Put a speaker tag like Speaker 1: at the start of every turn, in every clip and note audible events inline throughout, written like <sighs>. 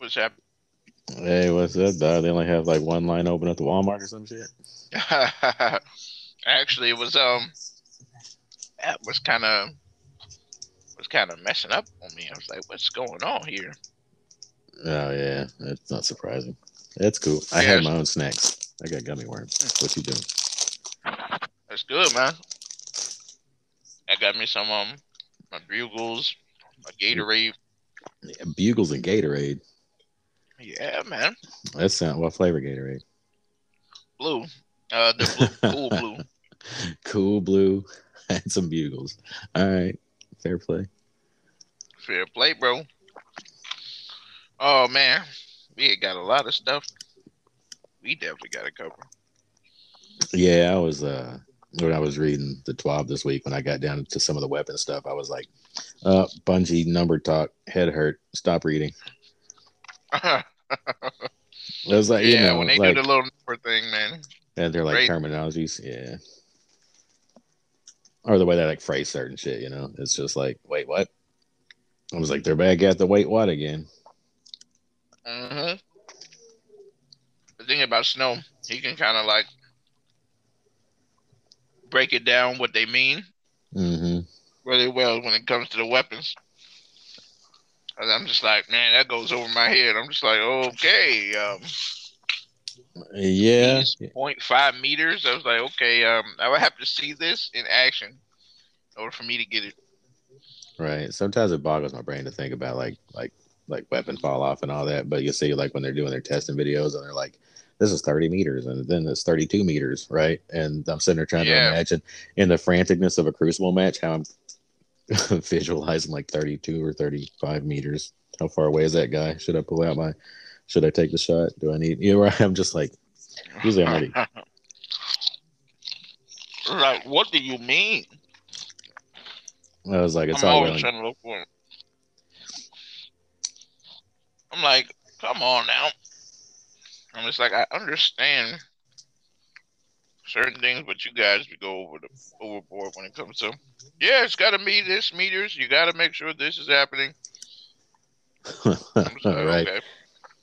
Speaker 1: What's happening?
Speaker 2: Hey, what's up, dog? They only have like one line open at the Walmart or some shit. <laughs>
Speaker 1: Actually, it was um, that was kind of was kind of messing up on me. I was like, "What's going on here?"
Speaker 2: Oh yeah, that's not surprising. That's cool. I
Speaker 1: Yeah.
Speaker 2: had my own snacks. I got gummy worms. What you doing?
Speaker 1: That's good, man. I got me some um, my bugles, my Gatorade.
Speaker 2: Yeah, Bugles and Gatorade.
Speaker 1: Yeah, man.
Speaker 2: That sound what flavor Gatorade?
Speaker 1: Blue. Uh, the blue, <laughs> cool blue.
Speaker 2: Cool blue and some Bugles. All right, fair play.
Speaker 1: Fair play, bro. Oh man, we had got a lot of stuff. We definitely got to cover.
Speaker 2: Yeah, I was uh when I was reading the TWAB this week when I got down to some of the weapon stuff, I was like, uh Bungie number talk, head hurt, stop reading. <laughs> It was like, you know,
Speaker 1: when they
Speaker 2: like,
Speaker 1: do the little number thing, man.
Speaker 2: and they're like terminologies, yeah. Or the way they like phrase certain shit, you know. It's just like, wait, what? I was like, they're back at the wait what again.
Speaker 1: Uh-huh. The thing about Snow, he can kind of like break it down what they mean
Speaker 2: Mm-hmm.
Speaker 1: really well when it comes to the weapons. I'm just like, man, that goes over my head. I'm just like, okay, um,
Speaker 2: Yeah.
Speaker 1: these 0.5 meters. I was like, okay, um, I would have to see this in action in order for me to get it.
Speaker 2: Right. Sometimes it boggles my brain to think about like like like weapon fall off and all that. But you see like when they're doing their testing videos and they're like, this is 30 meters and then it's 32 meters, right? And I'm sitting there trying
Speaker 1: Yeah.
Speaker 2: to imagine in the franticness of a crucible match how I'm <laughs> visualizing like 32 or 35 meters. How far away is that guy? Should I pull out my should I take the shot? Do I need you know right? <laughs> I'm just like Usually I'm ready.
Speaker 1: like, what do you mean?
Speaker 2: I was like, it's
Speaker 1: I'm
Speaker 2: all
Speaker 1: always
Speaker 2: well.
Speaker 1: trying to look for it. I'm like, come on now. I'm just like, I understand certain things, but you guys we go over the overboard when it comes to yeah, it's got to be this meters. You got to make sure this is happening. <laughs> Like,
Speaker 2: all right.
Speaker 1: okay.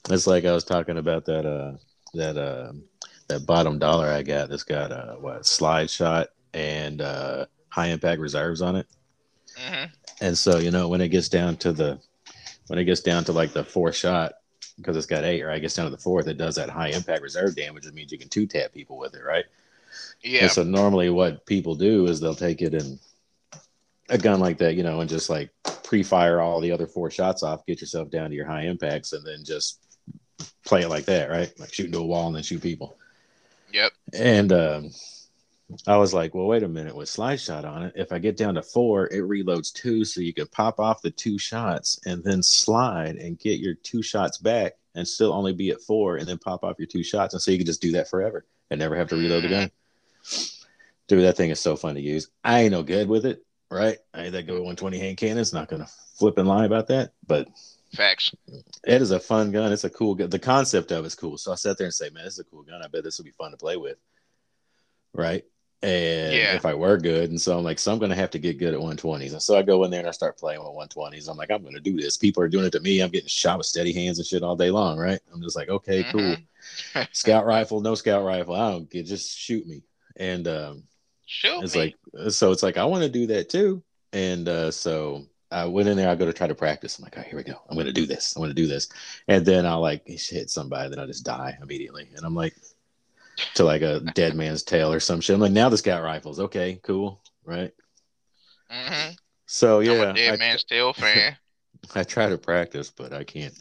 Speaker 2: It's like I was talking about that uh that uh that bottom dollar I got that's got uh what slide shot and uh high impact reserves on it.
Speaker 1: hmm
Speaker 2: And so, you know, when it gets down to the when it gets down to like the fourth shot, because it's got eight, right? It gets down to the fourth, it does that high impact reserve damage, which means you can two tap people with it, right?
Speaker 1: Yeah.
Speaker 2: And so normally what people do is they'll take it and a gun like that, you know, and just like pre-fire all the other four shots off, get yourself down to your high impacts, and then just play it like that, right? Like shoot into a wall and then shoot people.
Speaker 1: Yep.
Speaker 2: And um, I was like, well, wait a minute. With slide shot on it, if I get down to four, it reloads two, so you can pop off the two shots and then slide and get your two shots back, and still only be at four, and then pop off your two shots, and so you can just do that forever and never have to reload the gun. Dude, that thing is so fun to use. I ain't no good with it, right? I ain't that good with 120 hand cannons. Not gonna flip and lie about that, but
Speaker 1: Facts.
Speaker 2: it is a fun gun. It's a cool gun. The concept of it's cool. So I sat there and say, man, this is a cool gun. I bet this will be fun to play with. Right. And
Speaker 1: Yeah.
Speaker 2: if I were good, and so I'm like, so I'm gonna have to get good at 120s. And so I go in there and I start playing with 120s. I'm like, I'm gonna do this. People are doing it to me. I'm getting shot with steady hands and shit all day long, right? I'm just like, okay, cool.
Speaker 1: Mhm. <laughs>
Speaker 2: Scout rifle, no scout rifle. I don't get just shoot me. And um
Speaker 1: Shoot
Speaker 2: it's
Speaker 1: me.
Speaker 2: like so it's like I want to do that too. And uh so I went in there, I go to try to practice. I'm like, all right, here we go. I'm gonna do this. I'm gonna do this. And then I'll like hit somebody, then I just die immediately. And I'm like to like a dead man's Tale or some shit. I'm like, now this scout rifles, okay, cool, right?
Speaker 1: hmm
Speaker 2: So yeah,
Speaker 1: dead
Speaker 2: I,
Speaker 1: man's Tale fan. <laughs>
Speaker 2: I try to practice, but I can't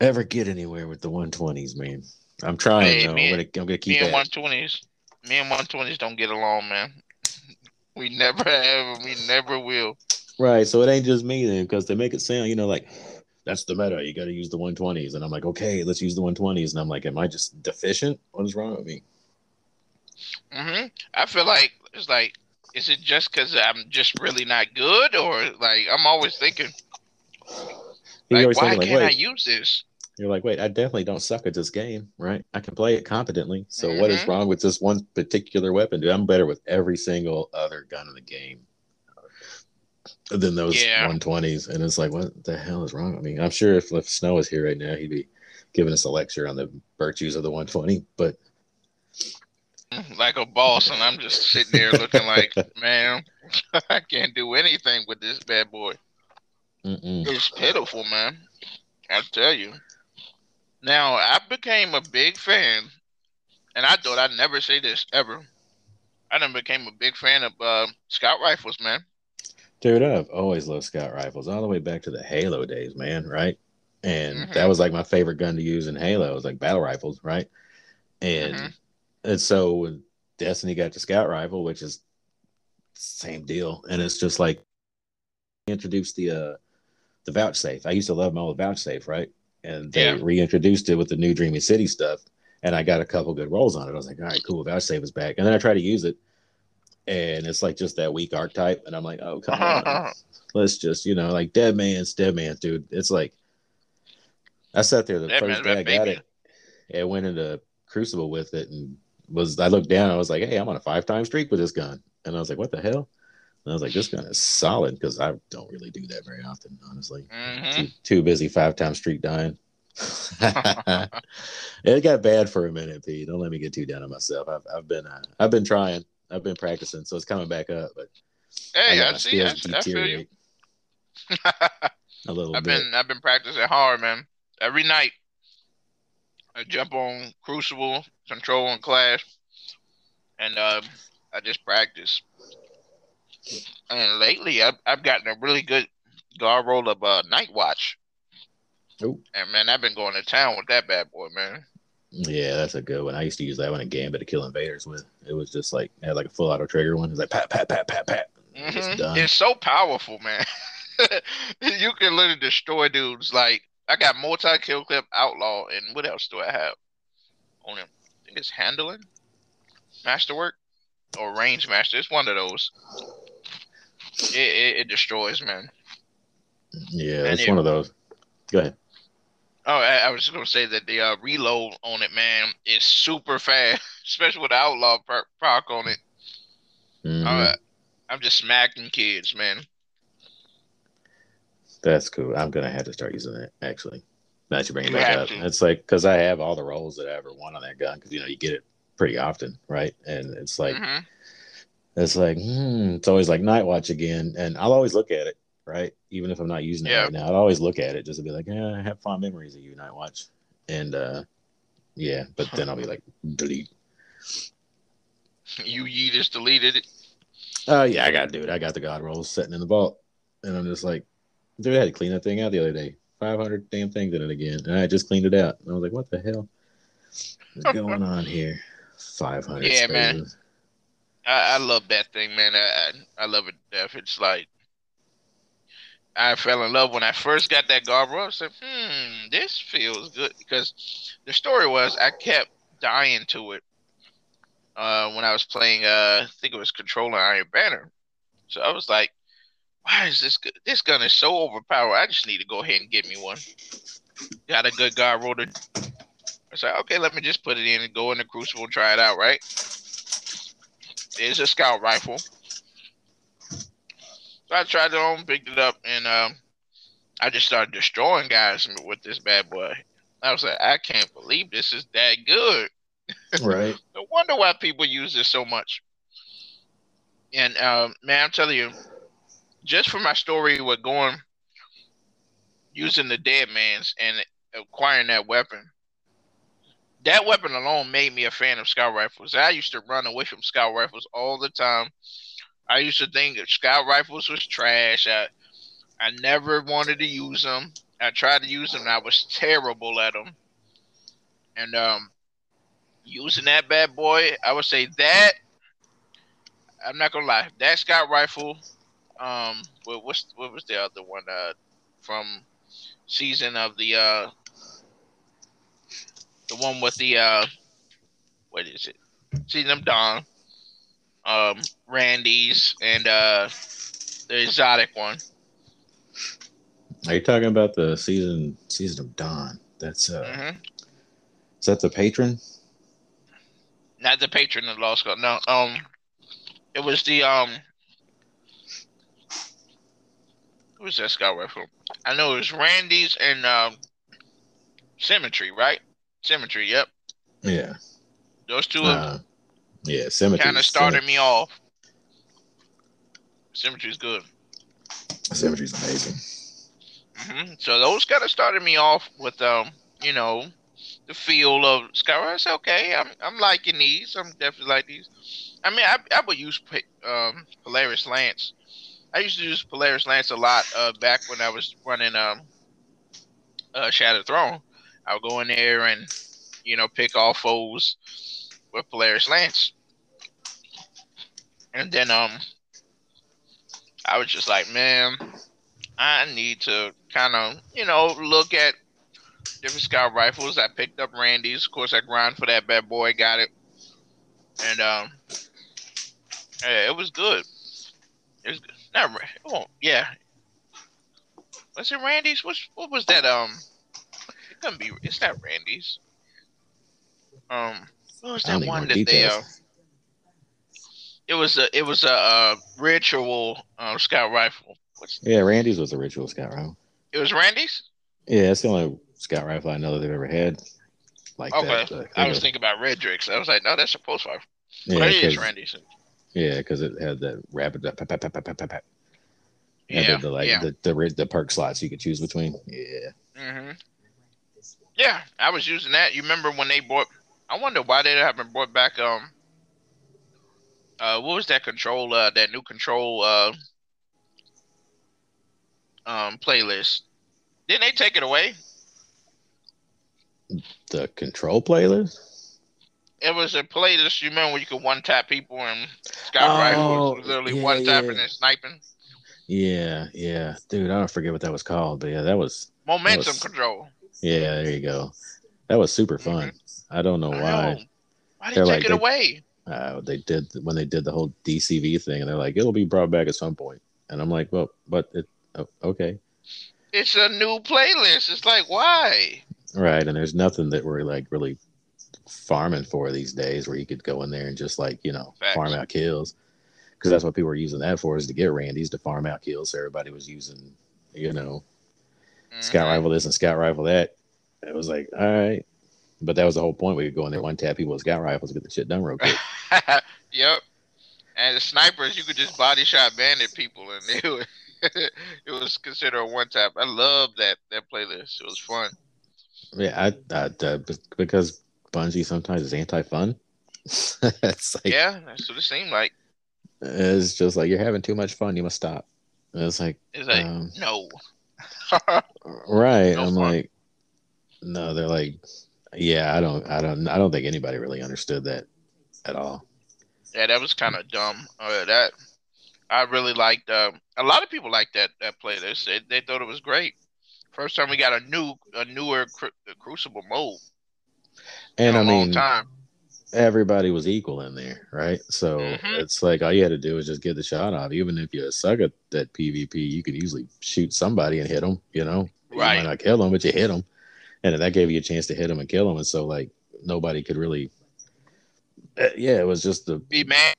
Speaker 2: ever get anywhere with the 120s, man. I'm trying
Speaker 1: Hey,
Speaker 2: though. I'm gonna I'm gonna keep
Speaker 1: and
Speaker 2: at
Speaker 1: one
Speaker 2: it.
Speaker 1: twenties, me and my one twenties don't get along, man. We never have, and we never will.
Speaker 2: Right. So it ain't just me then, because they make it sound, you know, like that's the meta. You got to use the 120s. And I'm like, okay, let's use the 120s. And I'm like, am I just deficient? What is wrong with me?
Speaker 1: hmm I feel like it's like, is it just because I'm just really not good, or like I'm always thinking, like,
Speaker 2: always
Speaker 1: why
Speaker 2: thinking, like,
Speaker 1: can't I use this?
Speaker 2: You're like, wait, I definitely don't suck at this game, right? I can play it competently. So what is
Speaker 1: Mhm.
Speaker 2: wrong with this one particular weapon? Dude, I'm better with every single other gun in the game. than those
Speaker 1: Yeah.
Speaker 2: 120s. And it's like, what the hell is wrong? I mean, I'm sure if, if Snow was here right now, he'd be giving us a lecture on the virtues of the 120. But
Speaker 1: like a boss, and I'm just sitting there looking like, <laughs> man, <laughs> I can't do anything with this bad boy.
Speaker 2: mm-mm.
Speaker 1: It's pitiful, man. I tell you. Now I became a big fan, and I thought I'd never say this ever. I then became a big fan of uh, scout rifles, man.
Speaker 2: dude, I've always loved scout rifles all the way back to the Halo days, man. Right. And
Speaker 1: Mhm.
Speaker 2: that was like my favorite gun to use in Halo. It was like battle rifles, right? And
Speaker 1: Mhm.
Speaker 2: and so when Destiny got the scout rifle, which is same deal, and it's just like introduced the uh the Vouchsafe. I used to love my old vouchsafe, right? And they
Speaker 1: Yeah.
Speaker 2: reintroduced it with the new Dreaming City stuff, and I got a couple good rolls on it. I was like, all right, cool, Vouchsafe is back. And then I try to use it, and it's like just that weak archetype, and I'm like, oh come on, <laughs> let's just you know like dead man's dead Man, dude. It's like I sat there the
Speaker 1: Dead
Speaker 2: first
Speaker 1: man's
Speaker 2: day I got
Speaker 1: baby.
Speaker 2: it, and went into Crucible with it, and was I looked down, I was like, hey, I'm on a five time streak with this gun, and I was like, what the hell? And I was like, this gun is solid because I don't really do that very often, honestly.
Speaker 1: hmm
Speaker 2: Too, too busy five time streak dying. <laughs> it got bad for a minute, P. Don't let me get too down on myself. I've, I've been uh, I've been trying. I've been practicing, so it's coming back up. But
Speaker 1: Hey, I,
Speaker 2: my
Speaker 1: see. I, I feel you. <laughs>
Speaker 2: a little
Speaker 1: I've
Speaker 2: bit.
Speaker 1: been I've been practicing hard, man. Every night, I jump on Crucible, Control, and Clash, and uh, I just practice. And lately, I've I've gotten a really good god roll of uh, Night Watch.
Speaker 2: Ooh.
Speaker 1: And man, I've been going to town with that bad boy, man.
Speaker 2: Yeah, that's a good one. I used to use that one in Gambit to kill invaders with. It was just like had like a full auto trigger one. It was like pat pat pat pat pat. It's
Speaker 1: Mhm.
Speaker 2: done.
Speaker 1: It's so powerful, man. <laughs> you can literally destroy dudes. Like I got multi kill clip outlaw, and what else do I have on him? I think it's handling, masterwork, or range master. It's one of those. It it, it destroys, man.
Speaker 2: Yeah,
Speaker 1: And
Speaker 2: it's
Speaker 1: it-
Speaker 2: one of those. Go ahead.
Speaker 1: Oh, I, I was just gonna say that the uh, reload on it, man, is super fast, <laughs> especially with the outlaw proc on it.
Speaker 2: Mhm.
Speaker 1: Uh, I'm just smacking kids, man.
Speaker 2: That's cool. I'm gonna have to start using that actually. Now that you bring it
Speaker 1: You
Speaker 2: back up,
Speaker 1: to.
Speaker 2: it's like because I have all the rolls that I ever want on that gun because you know you get it pretty often, right? And it's like
Speaker 1: Mhm.
Speaker 2: It's like hmm, it's always like night watch again, and I'll always look at it, right? Even if I'm not using it
Speaker 1: Yeah.
Speaker 2: right now, I'll always look at it just to be like, yeah, I have fond memories of you, night watch, and uh yeah, but then I'll be like, delete.
Speaker 1: You ye just deleted it.
Speaker 2: Oh yeah, I got to do it. I got the god rolls sitting in the vault, and I'm just like, dude, I had to clean that thing out the other day. 500 damn things in it again, and I just cleaned it out. And I was like, what the hell is going on here? 500
Speaker 1: Yeah, man. I, I love that thing, man. I, I love it death. It's like I fell in love when I first got that god roll. I said, "Hmm, this feels good." Because the story was I kept dying to it uh, when I was playing. Uh, I think it was Controlling Iron Banner. So I was like, "Why is this? Good? This gun is so overpowered. I just need to go ahead and get me one." Got a good god roll to. I said, "Okay, let me just put it in and go in the Crucible try it out." Right. It's a scout rifle. So I tried it on, picked it up, and um, I just started destroying guys with this bad boy. I was like, I can't believe this is that good. <laughs>
Speaker 2: Right.
Speaker 1: No wonder why people use this so much. And um, man, I'm telling you, just for my story with going using the dead man's and acquiring that weapon, that weapon alone made me a fan of scout rifles. I used to run away from scout rifles all the time. I used to think that scout rifles was trash. I I never wanted to use them. I tried to use them. And I was terrible at them. And um, using that bad boy, I would say that. I'm not gonna lie. That scout rifle. Um, what what's what was the other one? Uh, from season of the uh, the one with the uh, what is it? Season of Dawn. Um, Randy's and uh, the exotic one.
Speaker 2: Are you talking about the season season of Dawn? That's uh,
Speaker 1: hmm
Speaker 2: is that the patron?
Speaker 1: Not the patron of Law School. No, um, it was the um. Who was that scout rifle? I know it was Randy's and um, Symmetry, right? Symmetry. Yep.
Speaker 2: Yeah.
Speaker 1: Those two
Speaker 2: Uh, yeah, Symmetry.
Speaker 1: kind of started me off. Symmetry's good.
Speaker 2: Symmetry's amazing.
Speaker 1: hmm So those kind of started me off with um, you know, the feel of Skyward. Okay, I'm I'm liking these. I'm definitely like these. I mean, I I would use um Polaris Lance. I used to use Polaris Lance a lot uh back when I was running um uh Shattered Throne. I would go in there and you know pick off foes with Polaris Lance, and then um I was just like, man, I need to kind of, you know, look at different scout rifles. I picked up Randy's. Of course, I grind for that bad boy, got it, and um, yeah, it was good. It was good. not oh yeah. Was it Randy's? What what was that? Um, it couldn't be. It's not Randy's. Um, what was that one that they? Uh, it was a it was a, uh ritual um, scout rifle. What's
Speaker 2: Yeah, Randy's was the ritual scout rifle.
Speaker 1: it was Randy's?
Speaker 2: Yeah, it's the only scout rifle I know that they've ever had. Like
Speaker 1: Okay.
Speaker 2: that.
Speaker 1: I was thinking about Redrix. I was like, no, that's a pulse rifle.
Speaker 2: yeah,
Speaker 1: but it is Randy's.
Speaker 2: Yeah, because it had that rapid pap, pap, pap, pap, pap, pap, pap.
Speaker 1: Yeah,
Speaker 2: the, the, like
Speaker 1: yeah.
Speaker 2: the, the the perk slots you could choose between. Yeah.
Speaker 1: hmm Yeah, I was using that. You remember when they bought? I wonder why they haven't brought back um. Uh, what was that control? Uh, that new control uh. Um, playlist. Didn't they take it away?
Speaker 2: The control playlist?
Speaker 1: It was a playlist. You remember when you could one tap people and scout
Speaker 2: Oh,
Speaker 1: rifles was literally
Speaker 2: yeah,
Speaker 1: one tapping
Speaker 2: yeah.
Speaker 1: and sniping.
Speaker 2: Yeah, yeah. Dude, I don't forget what that was called, but yeah, that was
Speaker 1: Momentum
Speaker 2: was-
Speaker 1: control.
Speaker 2: Yeah, there you go. That was super fun. I don't know
Speaker 1: I
Speaker 2: why.
Speaker 1: know. Why did they
Speaker 2: like-
Speaker 1: take it
Speaker 2: they-
Speaker 1: away?
Speaker 2: Uh, they did when they did the whole DCV thing, and they're like, it'll be brought back at some point. And I'm like, well, but it, oh, okay,
Speaker 1: It's a new playlist. It's like why?
Speaker 2: right. And there's nothing that we're like really farming for these days, where you could go in there and just like you know
Speaker 1: Facts.
Speaker 2: farm out kills, because that's what people were using that for is to get Randy's to farm out kills. So everybody was using, you know, scout
Speaker 1: Mhm.
Speaker 2: rifle this and scout rifle that. It was like, all right. But that was the whole point. We could go in there one tap people with scout rifles, get the shit done real quick. <laughs>
Speaker 1: yep. And the snipers, you could just body shot bandit people, and it was, <laughs> it was considered a one tap. I love that that playlist. It was fun.
Speaker 2: yeah, I, I uh, because Bungie sometimes is anti-fun. <laughs> it's like
Speaker 1: Yeah, that's what it seemed like.
Speaker 2: it's just like you're having too much fun. You must stop. And it's like
Speaker 1: It's like
Speaker 2: um,
Speaker 1: no.
Speaker 2: Right.
Speaker 1: No
Speaker 2: I'm
Speaker 1: fun.
Speaker 2: like, no. They're like, yeah. I don't. I don't. I don't think anybody really understood that at all.
Speaker 1: yeah, that was kind of dumb. Uh, that I really liked. Um, a lot of people liked that that playlist. They, said they thought it was great. First time we got a new, a newer cru- Crucible mode
Speaker 2: And I
Speaker 1: a long
Speaker 2: mean,
Speaker 1: time.
Speaker 2: Everybody was equal in there, right? So
Speaker 1: Mhm.
Speaker 2: it's like all you had to do was just get the shot off. Even if you suck at that PvP, you could usually shoot somebody and hit them. You know, you
Speaker 1: Right.
Speaker 2: might not kill them, but you hit them, and that gave you a chance to hit them and kill them. And so like nobody could really. uh, Yeah, it was just the
Speaker 1: Be mad.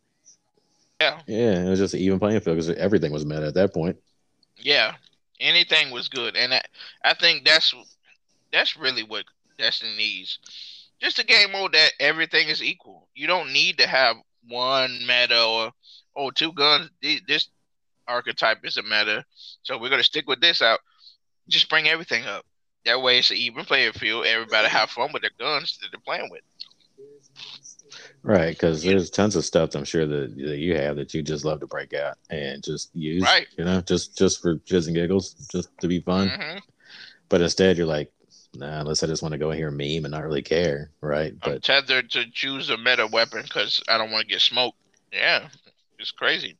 Speaker 1: Yeah,
Speaker 2: yeah, it was just an even playing field because everything was meta at that point.
Speaker 1: yeah. Anything was good, and I, I think that's that's really what Destiny needs. Just a game mode that everything is equal. You don't need to have one meta or oh two guns. This archetype is a meta, so we're gonna stick with this out. Just bring everything up. That way, it's an even playing field. Everybody have fun with their guns that they're playing with.
Speaker 2: Right, because
Speaker 1: Yeah.
Speaker 2: there's tons of stuff I'm sure that, that you have that you just love to break out and just use,
Speaker 1: Right.
Speaker 2: you know, just just for jizz and giggles, just to be fun.
Speaker 1: hmm
Speaker 2: But instead, you're like, nah, unless I just want to go in here and meme and not really care, right?
Speaker 1: I'm
Speaker 2: But
Speaker 1: tethered to choose a meta weapon because I don't want to get smoked. Yeah, it's crazy.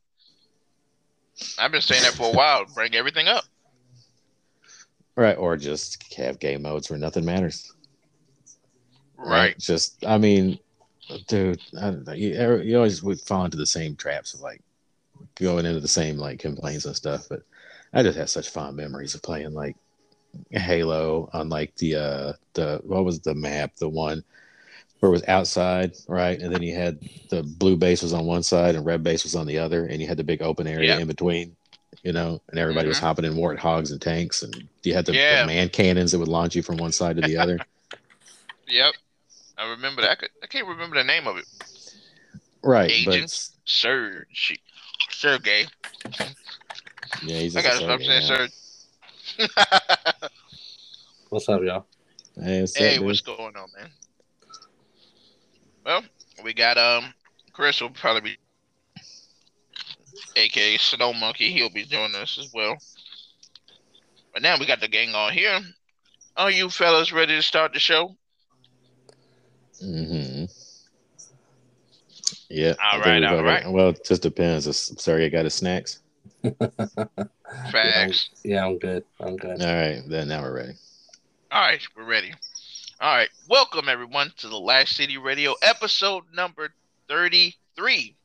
Speaker 1: I've been saying that for a <laughs> while. Bring everything up.
Speaker 2: right, or just have game modes where nothing matters.
Speaker 1: Right.
Speaker 2: Just, I mean, dude, I don't know. You, you always would fall into the same traps of like going into the same like complaints and stuff. But I just have such fond memories of playing like Halo on like the uh the what was the map the one where it was outside right and then you had the blue base was on one side and red base was on the other and you had the big open area
Speaker 1: Yeah.
Speaker 2: in between you know, and everybody was
Speaker 1: Mhm.
Speaker 2: hopping in warthogs and tanks, and you had the, the man cannons that would launch you from one side to the other. <laughs>
Speaker 1: Yep. I remember that. I, could, I can't remember the name of it.
Speaker 2: right, but
Speaker 1: Agents? Surge. Sergey.
Speaker 2: yeah, he's
Speaker 1: I
Speaker 2: a
Speaker 1: stop saying
Speaker 2: Sergey
Speaker 1: Surge. <laughs>
Speaker 3: What's up, y'all?
Speaker 2: Hey, what's
Speaker 1: hey,
Speaker 2: up,
Speaker 1: what's going on, man? Well, we got um Chris will probably be aka Snow Monkey, he'll be joining us as well. But now we got the gang on here. Are you fellas ready to start the show?
Speaker 2: Mm-hmm. Yeah.
Speaker 1: All
Speaker 2: I think
Speaker 1: right,
Speaker 2: we've
Speaker 1: all
Speaker 2: already-
Speaker 1: right.
Speaker 2: Well, it just depends. Sorry, I got his snacks. <laughs>
Speaker 1: Facts.
Speaker 3: Yeah, I'm good. I'm good.
Speaker 2: All right, then now we're ready.
Speaker 1: All right, we're ready. All right, welcome everyone to the Last City Radio episode number 33.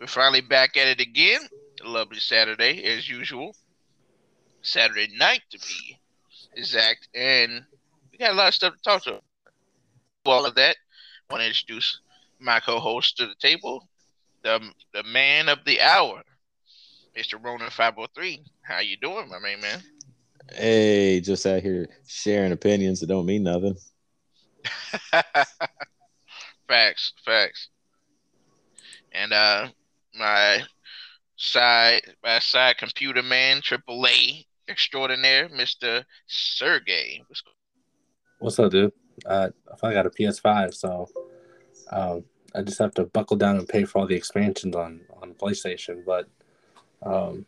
Speaker 1: We're finally back at it again. A lovely Saturday, as usual. Saturday night to be exact. And we got a lot of stuff to talk to. All of that, I want to introduce my co-host to the table, the the man of the hour, Mr. Ronan 503. How you doing, my main man?
Speaker 2: Hey, just out here sharing opinions that don't mean nothing. <laughs>
Speaker 1: facts, facts. And uh my side my side computer man, triple A extraordinaire, Mr. Sergey. What's
Speaker 3: What's up, dude? Uh, I finally got a PS5, so um, I just have to buckle down and pay for all the expansions on on PlayStation. But um,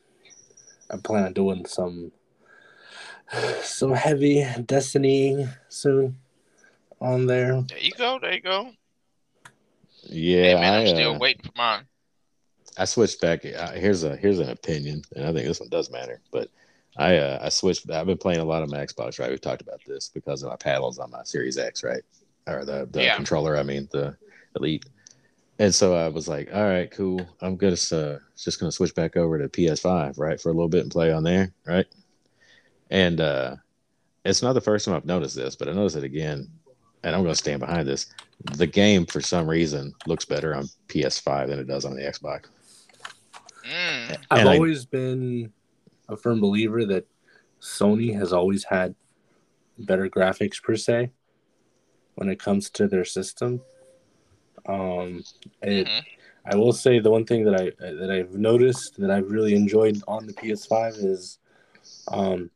Speaker 3: I plan on doing some some heavy Destiny soon on there.
Speaker 1: There you go, there you go.
Speaker 2: Yeah,
Speaker 1: hey man,
Speaker 2: I,
Speaker 1: I'm still
Speaker 2: uh,
Speaker 1: waiting for mine.
Speaker 2: I switched back. Uh, here's a here's an opinion, and I think this one does matter. But I uh, I switched. I've been playing a lot of my Xbox. Right, we've talked about this because of my paddles on my Series X, right, or the the
Speaker 1: Yeah.
Speaker 2: controller. I mean the Elite. And so I was like, all right, cool. I'm gonna uh, just gonna switch back over to PS5, right, for a little bit and play on there, right. And uh, it's not the first time I've noticed this, but I noticed it again, and I'm gonna stand behind this. The game, for some reason, looks better on PS5 than it does on the Xbox.
Speaker 1: Mm,
Speaker 3: I've
Speaker 2: I-
Speaker 3: always been a firm believer that Sony has always had better graphics per se when it comes to their system. Um, it,
Speaker 1: mhm.
Speaker 3: I will say the one thing that I that I've noticed that I've really enjoyed on the PS5 is, um,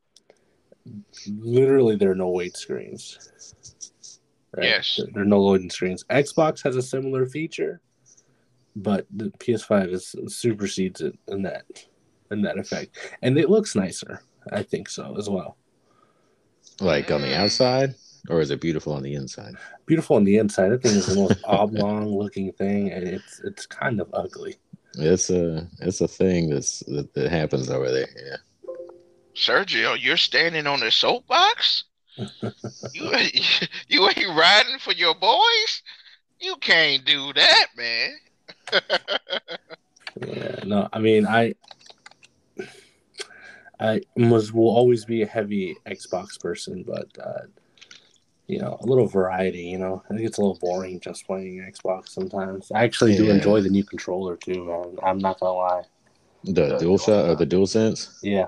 Speaker 3: literally there are no wait screens.
Speaker 1: Yes.
Speaker 3: there, there are no loading screens. Xbox has a similar feature, but the PS5 is supersedes it in that in that effect, and it looks nicer. I think so as well.
Speaker 2: Like on the
Speaker 1: Mm.
Speaker 2: outside, or is it beautiful on the inside?
Speaker 3: Beautiful on the inside. That thing is the most <laughs> oblong looking thing, and it's it's kind of ugly.
Speaker 2: It's a it's a thing that's that, that happens over there. Yeah.
Speaker 1: Sergio, you're standing on a soapbox? <laughs> you <laughs> you ain't riding for your boys? You can't do that, man.
Speaker 3: Yeah, no, I mean, I, I was will always be a heavy Xbox person, but uh, you know, a little variety. You know, I think it's a little boring just playing Xbox sometimes. I actually do enjoy the new controller too, man. I'm not gonna lie.
Speaker 2: The DualShock or the dual sense.
Speaker 3: Yeah.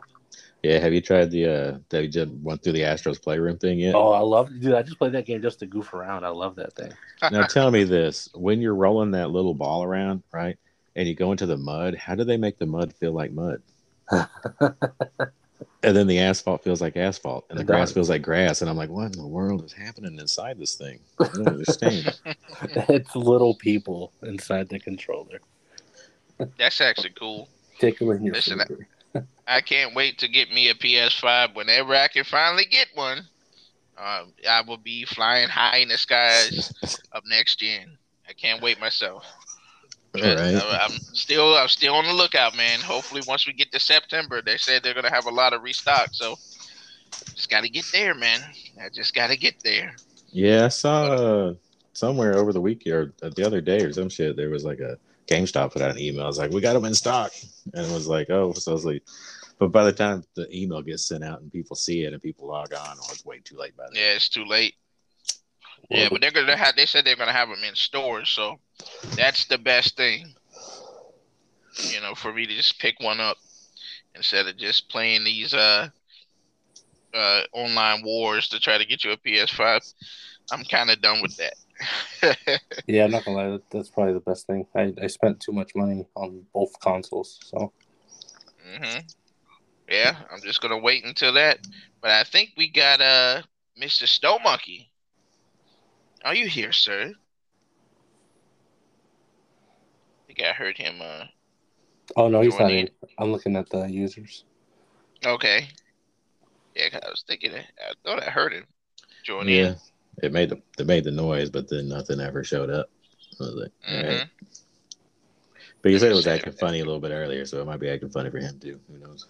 Speaker 2: Yeah. Have you tried the uh that you just went through the Astro's Playroom thing yet?
Speaker 3: Oh, I love, dude. I just played that game just to goof around. I love that thing. <laughs>
Speaker 2: Now tell me this: when you're rolling that little ball around, right, and you go into the mud, how do they make the mud feel like mud? <laughs> and then the asphalt feels like asphalt, and the
Speaker 3: It
Speaker 2: grass
Speaker 3: does.
Speaker 2: feels like grass, and I'm like, what in the world is happening inside this thing? I don't <laughs> understand. <laughs>
Speaker 3: it's little people inside the controller.
Speaker 1: That's actually cool.
Speaker 3: Take them in your
Speaker 1: Listen,
Speaker 3: finger. <laughs>
Speaker 1: I can't wait to get me a PS5 whenever I can finally get one. Um, I will be flying high in the skies of next gen. I can't wait myself.
Speaker 2: Right.
Speaker 1: I, am still I'm still on the lookout, man. Hopefully, once we get to September, they said they're gonna have a lot of restock. So just got to get there, man. I just got to get there.
Speaker 2: Yeah, I saw uh, somewhere over the week or the other day or some shit. There was like a GameStop put out an email. I was like, "We got them in stock," and it was like, "Oh," so I was like, but by the time the email gets sent out and people see it and people log on, oh, it's way too late by then.
Speaker 1: Yeah, it's too late. Yeah, but they're gonna have. They said they're gonna have them in stores, so that's the best thing. You know, for me to just pick one up instead of just playing these uh uh online wars to try to get you a PS5. I'm kind of done with that. <laughs>
Speaker 3: yeah, I'm not gonna lie. That's probably the best thing. I, I spent too much money on both consoles, so.
Speaker 1: hmm Yeah, I'm just gonna wait until that. But I think we got uh Mr. Snow Monkey. Are you here, sir? I think I heard him. Uh.
Speaker 3: Oh no, he's not in. I'm looking at the users.
Speaker 1: Okay. Yeah, I was thinking. I thought I heard him join
Speaker 2: yeah.
Speaker 1: in.
Speaker 2: It made the it made the noise, but then nothing ever showed up. I was like,
Speaker 1: Mhm.
Speaker 2: alright. But you said it was acting funny a little bit earlier, so it might be acting funny for him too. Who knows?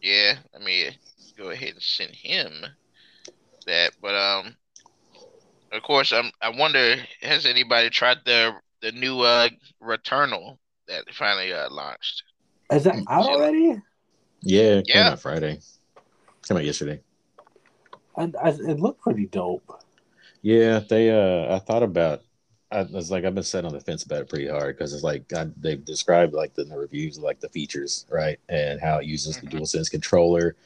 Speaker 1: Yeah, let me go ahead and send him that. But um, of course, I'm. I wonder has anybody tried the the new uh Returnal that finally uh launched?
Speaker 3: Is that out already?
Speaker 2: Yeah, it came
Speaker 1: Yeah.
Speaker 2: out Friday. Came out yesterday.
Speaker 3: And I, it looked pretty dope.
Speaker 2: Yeah, they. Uh, I thought about. I was like, I've been set on the fence about it pretty hard because it's like I, they've described like in the reviews like the features, right, and how it uses
Speaker 1: Mhm.
Speaker 2: the DualSense controller,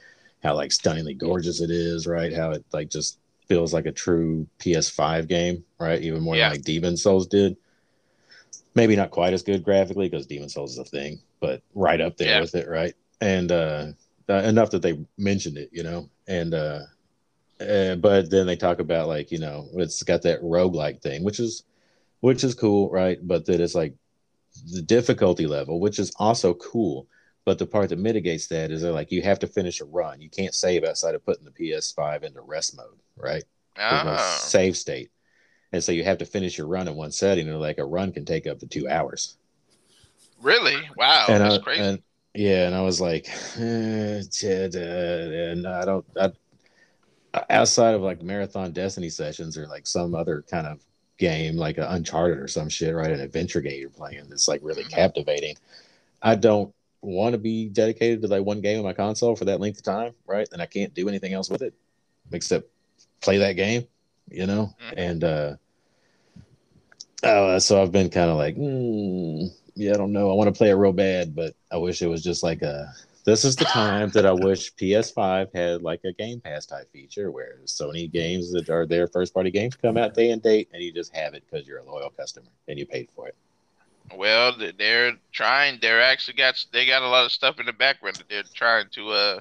Speaker 2: how like stunningly gorgeous it is, right, how it like just feels like a true PS5 game, right, even more
Speaker 1: Yeah.
Speaker 2: than like Demon's Souls did. Maybe not quite as good graphically because Demon's Souls is a thing, but right up there
Speaker 1: Yeah.
Speaker 2: with it, right, and uh, uh, enough that they mentioned it, you know, and uh, uh, but then they talk about like you know it's got that roguelike thing which is which is cool right but that it's like the difficulty level which is also cool but the part that mitigates that is they're like you have to finish a run you can't save outside of putting the ps5 into rest mode right There's no
Speaker 1: Ah,
Speaker 2: save state and so you have to finish your run in one setting and like a run can take up to two hours
Speaker 1: really? Wow,
Speaker 2: and
Speaker 1: that's
Speaker 2: I,
Speaker 1: crazy.
Speaker 2: and yeah, and I was like, <sighs> eh, uh, and I don't, I, outside of like marathon Destiny sessions or like some other kind of game, like an Uncharted or some shit, right? An adventure game you're playing that's like really
Speaker 1: Mhm.
Speaker 2: captivating. I don't want to be dedicated to like one game on my console for that length of time, right? And I can't do anything else with it except play that game, you know?
Speaker 1: Mhm.
Speaker 2: And, uh, uh, so I've been kind of like, mm, yeah, I don't know. I want to play it real bad, but I wish it was just like a. This is the time that I <laughs> wish PS5 had like a Game Pass type feature where Sony games that are their first party games come out day and date, and you just have it because you're a loyal customer and you paid for it.
Speaker 1: Well, they're trying. They're actually got. They got a lot of stuff in the background that they're trying to uh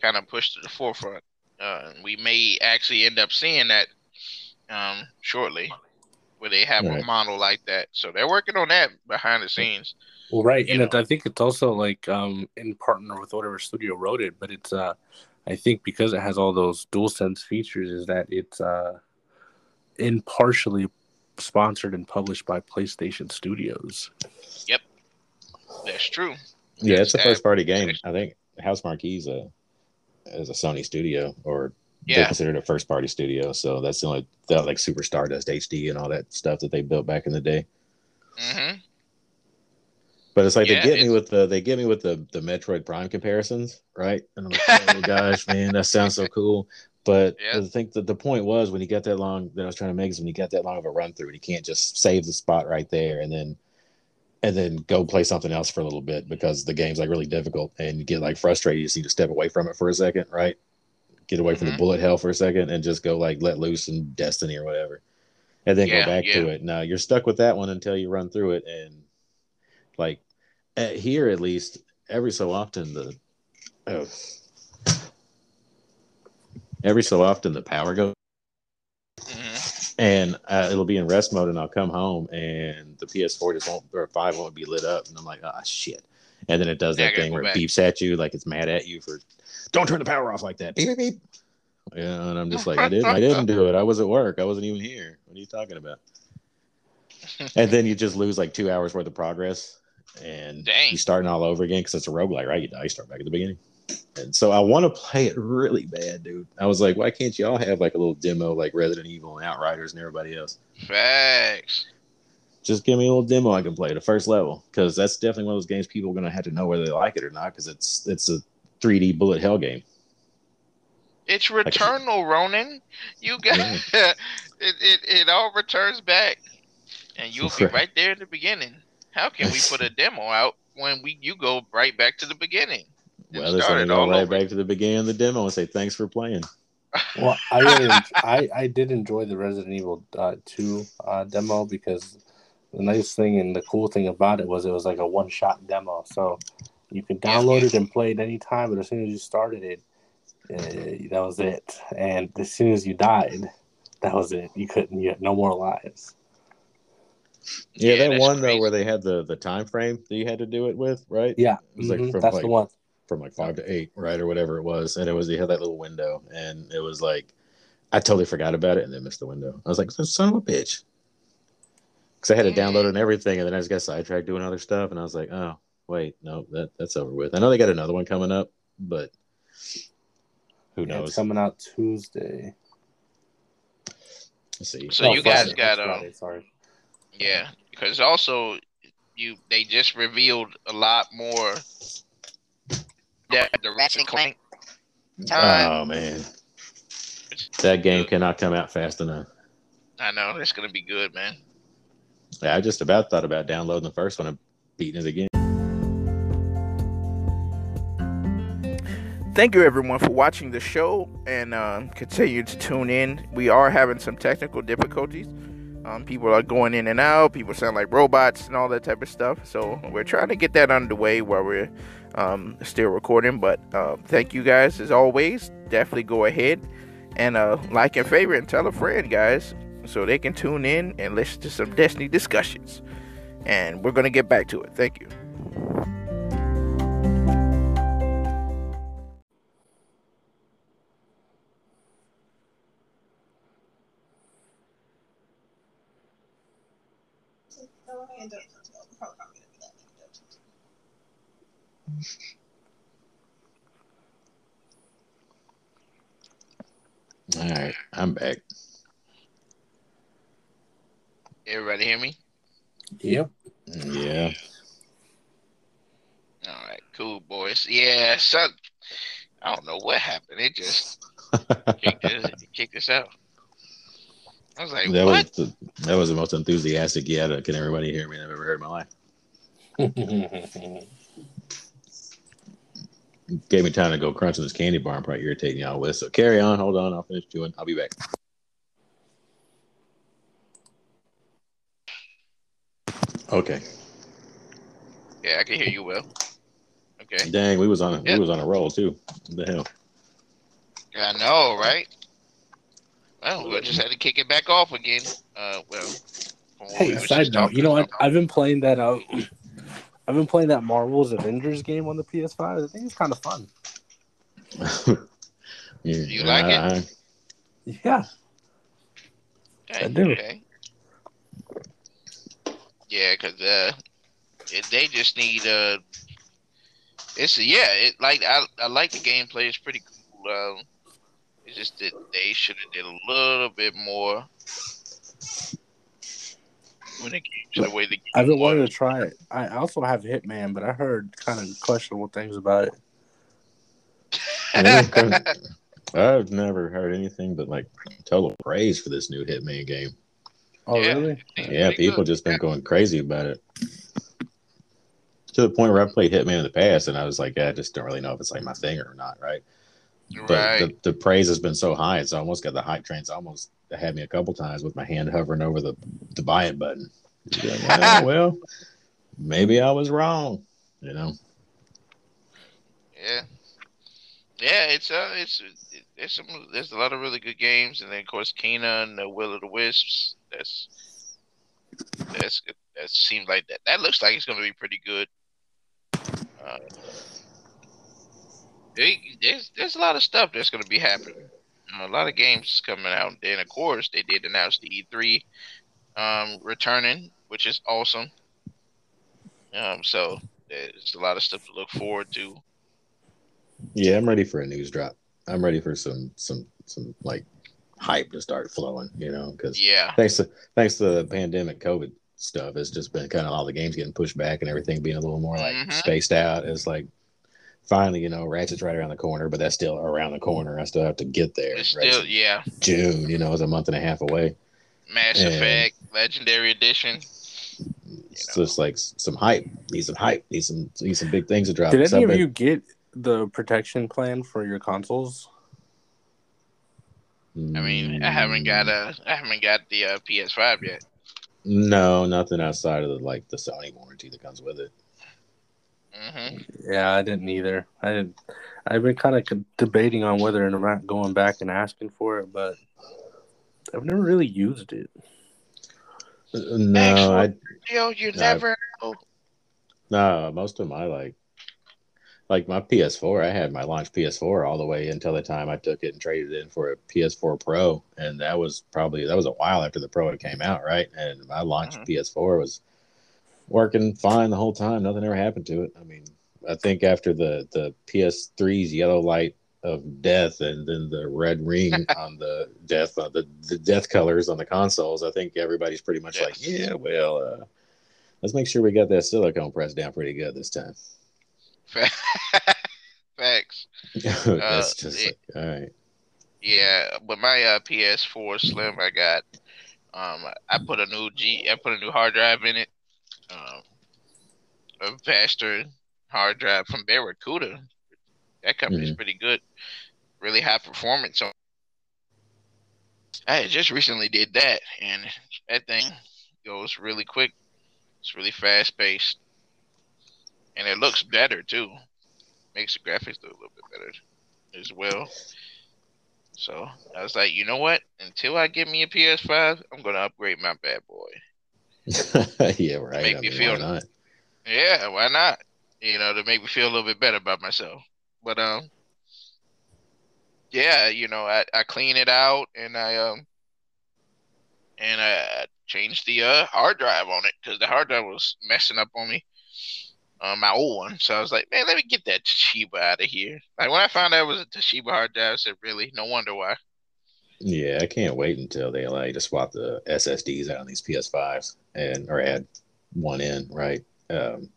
Speaker 1: kind of push to the forefront. Uh, and we may actually end up seeing that um shortly, where they have a model like that. So they're working on that behind the scenes.
Speaker 3: Well, right,
Speaker 1: You
Speaker 3: and it. I think it's also like um in partner with whatever studio wrote it, but it's uh I think because it has all those dual sense features, is that it's uh impartially sponsored and published by PlayStation Studios.
Speaker 1: Yep, that's true.
Speaker 2: Yeah, it's a first party game. I think Housemarque's a is a Sony studio, or they're
Speaker 1: Yeah.
Speaker 2: considered a first party studio. So that's the only that like Super Stardust HD and all that stuff that they built back in the day.
Speaker 1: hmm
Speaker 2: But it's like
Speaker 1: Yeah,
Speaker 2: they get me with the they get me with the the Metroid Prime comparisons, right? And I'm like, <laughs> oh gosh, man, that sounds so cool. But
Speaker 1: Yeah.
Speaker 2: I think that the point was when you got that long that I was trying to make is when you got that long of a run through and you can't just save the spot right there and then and then go play something else for a little bit because the game's like really difficult and you get like frustrated. You just need to step away from it for a second, right? Get away from the
Speaker 1: Mhm.
Speaker 2: bullet hell for a second and just go like let loose in Destiny or whatever. And then
Speaker 1: Yeah,
Speaker 2: go back to it. Now you're stuck with that one until you run through it and like at here at least every so often the oh, every so often the power goes
Speaker 1: hmm
Speaker 2: and uh, it'll be in rest mode and i'll come home and the ps4 just won't or 5 won't be lit up and i'm like ah shit and then it does that thing where
Speaker 1: back.
Speaker 2: it beeps at you like it's mad at you for don't turn the power off like that beep beep beep yeah and i'm just like i didn't i didn't do it i was at work i wasn't even here what are you talking about <laughs> and then you just lose like two hours worth of progress and
Speaker 1: Dang.
Speaker 2: you're starting all over again because it's a roguelike, right? You die, you start back at the beginning. And so I want to play it really bad, dude. I was like, why can't y'all have like a little demo like Resident Evil and Outriders and everybody else?
Speaker 1: Facts.
Speaker 2: Just give me a little demo I can play the first level because that's definitely one of those games people are gonna have to know whether they like it or not because it's it's a 3D bullet hell game.
Speaker 1: It's Returnal, Ronan. You got
Speaker 2: Yeah. <laughs>
Speaker 1: it, it. It all returns back, and you'll be
Speaker 2: Right.
Speaker 1: right there in the beginning. How can we put a <laughs> demo out when we you go right back to the beginning. It
Speaker 2: Well, it's
Speaker 1: started
Speaker 2: gonna go
Speaker 1: all
Speaker 2: right
Speaker 1: over.
Speaker 2: back to the beginning of the demo and say thanks for playing. <laughs>
Speaker 3: Well, I really, I, I did enjoy the Resident Evil uh, 2 uh, demo because the nice thing and the cool thing about it was it was like a one shot demo. So you could download it and play it anytime, but as soon as you started it, uh, that was it. And as soon as you died, that was it. You couldn't, you had no more lives.
Speaker 2: Yeah,
Speaker 1: Yeah,
Speaker 2: that
Speaker 1: that's
Speaker 2: one though where they had the the time frame that you had to do it with, right?
Speaker 3: Yeah,
Speaker 2: It was like
Speaker 3: mhm,
Speaker 2: from
Speaker 3: that's
Speaker 2: like
Speaker 3: the one.
Speaker 2: From like five to eight, right, or whatever it was, and it was you had that little window, and it was like I totally forgot about it and then missed the window. I was like, son of a bitch, because I had it downloaded and everything, and then I just got sidetracked doing other stuff, and I was like, oh wait, no, that that's over with. I know they got another one coming up, but who
Speaker 3: Yeah,
Speaker 2: knows?
Speaker 3: it's coming out Tuesday.
Speaker 2: Let's see.
Speaker 1: So
Speaker 3: No,
Speaker 1: you guys
Speaker 3: Friday.
Speaker 1: got
Speaker 3: It's
Speaker 1: um
Speaker 3: Friday, sorry.
Speaker 1: yeah because also you they just revealed a lot more that the Ratchet and Clank time.
Speaker 2: Oh man, that game cannot come out fast enough.
Speaker 1: I know that's gonna be good, man.
Speaker 2: Yeah, I just about thought about downloading the first one and beating it again.
Speaker 4: Thank you, everyone, for watching the show and uh, continue to tune in. We are having some technical difficulties. Um, people are going in and out. People sound like robots and all that type of stuff. So we're trying to get that underway while we're um, still recording. But uh, thank you guys as always. Definitely go ahead and uh, like and favorite and tell a friend, guys, so they can tune in and listen to some Destiny discussions. And we're gonna get back to it. Thank you.
Speaker 2: All right, I'm back.
Speaker 1: Everybody hear me?
Speaker 3: Yep.
Speaker 2: Yeah.
Speaker 1: All right, cool boys. Yeah, so I don't know what happened. It just <laughs> kicked us, it kicked us out. I was like,
Speaker 2: that
Speaker 1: what?
Speaker 2: was the, that was the most enthusiastic yeah can everybody hear me I've ever heard in my life. <laughs> Gave me time to go crunching this candy bar and probably irritating y'all with. So carry on, hold on, I'll finish chewing. I'll be back. Okay.
Speaker 1: Yeah, I can hear you well. Okay.
Speaker 2: Dang, we was on a,
Speaker 1: Yep.
Speaker 2: we was on a roll too. What the hell?
Speaker 1: Yeah, I know, right? Well, we just had to kick it back off again. Uh, well. from what we
Speaker 3: hey, side note, you know what?
Speaker 1: about.
Speaker 3: I've been playing that. Uh, I've been playing that Marvel's Avengers game on the PS5. I think it's kind of fun. <laughs>
Speaker 2: Yeah,
Speaker 1: You like it?
Speaker 3: Yeah.
Speaker 1: Okay,
Speaker 3: I do.
Speaker 1: Okay. Yeah, because uh, they just need uh, it's yeah, it like I I like the gameplay. It's pretty cool. Um, it's just that they should have did a little bit more when it came to the way the game
Speaker 3: I've been wanting to try it. I also have Hitman, but I heard kind of questionable things about it. <laughs>
Speaker 2: I've never heard anything but like total praise for this new Hitman game.
Speaker 3: Oh,
Speaker 1: Yeah.
Speaker 3: really?
Speaker 2: Yeah, people
Speaker 1: good.
Speaker 2: just been going crazy about it. To the point where I played Hitman in the past, and I was like, I just don't really know if it's like my thing or not, right? But
Speaker 1: right.
Speaker 2: the, the praise has been so high, it's almost got the hype trains almost had me a couple times with my hand hovering over the the buy it button. Like, "Ah, <laughs> well, maybe I was wrong, you know.
Speaker 1: Yeah, yeah. It's uh, it's it, there's some there's a lot of really good games, and then of course Kena and the Will of the Wisps. That's that's. That seems like that. That looks like it's going to be pretty good. Uh, they, there's there's a lot of stuff that's going to be happening. Uh, a lot of games coming out. And of course, they did announce the E3 um, returning, which is awesome. Um, so there's a lot of stuff to look forward to.
Speaker 2: Yeah, I'm ready for a news drop. I'm ready for some some some like hype to start flowing, you know, because
Speaker 1: Yeah.
Speaker 2: thanks to thanks to the pandemic COVID stuff, it's just been kind of all the games getting pushed back and everything being a little more like
Speaker 1: Mhm.
Speaker 2: spaced out. It's like finally, you know, Ratchet's right around the corner, but that's still around the corner. I still have to get there.
Speaker 1: It's
Speaker 2: right?
Speaker 1: still yeah.
Speaker 2: June, you know, is a month and a half away.
Speaker 1: Mass
Speaker 2: And-
Speaker 1: Effect Legendary Edition.
Speaker 2: It's
Speaker 1: know.
Speaker 2: just like some hype. Need some hype. Need some need some big things to drop.
Speaker 3: Did
Speaker 2: So
Speaker 3: any of you get the protection plan for your consoles?
Speaker 1: I mean, I haven't got a, I haven't got the uh, PS5 yet.
Speaker 2: No, nothing outside of the like the Sony warranty that comes with it.
Speaker 1: Hmm
Speaker 3: Yeah, I didn't either. I didn't. I've been kind of debating on whether or not going back and asking for it, but I've never really used it.
Speaker 2: No, I
Speaker 1: Yo, you
Speaker 2: No.
Speaker 1: never.
Speaker 2: no. Most of my like, like my PS4. I had my launch PS4 all the way until the time I took it and traded it in for a PS4 Pro, and that was probably that was a while after the Pro had came out, right? And my launch
Speaker 1: Mhm.
Speaker 2: PS4 was working fine the whole time. Nothing ever happened to it. I mean, I think after the the PS3's yellow light of death and then the red ring <laughs> on the death uh, the, the death colors on the consoles, I think everybody's pretty much like, yeah, well, uh, let's make sure we got that silicone pressed down pretty good this time. <laughs>
Speaker 1: Facts. <laughs>
Speaker 2: That's just
Speaker 1: yeah.
Speaker 2: like, all right.
Speaker 1: Yeah, with my uh, PS4 Slim, I got. Um, I put a new G. I put a new hard drive in it. Um, a faster hard drive from Barracuda. That company's
Speaker 2: Mhm.
Speaker 1: pretty good. Really high performance. So I just recently did that, and that thing goes really quick. It's really fast paced, and it looks better too. Makes the graphics look a little bit better as well. So I was like, you know what? Until I get me a PS5, I'm gonna upgrade my bad boy. <laughs>
Speaker 2: yeah, right.
Speaker 1: Make
Speaker 2: I
Speaker 1: me
Speaker 2: mean,
Speaker 1: feel-
Speaker 2: why not?
Speaker 1: Yeah, why not? You know, to make me feel a little bit better about myself. But um, yeah, you know, I, I clean it out and I um and I changed the uh hard drive on it because the hard drive was messing up on me. Um, my old one. So I was like, man, let me get that Toshiba out of here. Like when I found out it was a Toshiba hard drive, I said, really? No wonder why.
Speaker 2: Yeah, I can't wait until they allow you to swap the SSDs out on these PS5s and or add one in, right? Um,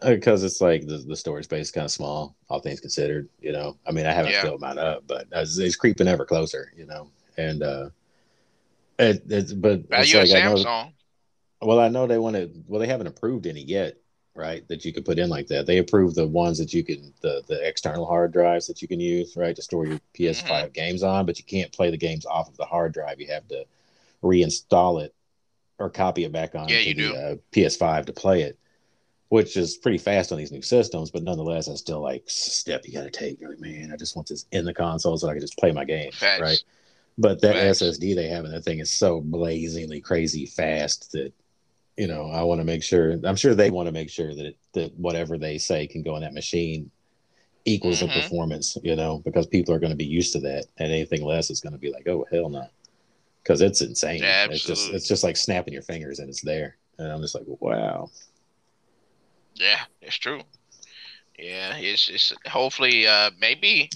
Speaker 2: because it's like the, the storage space is kind of small, all things considered. You know, I mean, I haven't
Speaker 1: Yeah.
Speaker 2: filled mine up, but it's, it's creeping ever closer. You know, and uh, it, it's but
Speaker 1: Are
Speaker 2: it's like I know,
Speaker 1: Samsung?
Speaker 2: well, I know they want to. Well, they haven't approved any yet, right? That you could put in like that. They approve the ones that you can the the external hard drives that you can use, right, to store your PS5
Speaker 1: Mm-hmm.
Speaker 2: games on, but you can't play the games off of the hard drive. You have to reinstall it or copy it back on
Speaker 1: Yeah, you
Speaker 2: the
Speaker 1: do.
Speaker 2: uh, PS5 to play it, which is pretty fast on these new systems. But nonetheless, I still like step you got to take. You're like, man, I just want this in the console so I can just play my games,
Speaker 1: Facts.
Speaker 2: right? But that
Speaker 1: Facts.
Speaker 2: SSD they have in that thing is so blazingly crazy fast that you know I want to make sure. I'm sure they want to make sure that it, that whatever they say can go in that machine equals
Speaker 1: Mhm.
Speaker 2: the performance. You know, because people are going to be used to that, and anything less is going to be like, oh hell no, because it's insane.
Speaker 1: Yeah,
Speaker 2: it's just it's just like snapping your fingers and it's there, and I'm just like, wow.
Speaker 1: Yeah, it's true. Yeah, it's it's hopefully uh maybe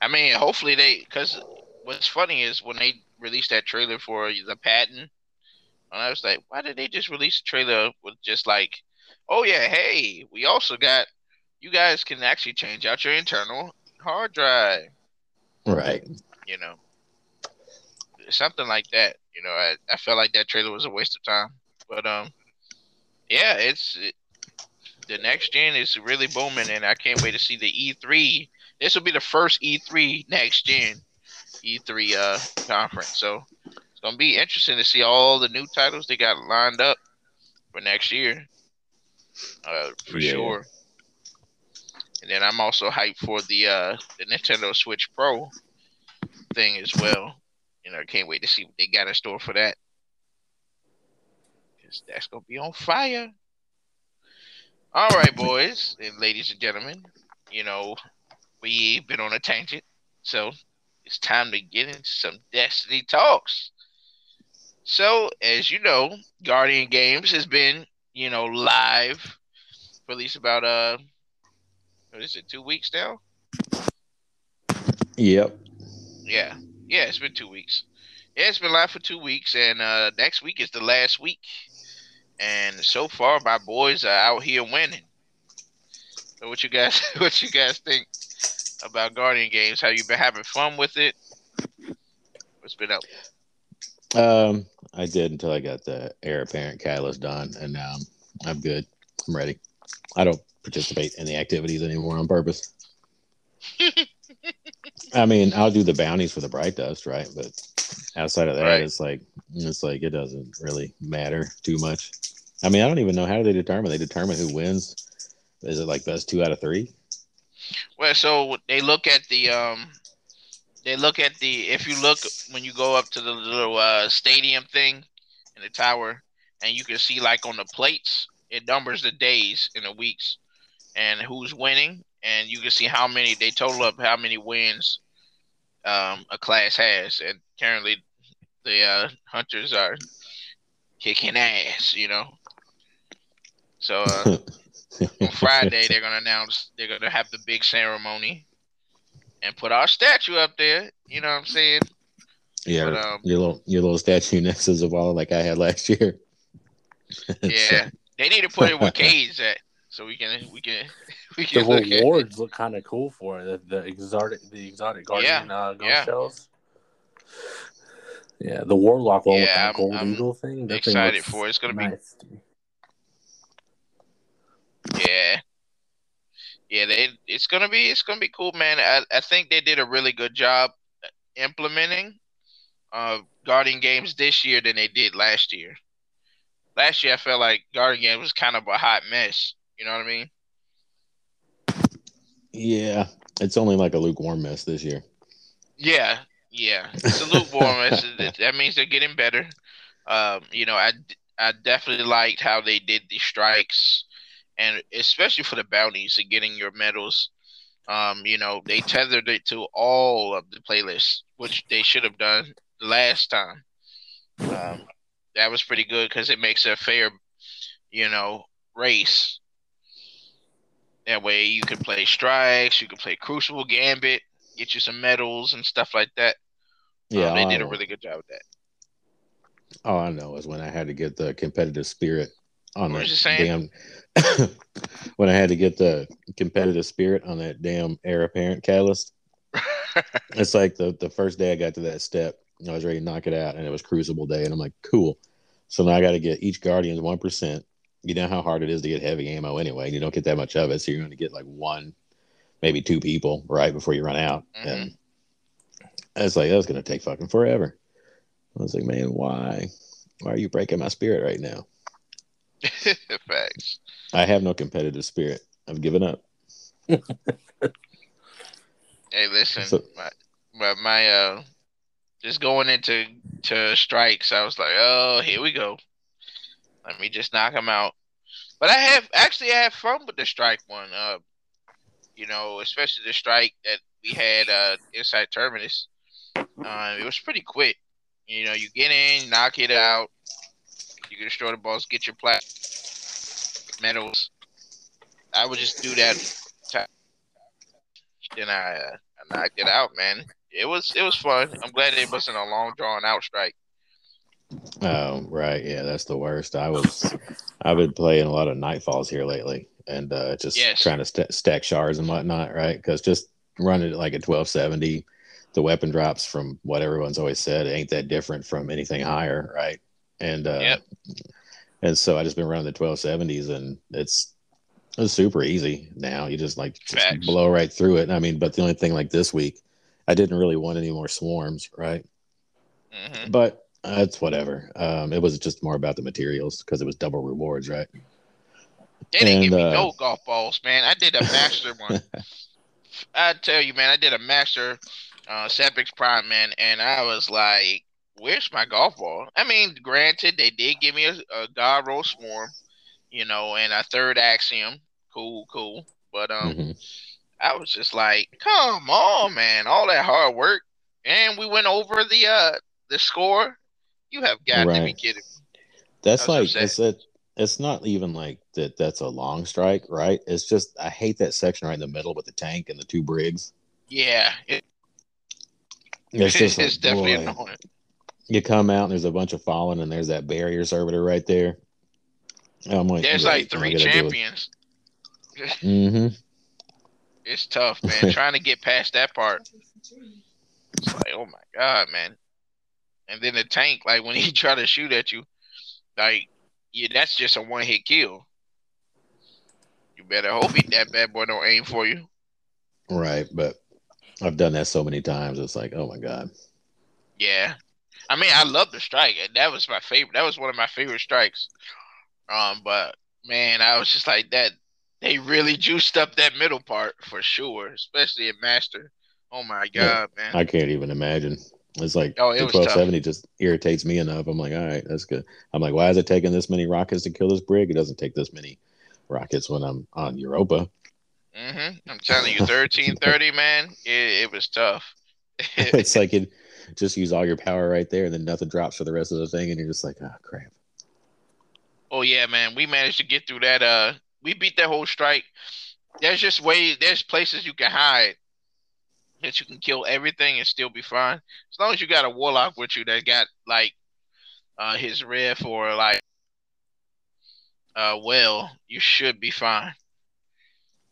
Speaker 1: I mean hopefully they because what's funny is when they released that trailer for the patent, and I was like, why did they just release a trailer with just like, oh yeah, hey, we also got you guys can actually change out your internal hard drive,
Speaker 2: Right.
Speaker 1: you know, something like that. You know, I I felt like that trailer was a waste of time, but um, yeah, it's. It, the next gen is really booming, and I can't wait to see the E3. This will be the first E3 next gen E3 uh, conference. So gonna be interesting to see all the new titles they got lined up for next year, uh, for
Speaker 2: Yeah.
Speaker 1: sure. And then I'm also hyped for the uh, the Nintendo Switch Pro thing as well. You know, can't wait to see what they got in store for that. 'Cause that's gonna be on fire. All right, boys and ladies and gentlemen, you know, we've been on a tangent, so it's time to get into some Destiny talks. So, as you know, Guardian Games has been, you know, live for at least about uh, what is it, two weeks now?
Speaker 2: Yep.
Speaker 1: Yeah, yeah, it's been two weeks. Yeah, it's been live for two weeks, and uh, next week is the last week. And so far, my boys are out here winning. So, what you guys, <laughs> what you guys think about Guardian games? Have you been having fun with it? What's been up?
Speaker 2: Um, I did until I got the heir apparent catalyst done, and now I'm, I'm good. I'm ready. I don't participate in the activities anymore on purpose. <laughs> I mean, I'll do the bounties for the bright dust, right? But outside of that,
Speaker 1: Right.
Speaker 2: it's like it's like it doesn't really matter too much. I mean, I don't even know how do they determine. They determine who wins. Is it like best two out of three?
Speaker 1: Well, so they look at the um, they look at the if you look when you go up to the little uh stadium thing in the tower, and you can see like on the plates, it numbers the days and the weeks, and who's winning, and you can see how many they total up how many wins um a class has, and currently the uh, hunters are kicking ass, you know. So uh, <laughs> on Friday they're gonna announce they're gonna have the big ceremony and put our statue up there. You know what I'm saying?
Speaker 2: yeah,
Speaker 1: But, um,
Speaker 2: your little your little statue <laughs> next to Zavala like I had last year. <laughs>
Speaker 1: Yeah, they need to put it with <laughs> Cage at, so we can we can we
Speaker 3: The
Speaker 1: can look at
Speaker 3: rewards look kind of cool for it. The, the exotic, the exotic guardian uh, ghost
Speaker 1: yeah.
Speaker 3: shells. Yeah, the warlock one
Speaker 1: Yeah,
Speaker 3: with that
Speaker 1: I'm-
Speaker 3: gold
Speaker 1: I'm
Speaker 3: eagle thing. That
Speaker 1: excited
Speaker 3: thing
Speaker 1: for it. It's gonna be- Yeah, yeah. They it's gonna be it's gonna be cool, man. I I think they did a really good job implementing uh Guardian games this year than they did last year. Last year, I felt like Guardian games was kind of a hot mess. You know what I mean?
Speaker 2: Yeah, it's only like a lukewarm mess this year.
Speaker 1: Yeah, yeah. It's a lukewarm. It- <laughs> that means they're getting better. Um, you know, I, I definitely liked how they did the strikes, especially for the bounties and getting your medals. Um, you know, they tethered it to all of the playlists, which they should have done last time. Um, that was pretty good because it makes a fair, you know, race. That way you can play strikes, you can play Crucible Gambit, get you some medals and stuff like that.
Speaker 2: Yeah,
Speaker 1: Um, they did a really good job with that.
Speaker 2: All I know is when I had to get the competitive spirit on
Speaker 1: What
Speaker 2: that
Speaker 1: saying?
Speaker 2: damn. <laughs> when I had to get the competitive spirit on that damn heir apparent catalyst, <laughs> it's like the the first day I got to that step, I was ready to knock it out, and it was Crucible Day, and I'm like, cool. So now I got to get each Guardian's one percent. You know how hard it is to get heavy ammo anyway. You don't get that much of it, so you're going to get like one, maybe two people right before you run out,
Speaker 1: Mhm.
Speaker 2: and it's like that's going to take fucking forever. I was like, man, why? Why are you breaking my spirit right now? <laughs>
Speaker 1: Facts.
Speaker 2: I have no competitive spirit. I've given up.
Speaker 1: Hey, listen,
Speaker 2: So-
Speaker 1: my, my my uh, just going into to strikes, I was like, oh, here we go. Let me just knock him out. But I have actually I have fun with the strike one. Uh, you know, especially the strike that we had uh Insight Terminus. Uh, it was pretty quick. You know, you get in, knock it out. You can destroy the balls, get your plat medals. I would just do that then I, uh, I knocked it out, man. It was it was fun. I'm glad it wasn't a long drawn out strike.
Speaker 2: Oh, right. Yeah, that's the worst. I was, I've been playing a lot of Nightfalls here lately, and uh, just
Speaker 1: Yes.
Speaker 2: trying to st- stack shards and whatnot, right? Because just running it like a 1270, the weapon drops from what everyone's always said ain't that different from anything higher, right? And uh,
Speaker 1: Yep.
Speaker 2: and so I just been running the 1270s, and it's it's super easy now. You just like just blow right through it. I mean, but the only thing like this week, I didn't really want any more swarms, right?
Speaker 1: hmm
Speaker 2: but uh, it's whatever. Um, it was just more about the materials because it was double rewards, right?
Speaker 1: They didn't give
Speaker 2: And,
Speaker 1: me
Speaker 2: uh,
Speaker 1: no golf balls, man. I did a master one. <laughs> I tell you, man, I did a master uh Sepiks Prime, man, and I was like, "Where's my golf ball?" I mean, granted, they did give me a, a God roll swarm, you know, and a third axiom. Cool, cool. But um,
Speaker 2: Mhm.
Speaker 1: I was just like, "Come on, man! All that hard work, and we went over the uh the score. You have got to be kidding me!"
Speaker 2: That's like
Speaker 1: upset.
Speaker 2: it's that. It's not even like that. That's a long strike, right? It's just I hate that section right in the middle with the tank and the two brigs.
Speaker 1: Yeah, it,
Speaker 2: It's <laughs> just
Speaker 1: it's
Speaker 2: like,
Speaker 1: definitely
Speaker 2: boy,
Speaker 1: annoying.
Speaker 2: You come out and there's a bunch of fallen and there's that barrier servitor right there. I'm like,
Speaker 1: There's like three
Speaker 2: champions.
Speaker 1: champions. <laughs>
Speaker 2: Mm-hmm.
Speaker 1: It's tough, man. <laughs> Trying to get past that part. It's like, oh my god, man. and then the tank, like when <laughs> he try to shoot at you, like yeah, that's just a one hit kill. You better hope he, that bad boy don't aim for you.
Speaker 2: Right, but I've done that so many times. It's like, oh my god.
Speaker 1: Yeah, I mean, I love the strike. That was my favorite. That was one of my favorite strikes. Um, but man, I was just like that. They really juiced up that middle part for sure, especially at master. Oh my god, yeah, man!
Speaker 2: I can't even imagine. It's like
Speaker 1: oh, it
Speaker 2: the twelve seventy just irritates me enough. I'm like, all right, that's good. I'm like, why is it taking this many rockets to kill this brig? It doesn't take this many rockets when I'm on Europa.
Speaker 1: Mm-hmm. I'm telling you, thirteen thirty, man, it, it was tough. <laughs>
Speaker 2: it's like it just use all your power right there, and then nothing drops for the rest of the thing, and you're just like, oh crap.
Speaker 1: Oh yeah, man, we managed to get through that. Uh, we beat that whole strike. There's just way. There's places you can hide that you can kill everything and still be fine. As long as you got a warlock with you that got like uh his rift or like uh well, you should be fine.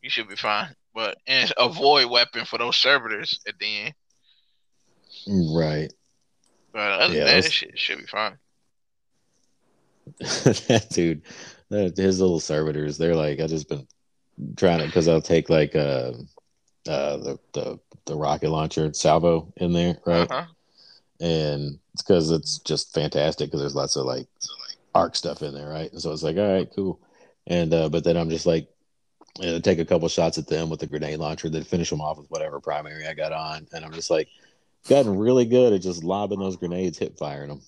Speaker 1: You should be fine. But and avoid weapon for those servitors at the end.
Speaker 2: Right.
Speaker 1: But other yeah, than that, it should, be fine. <laughs>
Speaker 2: that dude, his little servitors, they're like, I just been trying to, because I'll take like uh, uh, the, the the rocket launcher salvo in there, right? Uh-huh. And it's because it's just fantastic because there's lots of like arc stuff in there, right? And so it's like, all right, cool. And uh, but then I'm just like, you know, take a couple shots at them with the grenade launcher, then finish them off with whatever primary I got on, and I'm just like, gotten really good at just lobbing those grenades, hip firing them.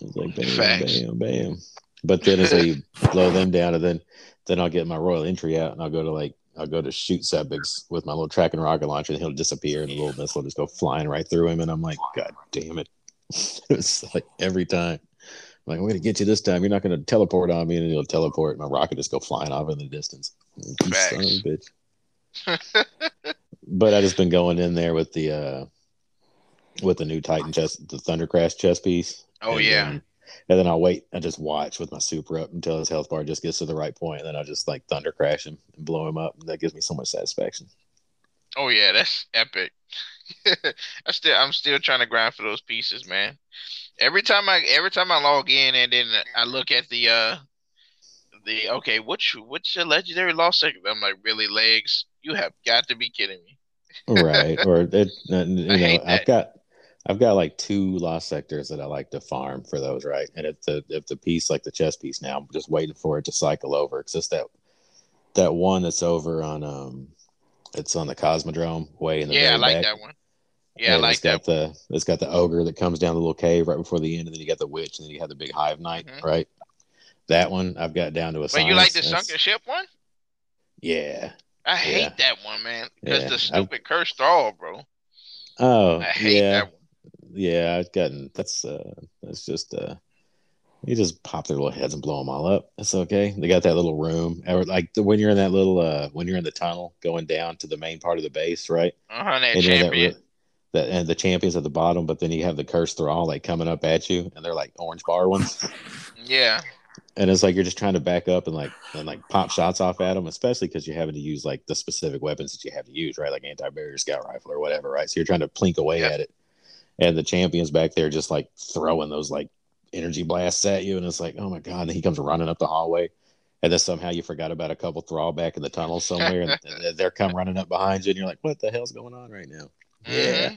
Speaker 2: It's like bam, Facts. bam, bam. But then as I blow <laughs> them down, and then then I'll get my royal entry out, and I'll go to like I'll go to shoot Sepiks with my little track and rocket launcher, and he'll disappear, and the little missile will just go flying right through him. And I'm like, God damn it! <laughs> it's like every time. I'm like, I'm gonna get you this time. You're not gonna teleport on me, and he'll teleport. And My rocket just go flying off in the distance. Son bitch. <laughs> but I just been going in there with the uh with the new Titan chest, the Thundercrash chest piece.
Speaker 1: Oh yeah.
Speaker 2: Then, and then I'll wait and just watch with my super up until his health bar just gets to the right point, and then I'll just like thunder crash him and blow him up. That gives me so much satisfaction.
Speaker 1: Oh yeah, that's epic. <laughs> I still I'm still trying to grind for those pieces, man. Every time I every time I log in and then I look at the uh the okay, which which legendary lost sector? I'm like, really legs? You have got to be kidding me.
Speaker 2: right. Or it, <laughs> you know, I've got I've got like two lost sectors that I like to farm for those, right? And if the if the piece like the chest piece now, I'm just waiting for it to cycle over. because It's just that that one that's over on um it's on the Cosmodrome way in the
Speaker 1: Yeah, I like
Speaker 2: back.
Speaker 1: that one. Yeah, I like
Speaker 2: it's got
Speaker 1: that.
Speaker 2: the it's got the ogre that comes down the little cave right before the end, and then you got the witch, and then you have the big hive knight, mm-hmm. right? That one I've got down to a.
Speaker 1: But you like the sunken ship one?
Speaker 2: Yeah.
Speaker 1: I hate yeah. that one, man, because yeah. the stupid I've... cursed thrall, bro.
Speaker 2: Oh, I hate yeah. that one yeah, I've gotten that's uh that's just uh you just pop their little heads and blow them all up. That's okay. They got that little room, or like when you're in that little uh when you're in the tunnel going down to the main part of the base, right?
Speaker 1: Uh-huh, that and champion.
Speaker 2: That, that, and the champions at the bottom, but then you have the curse thrall like coming up at you, and they're like orange bar ones. <laughs>
Speaker 1: yeah.
Speaker 2: And it's like you're just trying to back up and like and like pop shots off at them, especially because you're having to use like the specific weapons that you have to use, right? Like anti barrier scout rifle or whatever, right? So you're trying to plink away yeah. at it and the champions back there just like throwing those like energy blasts at you, and it's like, oh my god! And he comes running up the hallway, and then somehow you forgot about a couple thrall back in the tunnel somewhere, and they're come running up behind you, and you're like, what the hell's going on right now? Mm-hmm. Yeah,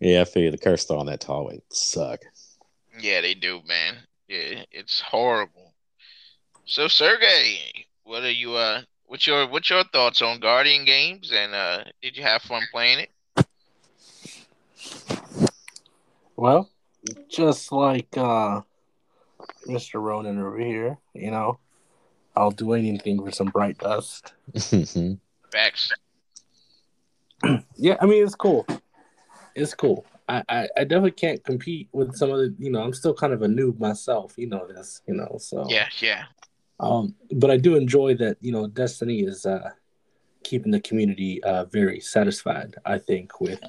Speaker 2: yeah. I feel the curse thrall on that hallway suck.
Speaker 1: Yeah, they do, man. Yeah, it's horrible. So, Sergey, what are you? Uh, what's your what's your thoughts on Guardian games? And uh, did you have fun playing it?
Speaker 3: Well, just like uh, Mr. Ronan over here, you know, I'll do anything for some bright dust. <laughs>
Speaker 1: Facts.
Speaker 3: yeah, I mean it's cool. It's cool. I, I, I, definitely can't compete with some of the you know, I'm still kind of a noob myself, you know this, you know, so
Speaker 1: Yeah, yeah.
Speaker 3: Um, but I do enjoy that, you know, Destiny is uh keeping the community uh very satisfied, I think, with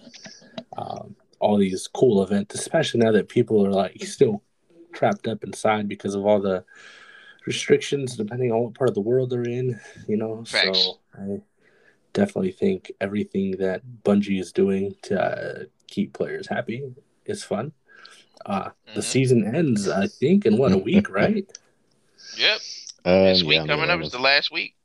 Speaker 3: um all these cool events, especially now that people are like still trapped up inside because of all the restrictions, depending on what part of the world they're in. You know, Facts. so I definitely think everything that Bungie is doing to uh, keep players happy is fun. Uh, the
Speaker 1: Mhm.
Speaker 3: season ends, I think, in what a week, <laughs> right?
Speaker 1: Yep.
Speaker 2: Uh,
Speaker 1: This week
Speaker 2: on the
Speaker 1: coming up is the last week.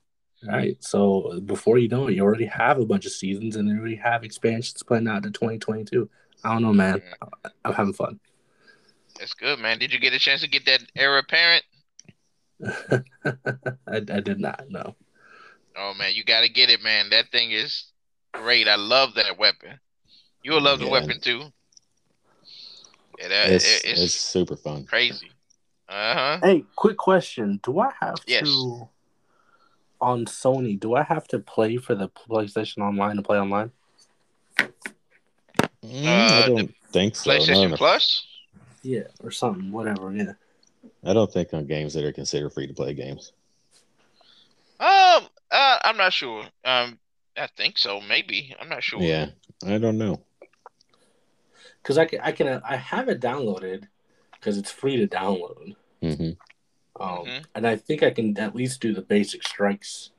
Speaker 3: Right. So before you know it, you already have a bunch of seasons and you already have expansions planned out to 2022. I don't know, man.
Speaker 1: Mhm.
Speaker 3: I'm having fun.
Speaker 1: That's good, man. Did you get a chance to get that heir apparent? <laughs>
Speaker 3: I, I did not No.
Speaker 1: Oh man, you gotta get it, man. That thing is great. I love that weapon. You'll love the weapon too. Yeah, that,
Speaker 2: It's,
Speaker 1: it- it's,
Speaker 2: it's super fun.
Speaker 1: crazy. Uh huh.
Speaker 3: Hey, quick question. Do I have
Speaker 1: Yes.
Speaker 3: to on Sony, do I have to play for the PlayStation Online to play online?
Speaker 2: Mm,
Speaker 1: Uh,
Speaker 2: I don't think so.
Speaker 1: PlayStation
Speaker 2: No, no.
Speaker 1: Plus.
Speaker 3: Yeah, or something, whatever, yeah.
Speaker 2: I don't think on games that are considered free to play games.
Speaker 1: Um, uh, I'm not sure. Um, I think so. Maybe I'm not sure.
Speaker 2: Yeah, I don't know.
Speaker 3: Cuz I can I can I have it downloaded cuz it's free to download.
Speaker 2: hmm
Speaker 3: Um,
Speaker 1: Mhm.
Speaker 3: and I think I can at least do the basic strikes.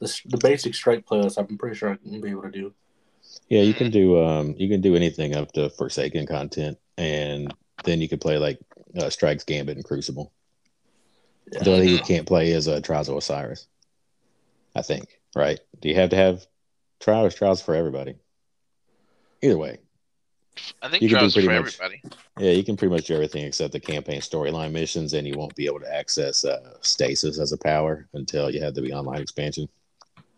Speaker 3: The, the basic strike playlist, I'm pretty sure I can be able to do.
Speaker 2: Yeah, you can do um, you can do anything up to Forsaken content, and then you could play like uh, Strikes, Gambit, and Crucible.
Speaker 3: Yeah.
Speaker 2: The only thing you can't play is uh, Trials of Osiris. I think, right? Do you have to have trials? Trials for everybody. Either way,
Speaker 1: I think
Speaker 2: You can do
Speaker 1: trials for
Speaker 2: pretty much-
Speaker 1: everybody.
Speaker 2: yeah, you can pretty much do everything except the campaign storyline missions, and you won't be able to access uh, stasis as a power until you have the online expansion.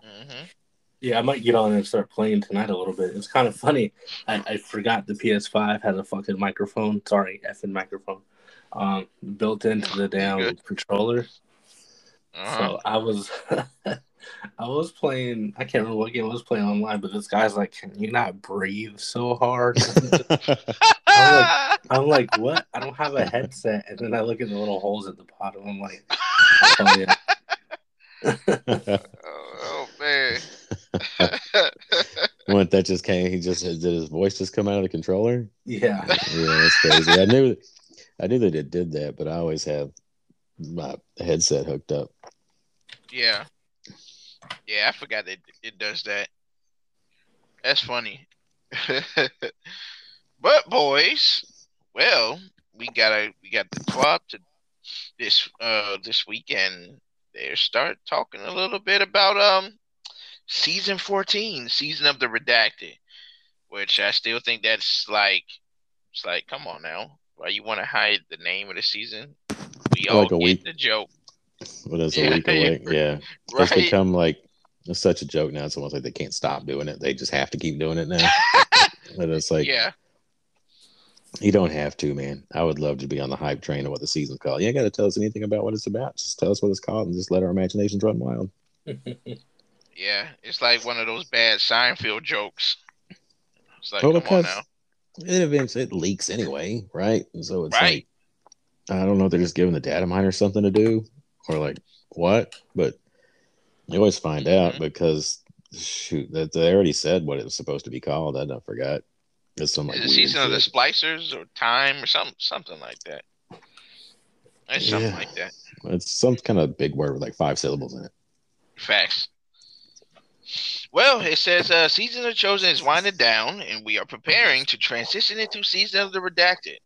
Speaker 1: hmm
Speaker 3: Yeah, I might get on and start playing tonight a little bit. It's kind of funny. I, I forgot the PS5 has a fucking microphone. Sorry, effing microphone. Um, built into the damn
Speaker 1: Good.
Speaker 3: controller.
Speaker 1: Uh-huh.
Speaker 3: So I was, <laughs> I was playing. I can't remember what game I was playing online, but this guy's like, "Can you not breathe so hard?" <laughs> I'm like, "What? I don't have a headset." And then I look at the little holes at the bottom. I'm like, "Oh yeah." <laughs>
Speaker 1: oh, oh, man. <laughs>
Speaker 2: when that just came, he just did his voice just come out of the controller.
Speaker 3: Yeah,
Speaker 2: Yeah, that's crazy. I knew, I knew that it did that, but I always have my headset hooked up.
Speaker 1: yeah. Yeah, I forgot that it does that. That's funny. <laughs> but boys, well, we got a we got the twab to this uh this weekend. They start talking a little bit about um season fourteen, season of the redacted, which I still think that's like it's like come on now, why you want to hide the name of the season? We all
Speaker 2: Like a
Speaker 1: get
Speaker 2: week.
Speaker 1: the joke,
Speaker 2: But it's
Speaker 1: Yeah,
Speaker 2: a week <laughs> away.
Speaker 1: yeah.
Speaker 2: Yeah, it's become like it's such a joke now. It's almost like they can't stop doing it. They just have to keep doing it now. <laughs> and it's like
Speaker 1: yeah,
Speaker 2: you don't have to, man. I would love to be on the hype train of what the season's called. You ain't got to tell us anything about what it's about. Just tell us what it's called and just let our imaginations run wild. <laughs>
Speaker 1: yeah. It's like one of those bad Seinfeld jokes. It's like,
Speaker 2: Well,
Speaker 1: come on now.
Speaker 2: it eventually it leaks anyway, right? And so it's
Speaker 1: Right.
Speaker 2: like I don't know if they're just giving the data miner something to do or like what, but you always find out
Speaker 1: Mhm.
Speaker 2: because shoot, that they already said what it was supposed to be called. I don't forgot. It's some like
Speaker 1: Is it
Speaker 2: weird
Speaker 1: season of the splicers or time or something something like that. It's something
Speaker 2: Yeah.
Speaker 1: like that.
Speaker 2: It's some kind of big word with like five syllables in it.
Speaker 1: Facts. Well, it says uh, season of chosen is winding down, and we are preparing to transition into season of the redacted.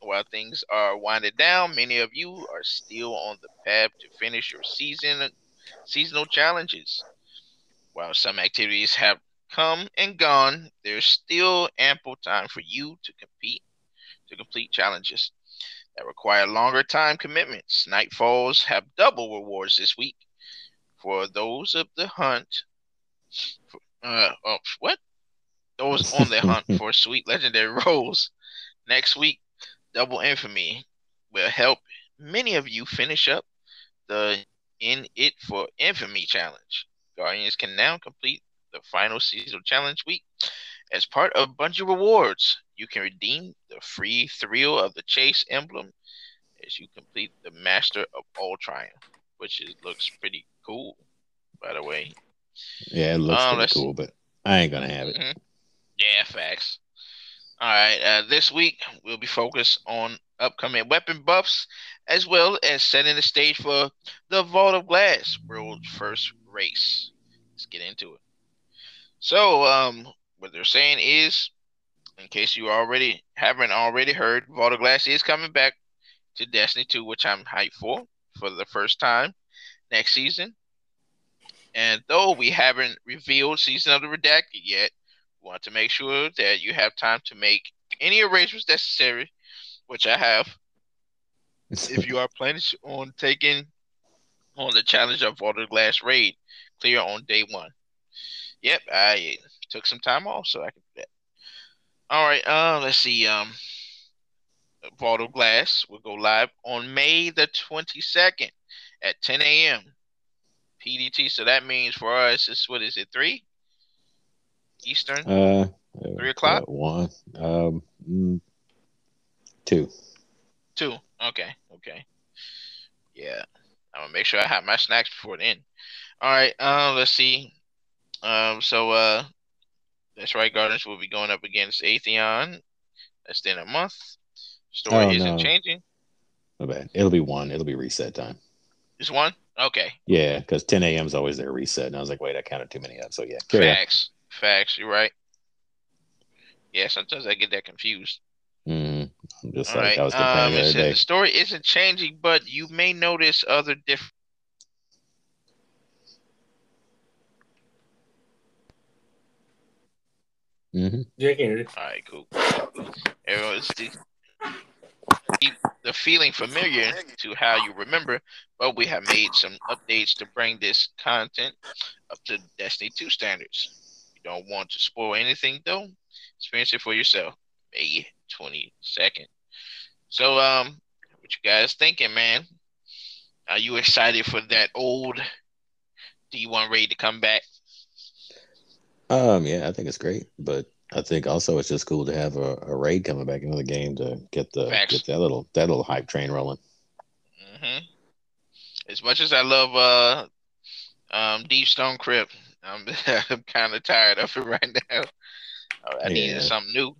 Speaker 1: While things are winding down, many of you are still on the path to finish your season seasonal challenges. While some activities have come and gone, there's still ample time for you to compete to complete challenges that require longer time commitments. Nightfalls have double rewards this week for those of the hunt. Uh, oh, what? Those on the hunt for <laughs> sweet legendary rolls. Next week, double infamy will help many of you finish up the in it for infamy challenge. Guardians can now complete the final seasonal challenge week as part of Bungie rewards. You can redeem the free thrill of the chase emblem as you complete the Master of All Triumph, which is, looks pretty cool, by the way.
Speaker 2: Yeah, it looks
Speaker 1: Um,
Speaker 2: pretty cool, but I ain't gonna have it.
Speaker 1: Mhm. Yeah, facts. All right, uh, this week we'll be focused on upcoming weapon buffs as well as setting the stage for the Vault of Glass World first race. Let's get into it. So, um, what they're saying is in case you already haven't already heard, Vault of Glass is coming back to Destiny 2, which I'm hyped for for the first time next season. And though we haven't revealed Season of the Redacted yet, we want to make sure that you have time to make any arrangements necessary, which I have. if you are planning on taking on the challenge of of Glass Raid clear on day one. Yep, I took some time off so I can do that. All right, uh, let's see. Um, Vault Glass will go live on May the 22nd at 10 a.m. PDT. So that means for us, it's what is it, three Eastern?
Speaker 2: Uh,
Speaker 1: Three o'clock?
Speaker 2: uh, one, um, mm, two.
Speaker 1: Two. Okay. Okay. Yeah. I'm gonna make sure I have my snacks before then. All right. Uh, let's see. Um. So uh, that's right. Guardians will be going up against Atheon. That's in a month. Story
Speaker 2: Oh,
Speaker 1: isn't
Speaker 2: no.
Speaker 1: changing.
Speaker 2: My bad. It'll be one. It'll be reset time.
Speaker 1: It's one. Okay.
Speaker 2: Yeah, because 10 a.m. is always their reset, and I was like, wait, I counted too many up. So yeah, carry on.
Speaker 1: Facts. Facts. You're right. Yeah. Sometimes I get that confused.
Speaker 2: Mm, just
Speaker 1: All
Speaker 2: like
Speaker 1: right.
Speaker 2: I was
Speaker 1: Um,
Speaker 2: the other
Speaker 1: says
Speaker 2: day.
Speaker 1: the story isn't changing, but you may notice other different.
Speaker 2: Mm-hmm.
Speaker 3: Yeah, I can hear you.
Speaker 1: All right, cool. Everyone's the, feeling familiar to how you remember, but we have made some updates to bring this content up to Destiny 2 standards. You don't want to spoil anything though. Experience it for yourself. May 22nd. So, um, what you guys thinking, man? Are you excited for that old D1 raid to come back?
Speaker 2: Um, yeah, I think it's great, but I think also it's just cool to have a, a raid coming back into the game to get the
Speaker 1: Facts.
Speaker 2: get that little that little hype train rolling.
Speaker 1: hmm As much as I love uh um Deep Stone Crypt, I'm <laughs> I'm kind of tired of it right now. Uh, I needed
Speaker 2: Yeah.
Speaker 1: something new.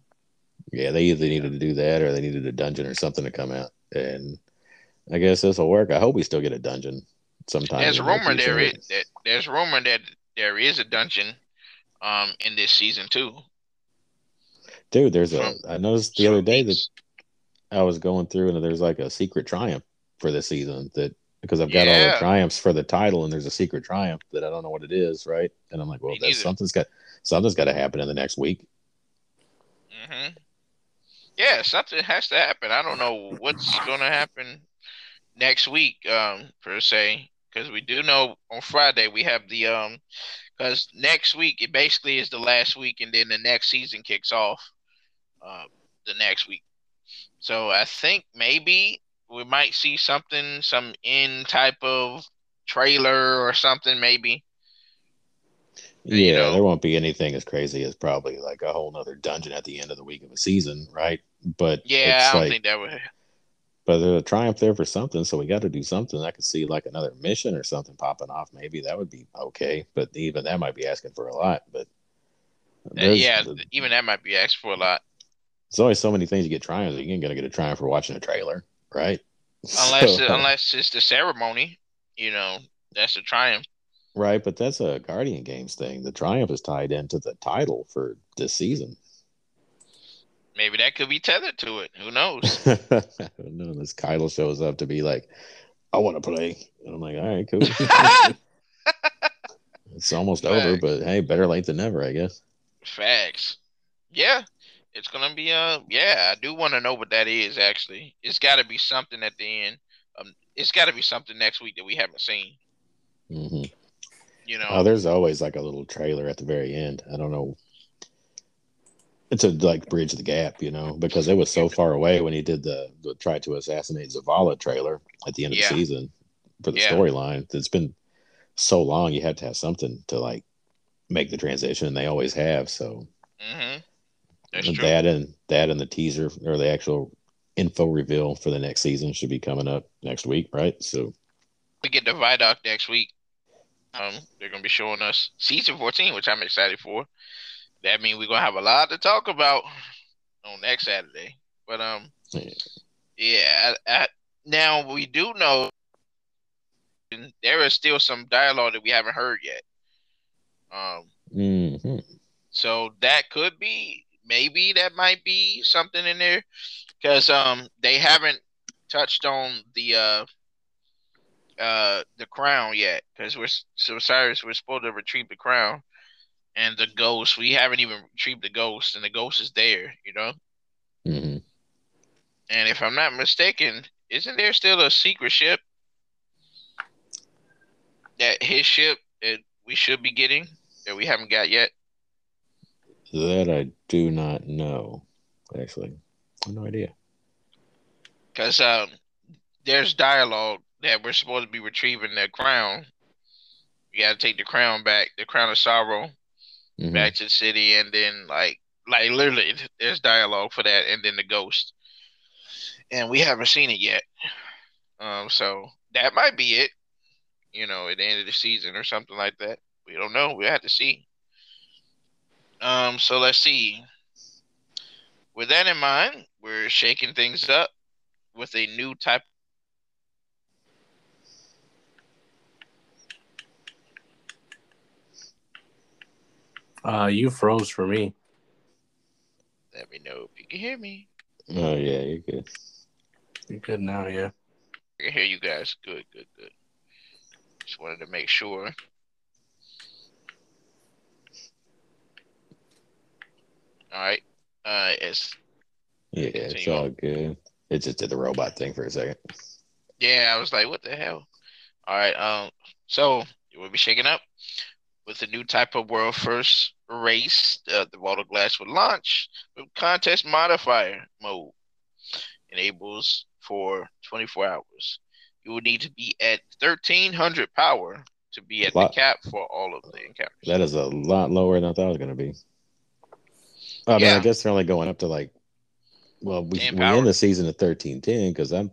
Speaker 2: Yeah, they either needed to do that or they needed a dungeon or something to come out, and I guess this will work. I hope we still get a dungeon sometime.
Speaker 1: There's a
Speaker 2: in the
Speaker 1: rumor there is that there's rumor that there is a dungeon um in this season too.
Speaker 2: Dude, there's a. I noticed the other day that. I was going through and there's like a secret triumph for this season that because I've got all the triumphs for the title and there's a secret triumph that I don't know what it is, right? And I'm like, well, that's something's got something's got to happen in the next week.
Speaker 1: Mm-hmm. Yeah, something has to happen. I don't know what's gonna happen next week, um, per se, because we do know on Friday we have the um, because next week it basically is the last week, and then the next season kicks off, uh, the next week. So I think maybe we might see something, some in type of trailer or something, maybe.
Speaker 2: Yeah,
Speaker 1: You know-
Speaker 2: there won't be anything as crazy as probably like a whole nother dungeon at the end of the week of a season, right? But
Speaker 1: Yeah, I don't
Speaker 2: like,
Speaker 1: think that would.
Speaker 2: but there's a triumph there for something, so we got to do something. I could see like another mission or something popping off. Maybe that would be okay, but even that might be asking for a lot. But
Speaker 1: Uh, yeah, even that might be asked for a lot.
Speaker 2: There's always so many things you get triumphs. You ain't gonna get a triumph for watching a trailer, right? <laughs>
Speaker 1: Unless
Speaker 2: So-
Speaker 1: unless it's the ceremony, you know, that's a triumph.
Speaker 2: right, but that's a Guardian Games thing. The triumph is tied into the title for this season.
Speaker 1: Maybe that could be tethered to it. Who knows? <laughs>
Speaker 2: no, this Kyle shows up to be like, I want to play. And I'm like, all right, cool. <laughs> it's almost over, but hey, better late than never, I guess.
Speaker 1: Facts. Yeah, it's gonna be a yeah. I do want to know what that is. Actually, it's got to be something at the end. Um, it's got to be something next week that we haven't seen.
Speaker 2: hmm
Speaker 1: You know,
Speaker 2: Oh, there's always like a little trailer at the very end. I don't know. It's a like bridge the gap, you know, because it was so far away when he did the, the try to assassinate Zavala trailer at the end of
Speaker 1: Yeah.
Speaker 2: the season for the
Speaker 1: Yeah.
Speaker 2: storyline. It's been so long, you have to have something to like make the transition, and they always have. So
Speaker 1: hmm that's true.
Speaker 2: that and that and the teaser or the actual info reveal for the next season should be coming up next week, right? So
Speaker 1: we get the Vidoc next week. Um, they're gonna be showing us season fourteen, which I'm excited for. That means we're gonna have a lot to talk about on next Saturday. But um,
Speaker 2: Yeah.
Speaker 1: yeah. I, I, now we do know there is still some dialogue that we haven't heard yet. Um,
Speaker 2: mhm.
Speaker 1: so that could be maybe that might be something in there. Because um they haven't touched on the uh uh the crown yet. Because we're so Cyrus we're supposed to retrieve the crown and the ghost. We haven't even retrieved the ghost and the ghost is there you know?
Speaker 2: Mm-hmm.
Speaker 1: and if I'm not mistaken isn't there still a secret ship that his ship that we should be getting that we haven't got yet
Speaker 2: That I do not know. Actually, I have no idea.
Speaker 1: because um there's dialogue that we're supposed to be retrieving the crown. We got to take the crown back the crown of sorrow
Speaker 2: Mhm.
Speaker 1: back to the city and then like like literally there's dialogue for that and then the ghost. And we haven't seen it yet. Um so that might be it. You know at the end of the season or something like that. We don't know. We have to see um so let's see with that in mind we're shaking things up with a new type
Speaker 3: Uh, you froze for me.
Speaker 1: let me know if you can hear me
Speaker 2: Oh yeah, you're good.
Speaker 3: You're good now, yeah.
Speaker 1: I can hear you guys good good good just wanted to make sure all right uh it's
Speaker 2: Yeah, it's all good. It just did the robot thing for a second.
Speaker 1: Yeah, I was like, what the hell? All right, um, so we'll be shaking up with a new type of world first race. Uh, the Water Glass will launch with contest modifier mode. Enables for 24 hours. You will need to be at 1300 power to be at the cap for all of the encounters.
Speaker 2: That is a lot lower than I thought it was gonna be. I mean,
Speaker 1: Yeah.
Speaker 2: I guess they're only going up to like, well, we
Speaker 1: Ten
Speaker 2: we
Speaker 1: power.
Speaker 2: in the season at thirteen ten because I'm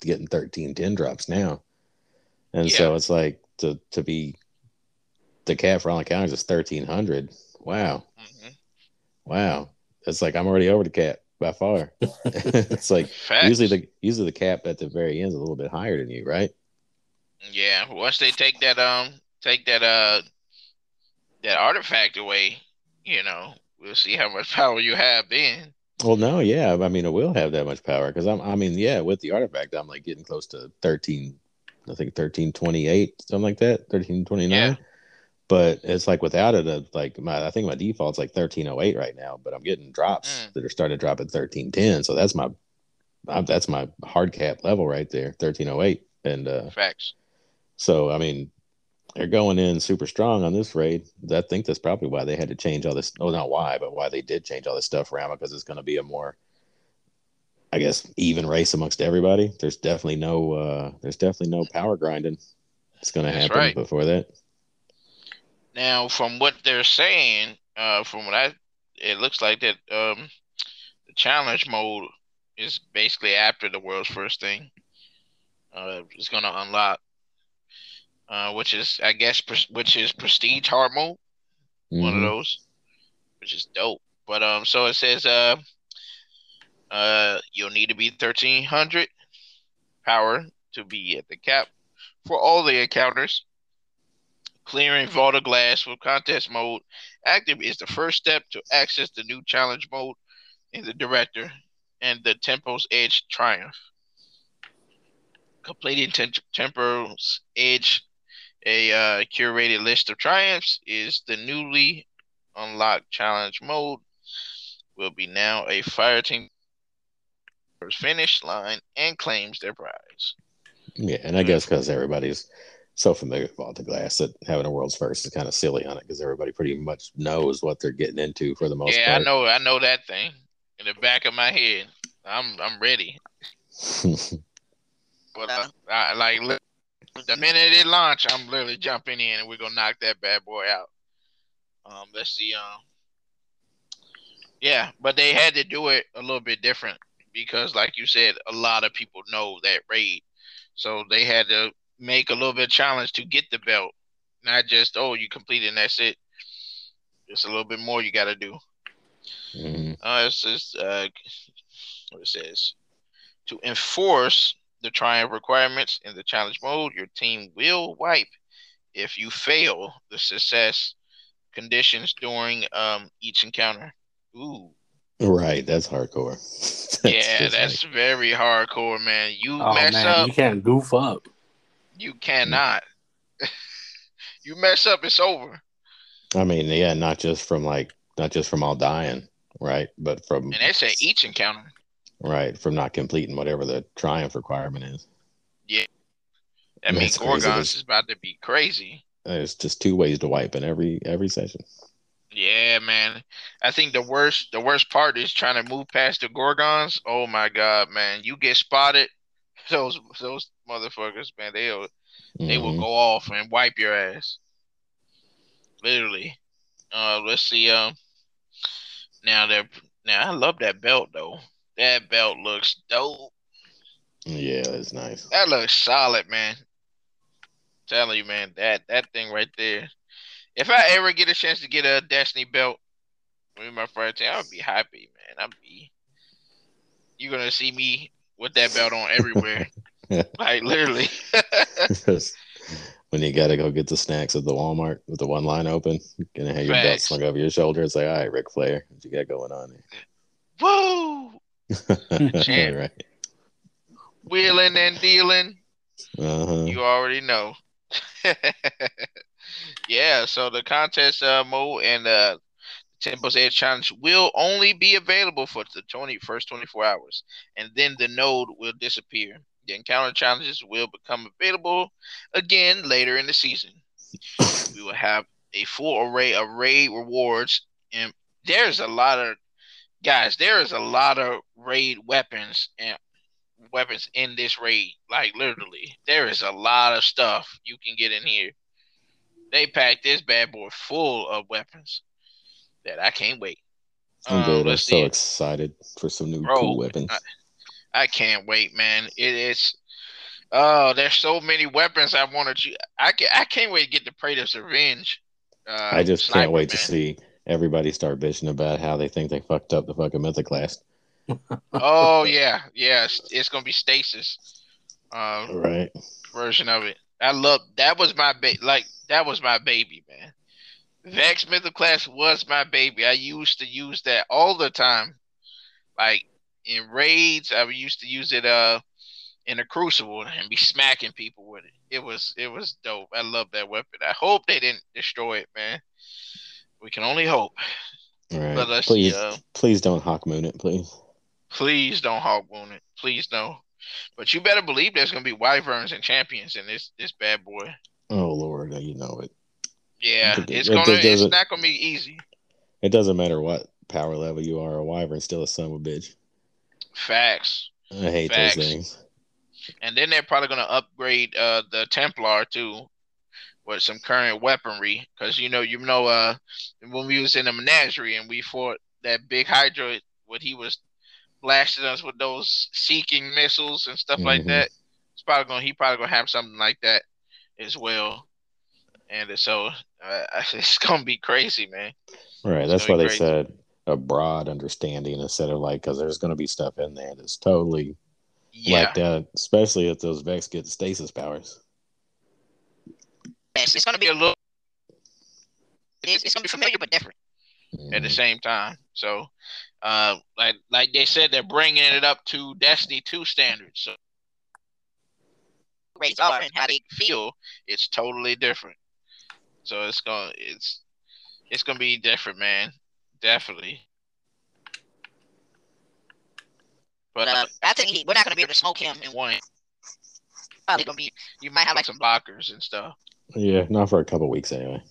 Speaker 2: getting thirteen ten drops now, and so it's like to to be the cap for all encounters is thirteen hundred. Wow,
Speaker 1: Mhm.
Speaker 2: wow, it's like I'm already over the cap by far. <laughs> it's like
Speaker 1: Facts.
Speaker 2: usually the usually the cap at the very end is a little bit higher than you, right?
Speaker 1: Yeah, once they take that um take that uh that artifact away, you know, we'll see how much power you have then.
Speaker 2: Well, no, yeah. I mean, it will have that much power because I'm. I mean, yeah, with the artifact, I'm like getting close to thirteen. I think thirteen twenty eight, something like that. Thirteen twenty nine.
Speaker 1: Yeah.
Speaker 2: But it's like without it, uh, like my. I think my default's like thirteen oh eight right now. But I'm getting drops
Speaker 1: Mm.
Speaker 2: that are starting to drop at thirteen ten. So that's my. i that's my hard cap level right there, thirteen oh eight. And uh,
Speaker 1: Facts.
Speaker 2: so I mean, they're going in super strong on this raid. I think that's probably why they had to change all this. Oh, not why, but why they did change all this stuff around because it's going to be a more, I guess, even race amongst everybody. There's definitely no, uh there's definitely no power grinding. It's going to happen
Speaker 1: right.
Speaker 2: before that.
Speaker 1: Now, from what they're saying, uh, from what I, it looks like that um, the challenge mode is basically after the world's first thing. Uh, it's gonna unlock, uh, which is I guess pres- which is prestige hard mode. one of
Speaker 2: Mhm.
Speaker 1: those, which is dope. But um, so it says uh, uh, you'll need to be thirteen hundred power to be at the cap for all the encounters. Clearing Vault of Glass with contest mode active is the first step to access the new challenge mode in the director and the Tempo's Edge Triumph. Completing Tem- Tempo's Edge a uh, curated list of triumphs is the newly unlocked challenge mode. Will be now a fire team finish line and claims their prize.
Speaker 2: Yeah, and I guess because everybody's so familiar with Vault of Glass that having a world's first is kind of silly on it because everybody pretty much knows what they're getting into for the most
Speaker 1: yeah,
Speaker 2: part.
Speaker 1: I know, I know that thing in the back of my head. I'm, I'm ready. <laughs> But uh, I, like li- the minute it launch, I'm literally jumping in and we're gonna knock that bad boy out. Um, let's see. Um, yeah, but they had to do it a little bit different because, like you said, a lot of people know that raid, so they had to make a little bit of challenge to get the belt, not just oh you completed and that's it. Just a little bit more you got to do.
Speaker 2: Mhm.
Speaker 1: Uh, it's just uh, what it says to enforce the triumph requirements in the challenge mode. Your team will wipe if you fail the success conditions during um each encounter. Ooh,
Speaker 2: Right, that's hardcore. <laughs>
Speaker 1: yeah,
Speaker 2: just
Speaker 1: that's very hardcore, man. You
Speaker 3: Oh
Speaker 1: mess
Speaker 3: man,
Speaker 1: up,
Speaker 3: you can't goof up.
Speaker 1: you cannot. <laughs> you mess up, it's over.
Speaker 2: I mean, yeah, not just from like not just from all dying, right? But from
Speaker 1: And they say each encounter.
Speaker 2: Right from not completing whatever the triumph requirement is. Yeah.
Speaker 1: I mean,
Speaker 2: That's.
Speaker 1: Gorgons
Speaker 2: There's-
Speaker 1: is about to be crazy.
Speaker 2: There's just two ways to wipe in every every session.
Speaker 1: Yeah, man. I think the worst the worst part is trying to move past the Gorgons. Oh my god, man. You get spotted, <laughs> those those motherfuckers, man, they'll they will
Speaker 2: Mhm.
Speaker 1: go off and wipe your ass. Literally. Uh let's see um now they're now I love that belt though. That belt looks dope.
Speaker 2: Yeah, it's nice.
Speaker 1: That looks solid, man. telling you, man, that that thing right there. If I ever get a chance to get a Destiny belt with my friend team, I would be happy, man. I'd be. You're gonna see me with that belt on everywhere, <laughs> like literally. <laughs>
Speaker 2: when you gotta go get the snacks at the Walmart with the one line open, gonna have your belt slung over your shoulder. It's like, all right, Ric Flair, what you got going on
Speaker 1: Woo!
Speaker 2: there? <laughs> <laughs> Right.
Speaker 1: Wheeling and dealing.
Speaker 2: Uh-huh.
Speaker 1: You already know. <laughs> yeah, so the contest uh, mode and uh, Temple's Edge Challenge will only be available for the 20, first 24 hours, and then the node will disappear. The encounter challenges will become available again later in the season. we will have a full array of raid rewards, and there's a lot of guys. There is a lot of raid weapons and weapons in this raid. Like literally, there is a lot of stuff you can get in here. They packed this bad boy full of weapons that I can't wait.
Speaker 2: I'm
Speaker 1: Um,
Speaker 2: good. I'm so excited for some new
Speaker 1: Bro,
Speaker 2: cool weapons.
Speaker 1: I- I can't wait, man. It is. Oh, there's so many weapons I wanted to. I can, I can't wait to get the Praedyth's Revenge. Uh,
Speaker 2: I just
Speaker 1: sniper,
Speaker 2: can't wait to see everybody start bitching about how they think they fucked up the fucking Mythoclast.
Speaker 1: Oh yeah, yeah. It's, it's gonna be stasis. Uh,
Speaker 2: Right.
Speaker 1: version of it. I love that was my ba- like that was my baby, man. Vex Mythoclast was my baby. I used to use that all the time. Like in raids, I used to use it uh in a crucible and be smacking people with it. It was it was dope. I love that weapon. I hope they didn't destroy it, man. We can only hope.
Speaker 2: All right.
Speaker 1: But let's
Speaker 2: please.
Speaker 1: Uh,
Speaker 2: please don't Hawkmoon it, please.
Speaker 1: please don't Hawkmoon it. Please no. But you better believe there's gonna be wyverns and champions in this this bad boy.
Speaker 2: Oh Lord, you know it.
Speaker 1: Yeah,
Speaker 2: It-
Speaker 1: it's gonna. It's
Speaker 2: doesn't-
Speaker 1: not gonna be easy.
Speaker 2: It doesn't matter what power level you are, a wyvern's still a son of a bitch.
Speaker 1: Facts.
Speaker 2: I hate
Speaker 1: Facts.
Speaker 2: those things.
Speaker 1: And then they're probably gonna upgrade uh the Templar too with some current weaponry. Cause you know, you know, uh when we was in the menagerie and we fought that big Hydra when he was blasting us with those seeking missiles and stuff like
Speaker 2: Mhm.
Speaker 1: that. It's probably gonna he probably gonna have something like that as well. And so uh, <laughs> it's gonna be crazy, man.
Speaker 2: Right.
Speaker 1: It's
Speaker 2: That's
Speaker 1: gonna
Speaker 2: why they
Speaker 1: crazy.
Speaker 2: said a broad understanding instead of like because there's going to be stuff in there that's totally
Speaker 1: Yeah,
Speaker 2: like that, especially if those Vex get stasis powers.
Speaker 1: It's, it's gonna be a little. It's, it's gonna be familiar but different. at the same time. So, uh, like like they said, they're bringing it up to Destiny two standards. So, rates are and how they feel, it's totally different. So it's gonna it's it's gonna be different, man. Definitely. But uh, I think he, we're not gonna be able to smoke him in one. Probably gonna be. You might have like some blockers and stuff.
Speaker 2: Yeah, not for a couple weeks anyway.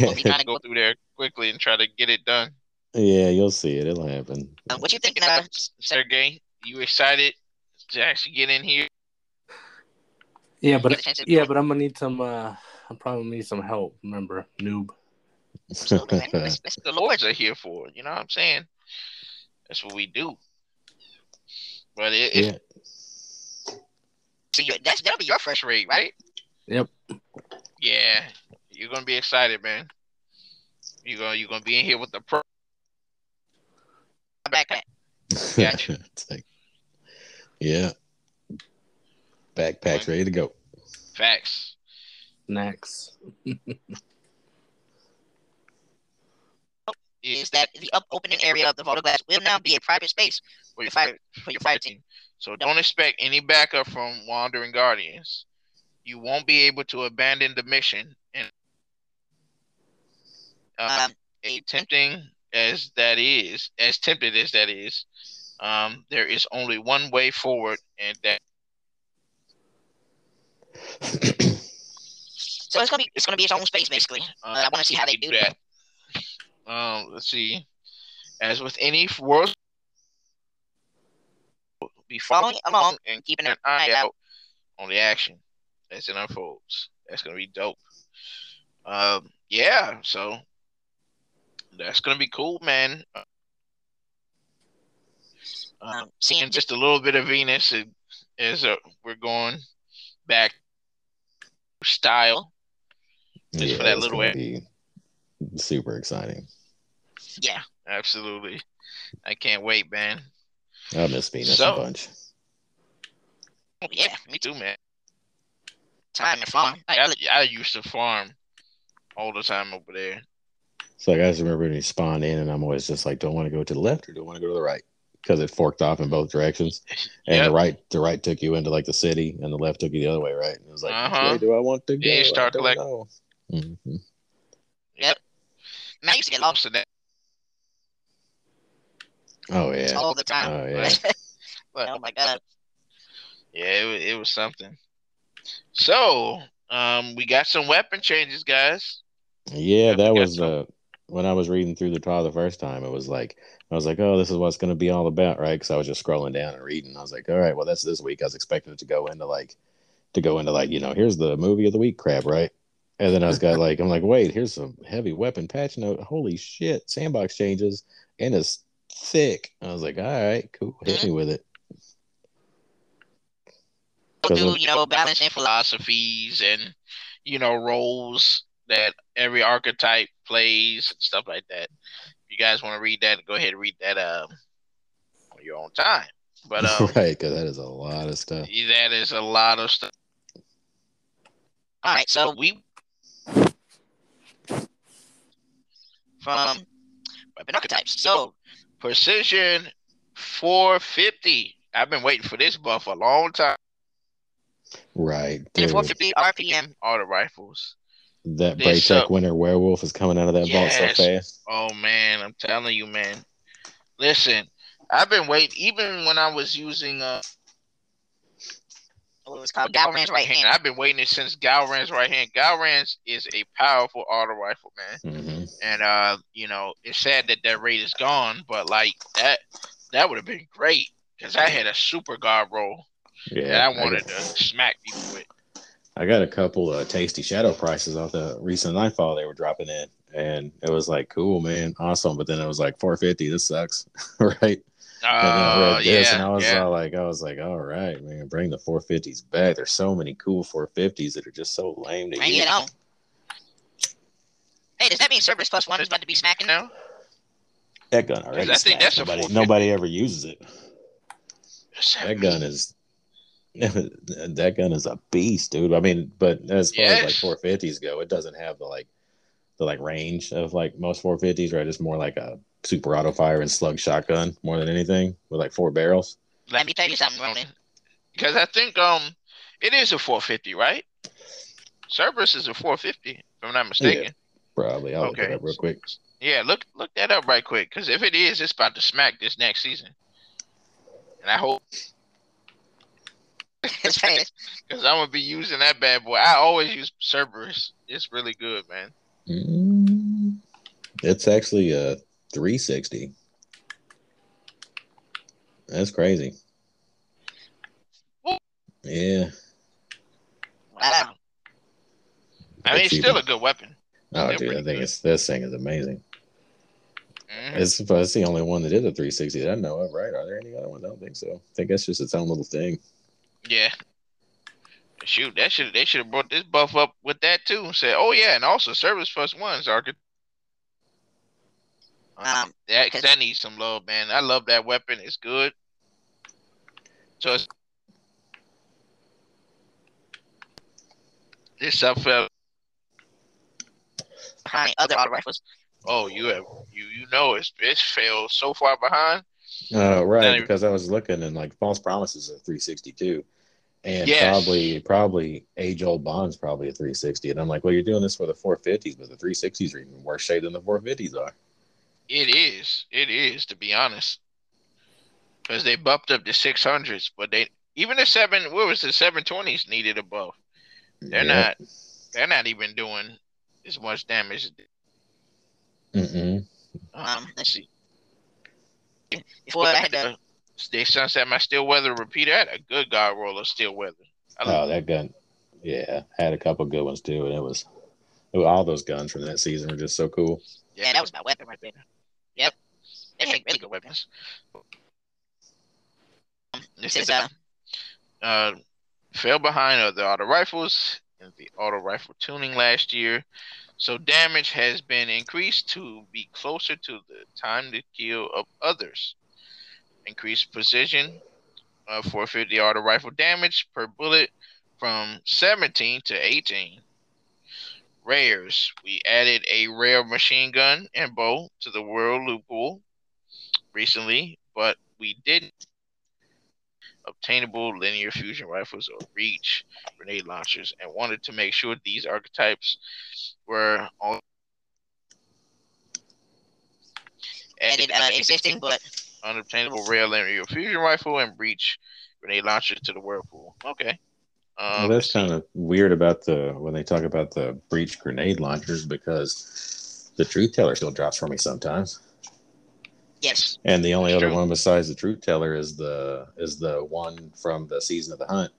Speaker 1: We'll <laughs> be trying to go through there quickly and try to get it done.
Speaker 2: Yeah, you'll see it. It'll happen.
Speaker 1: Uh, what you thinking, uh, Sergey? You excited to actually get in here?
Speaker 3: Yeah, but
Speaker 1: chance to-
Speaker 3: yeah, but I'm gonna need some. uh I'm probably gonna need some help. Remember, noob.
Speaker 1: Absolutely, <laughs> man. That's, that's what the Lords are here for. You know what I'm saying? That's what we do. But it, it,
Speaker 2: yeah.
Speaker 1: So you, that's that'll be your first raid, right?
Speaker 3: Yep.
Speaker 1: Yeah, you're gonna be excited, man. You're gonna you're gonna be in here with the pro backpack. <laughs> Gotcha. <laughs>
Speaker 2: it's like, yeah. Backpack's ready to go.
Speaker 1: Facts.
Speaker 3: Next. <laughs>
Speaker 5: is that the up opening area of the vault of glass will now be a private space for your fire for your fire team.
Speaker 1: So don't expect any backup from Wandering Guardians. You won't be able to abandon the mission. And um,
Speaker 5: Um,
Speaker 1: tempting as that is, as tempted as that is, um, there is only one way forward, and that <coughs>
Speaker 5: so it's gonna be it's gonna be its own space basically.
Speaker 1: uh,
Speaker 5: I want to see how they do that.
Speaker 1: that. Um, let's see. As with any world, be following along and keeping an eye out on the action as it unfolds. That's gonna be dope. Um, yeah. So that's gonna be cool, man. Um,
Speaker 5: Um, seeing
Speaker 1: just a little bit of Venus as- as uh, we're going back style. Just for that little
Speaker 2: gonna be super exciting.
Speaker 5: yeah,
Speaker 1: Absolutely. I can't wait, man.
Speaker 2: I miss Venus
Speaker 1: So-
Speaker 2: a bunch.
Speaker 5: oh, yeah,
Speaker 1: Me too, man.
Speaker 5: time and farm.
Speaker 1: I, I used to farm all the time over there.
Speaker 2: So like, I just remember when you spawn in, and I'm always just like, do I want to go to the left or do I want to go to the right? Because it forked off in both directions, <laughs> and
Speaker 1: Yep.
Speaker 2: the right the right took you into like the city, and the left took you the other way, right? And it was like,
Speaker 1: Uh-huh.
Speaker 2: way do I want to go?
Speaker 1: Yeah, you start
Speaker 2: I don't
Speaker 1: collect-
Speaker 2: know. Mhm.
Speaker 5: man, I used to get lost
Speaker 1: in that,
Speaker 2: Oh yeah,
Speaker 5: all the time.
Speaker 2: Oh, yeah. <laughs>
Speaker 5: oh my god.
Speaker 1: yeah, it, it was something. So, um, we got some weapon changes, guys.
Speaker 2: yeah. That was
Speaker 1: some.
Speaker 2: uh when I was reading through the trial the first time. It was like I was like, oh, this is what it's going to be all about, right? Because I was just scrolling down and reading. I was like, all right, well, that's this week. I was expecting it to go into like to go into like you know, here's the movie of the week crap, right? And then I was got like, I'm like, wait, here's some heavy weapon patch note. Holy shit, sandbox changes and it's thick. I was like, all right, cool, hit me with it.
Speaker 5: We'll do you know balancing
Speaker 1: philosophies and you know roles that every archetype plays and stuff like that. If you guys want to read that, go ahead and read that um on your own time. But <laughs> um,
Speaker 2: right, because that is a lot of stuff.
Speaker 1: that is a lot of stuff.
Speaker 5: All right, so
Speaker 1: we
Speaker 5: from weapon archetypes. So
Speaker 1: precision 450. I've been waiting for this buff a long time.
Speaker 2: Right,
Speaker 5: in
Speaker 2: dude.
Speaker 5: 450 RPM.
Speaker 1: All the rifles.
Speaker 2: That
Speaker 1: This,
Speaker 2: Braytech Winter Werewolf is coming out of that
Speaker 1: Yes.
Speaker 2: vault so fast.
Speaker 1: Oh man, I'm telling you, man. Listen, I've been waiting. Even when I was using uh,
Speaker 5: What was called Gahlran's right hand.
Speaker 1: I've been waiting since Gahlran's right hand. Gahlran's is a powerful auto rifle, man.
Speaker 2: hmm
Speaker 1: And uh, you know, it's sad that that raid is gone, but like that, that would have been great because I had a super god roll
Speaker 2: Yeah,
Speaker 1: that I
Speaker 2: I
Speaker 1: wanted
Speaker 2: got-
Speaker 1: to smack people with.
Speaker 2: I got a couple of tasty shadow prices off the recent Nightfall they were dropping in, and it was like, cool, man, awesome. But then it was like 450. This sucks, <laughs> right? And I
Speaker 1: Uh,
Speaker 2: read this, and I
Speaker 1: yeah,
Speaker 2: was
Speaker 1: yeah.
Speaker 2: like, I was like, all right, man, bring the 450s back. There's so many cool 450s that are just so lame to
Speaker 5: Bring
Speaker 2: use.
Speaker 5: it on. Hey, does that mean Cerberus plus one is about to be smacking?
Speaker 1: now.
Speaker 2: That gun already.
Speaker 1: I think that's a
Speaker 2: nobody,
Speaker 1: 450.
Speaker 2: nobody ever uses it. That gun is. <laughs> that gun is a beast, dude. I mean, but as far as like 450s go, it doesn't have the like the like range of like most 450s, right? It's more like a super auto fire and slug shotgun more than anything with like four barrels.
Speaker 5: Let me tell you something, Ronan.
Speaker 1: because I think um it is a 450, right? Cerberus is a 450, if I'm not mistaken.
Speaker 2: Yeah, Probably. I'll look it
Speaker 1: Okay.
Speaker 2: up real quick.
Speaker 1: Yeah, look look that up right quick, because if it is, it's about to smack this next season. And I hope <laughs> because I'm gonna be using that bad boy. I always use Cerberus. It's really good, man.
Speaker 2: Mm, it's actually a 360. That's crazy. Yeah.
Speaker 5: Wow.
Speaker 1: I mean, it's still a good weapon.
Speaker 2: Oh,
Speaker 1: They're
Speaker 2: dude, I think
Speaker 1: good.
Speaker 2: it's this thing is amazing.
Speaker 1: Mhm.
Speaker 2: It's, it's the only one that did a 360 that I know of, right? Are there any other ones? I don't think so. I think that's just its own little thing.
Speaker 1: Yeah. Shoot, that should they should have brought this buff up with that too. and Said, oh yeah, and also Cerberus Plus Ones are good.
Speaker 5: Um,
Speaker 1: That, 'cause that needs some love, man. I love that weapon. It's good. So it's, this stuff felt
Speaker 5: behind other auto rifles.
Speaker 1: Oh, you have you you know it's it's failed so far behind.
Speaker 2: Uh, right,
Speaker 1: Not even-
Speaker 2: because I was looking and like false promises are 362. And
Speaker 1: Yes.
Speaker 2: probably probably age old bonds probably a 360. And I'm like, well, you're doing this for the 450s, but the 360s are even worse shape than the 450s are.
Speaker 1: It is. It is to be honest, because they bumped up the six hundreds, but they even the seven. What was the seven twenties needed above? They're
Speaker 2: Yep.
Speaker 1: not. They're not even doing as much damage.
Speaker 2: Mm-mm.
Speaker 5: Um, let's
Speaker 1: see.
Speaker 5: Before I had the
Speaker 1: They sunset my Steel Feather repeater. I had a good guard roller Steel Feather. I
Speaker 2: Oh, that gun. Yeah, had a couple good ones too, and it was, it was- all those guns from that season were just so cool.
Speaker 5: yeah, that was my weapon right there. They make really good
Speaker 1: weapons.
Speaker 5: This is uh,
Speaker 1: uh, fell behind the auto rifles in the auto rifle tuning last year. So damage has been increased to be closer to the time to kill of others. Increased precision uh, 450 auto rifle damage per bullet from 17 to 18. Rares. We added a rare machine gun and bow to the world loot pool recently, but we didn't obtainable linear fusion rifles or breach grenade launchers and wanted to make sure these archetypes were all
Speaker 5: added uh, existing, but
Speaker 1: unobtainable rare linear fusion rifle and breach grenade launchers to the whirlpool. Okay. Um,
Speaker 2: well, that's kind of weird about the when they talk about the breach grenade launchers because the truth teller still drops for me sometimes.
Speaker 5: Yes,
Speaker 2: And the only
Speaker 1: That's
Speaker 2: other
Speaker 1: true.
Speaker 2: one besides the truth teller is the is the one from the season of the hunt,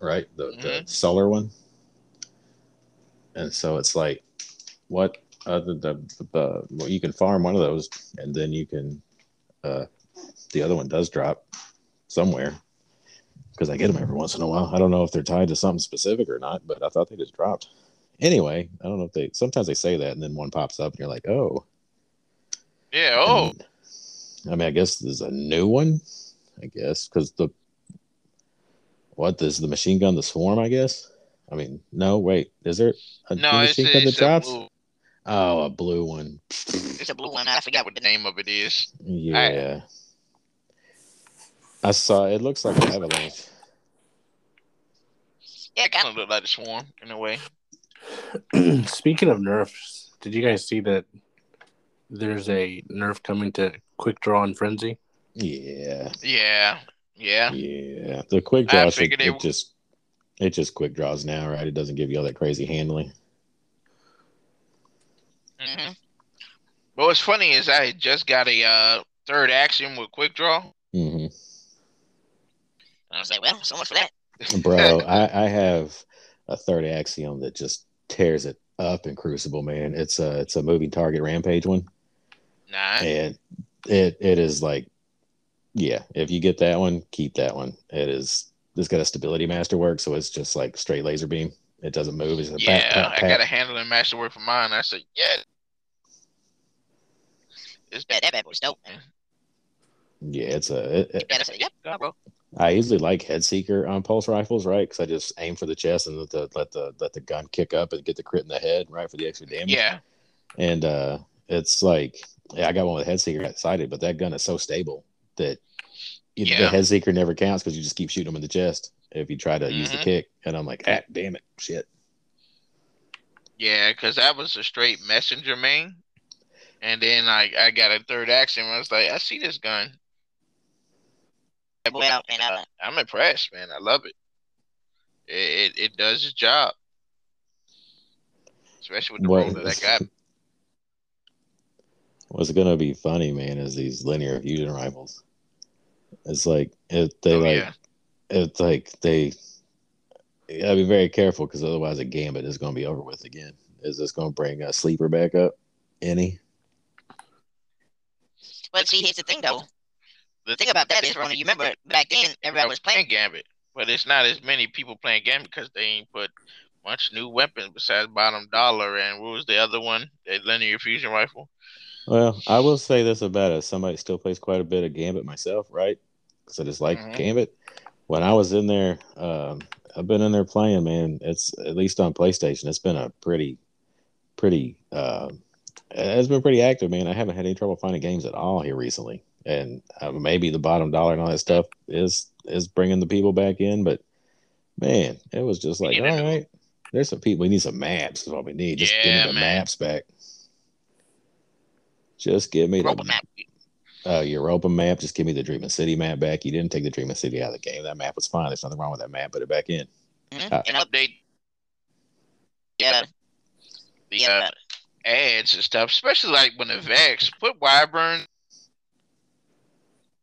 Speaker 2: right? The the
Speaker 1: Mhm.
Speaker 2: solar one. And so it's like, what other the, the well, you can farm one of those, and then you can, uh, the other one does drop somewhere because I get them every once in a while. I don't know if they're tied to something specific or not, but I thought they just dropped. Anyway, I don't know if they sometimes they say that, and then one pops up, and you're like, oh,
Speaker 1: yeah. Oh,
Speaker 2: and, I mean, I guess there's a new one. I guess because the what is the machine gun? The swarm, I guess. I mean, no, wait, is there a
Speaker 1: no,
Speaker 2: new
Speaker 1: it's,
Speaker 2: machine gun that
Speaker 1: it's a
Speaker 2: drops?
Speaker 1: blue.
Speaker 2: Oh, a blue one.
Speaker 5: it's a blue one. I forgot what
Speaker 1: The
Speaker 5: the name.
Speaker 1: name of it is.
Speaker 2: Yeah, I saw. It looks like an avalanche.
Speaker 5: Yeah,
Speaker 1: Kind
Speaker 5: kind
Speaker 1: of look like the swarm in a way. <clears throat>
Speaker 3: Speaking of nerfs, did you guys see that there's a nerf coming to Quick Draw and Frenzy?
Speaker 2: Yeah,
Speaker 1: Yeah, yeah.
Speaker 2: yeah. The quick draw, should,
Speaker 1: figured they
Speaker 2: it
Speaker 1: w-
Speaker 2: just it just quick draws now, right? It doesn't give you all that crazy handling.
Speaker 5: hmm
Speaker 1: But what's funny is I just got a uh, third axiom with quick draw.
Speaker 2: hmm
Speaker 5: I was like, well, so much for that. <laughs>
Speaker 2: Bro, <laughs> I, I have a third axiom that just tears it up in Crucible, man. It's a it's a moving target rampage one,
Speaker 1: Nah,
Speaker 2: and it it is like, yeah. If you get that one, keep that one. It is. It's got a stability masterwork, so it's just like straight laser beam. It doesn't move. It's a pat,
Speaker 1: yeah.
Speaker 2: pat,
Speaker 1: I
Speaker 2: pat.
Speaker 1: got a handling masterwork for mine. I said, yeah. It's
Speaker 5: Yeah, that bad boy's dope.
Speaker 2: Yeah, it's a. It, it-
Speaker 5: Yeah, I said, yep, go, bro.
Speaker 2: I usually like head seeker on pulse rifles, right? Because I just aim for the chest and let the let the let the gun kick up and get the crit in the head, right, for the extra damage.
Speaker 1: yeah,
Speaker 2: and uh it's like yeah, I got one with head seeker got sighted, but that gun is so stable that you- the
Speaker 1: Yeah.
Speaker 2: head seeker never counts because you just keep shooting them in the chest if you try to use the
Speaker 1: Mhm.
Speaker 2: kick. And I'm like, ah, damn it, shit.
Speaker 1: yeah. Because that was a straight messenger main, and then I I got a third axiom. I was like, I see this gun.
Speaker 5: Well, and uh,
Speaker 1: I'm impressed, man. I love it. It it, it does its job, especially with the
Speaker 2: What-
Speaker 1: roller that got. <laughs>
Speaker 2: What's gonna be funny, man, is these linear fusion rifles. It's like it they
Speaker 1: Oh,
Speaker 2: like
Speaker 1: yeah.
Speaker 2: it's like they you gotta be very careful because otherwise a gambit is gonna be over with again. Is this gonna bring a sleeper back up? Any?
Speaker 5: but see, here's the thing, though.
Speaker 1: The
Speaker 5: The thing about that is, Ronald, you remember back then, everybody was playing.
Speaker 1: playing Gambit, but it's not as many people playing Gambit because they ain't put much new weapons besides bottom dollar and what was the other one? The linear fusion rifle.
Speaker 2: Well, I will say this about it. Somebody still plays quite a bit of Gambit myself, right? Because I just like
Speaker 1: Mhm.
Speaker 2: Gambit. When I was in there, um, I've been in there playing, man. It's at least on PlayStation. It's been a pretty, pretty uh, It's been pretty active, man. I haven't had any trouble finding games at all here recently, and uh, maybe the bottom dollar and all that stuff is is bringing the people back in. But man, it was just like, all right, there's some people. We need some maps. Is what we need. Just
Speaker 1: Yeah,
Speaker 2: give me the
Speaker 1: man.
Speaker 2: maps back. Just give me
Speaker 1: Europa
Speaker 2: the
Speaker 1: map.
Speaker 2: uh, Europa map. Just give me the Dreaming City map back. You didn't take the Dreaming City out of the game. That map was fine. There's nothing wrong with that map. Put it back in.
Speaker 5: Mhm.
Speaker 2: Uh,
Speaker 5: And
Speaker 1: And update
Speaker 5: yeah,
Speaker 1: the uh, ads and stuff, especially like when the Vex put Wyvern,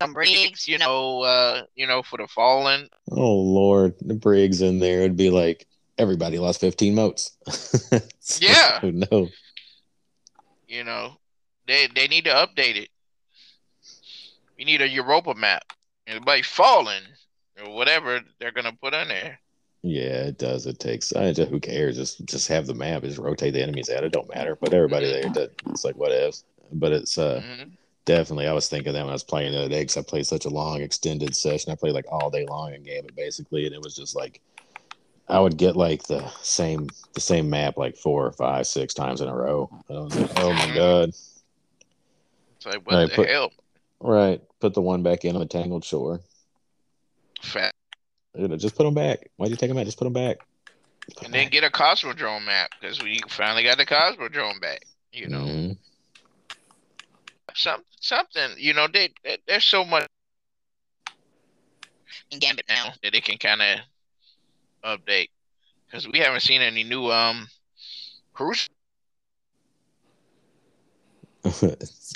Speaker 5: some Brigs,
Speaker 1: you know, uh, you know, for the fallen.
Speaker 2: Oh Lord, the Brigs in there. It'd be like everybody lost 15 motes. <laughs> So,
Speaker 1: Yeah.
Speaker 2: no.
Speaker 1: You know, they they need to update it. We need a Europa map. By fallen or whatever they're gonna put on there.
Speaker 2: Yeah, it does. It takes. I just, who cares? Just just have the map. Just rotate the enemies out. It don't matter. But everybody there, it does- it's like what ifs. But it's uh
Speaker 1: Mhm.
Speaker 2: definitely. I was thinking that when I was playing the other day because I played such a long extended session. I played like all day long in game, basically, and it was just like I would get like the same the same map like four or five, six times in a row. And I was like, oh my god.
Speaker 1: It's like what
Speaker 2: Right,
Speaker 1: the
Speaker 2: put-
Speaker 1: hell?
Speaker 2: Right. Put the one back in on the Tangled Shore.
Speaker 1: Fat.
Speaker 2: Just put them back. Why'd you take them out? Just put them back. Put
Speaker 1: And then
Speaker 2: back.
Speaker 1: get a Cosmodrome map because we finally got the Cosmodrome back. You know,
Speaker 2: Mhm.
Speaker 1: some something. You know, they, they there's so much
Speaker 5: in Gambit now.
Speaker 1: that they can kind of update because we haven't seen any new um cruise. <laughs>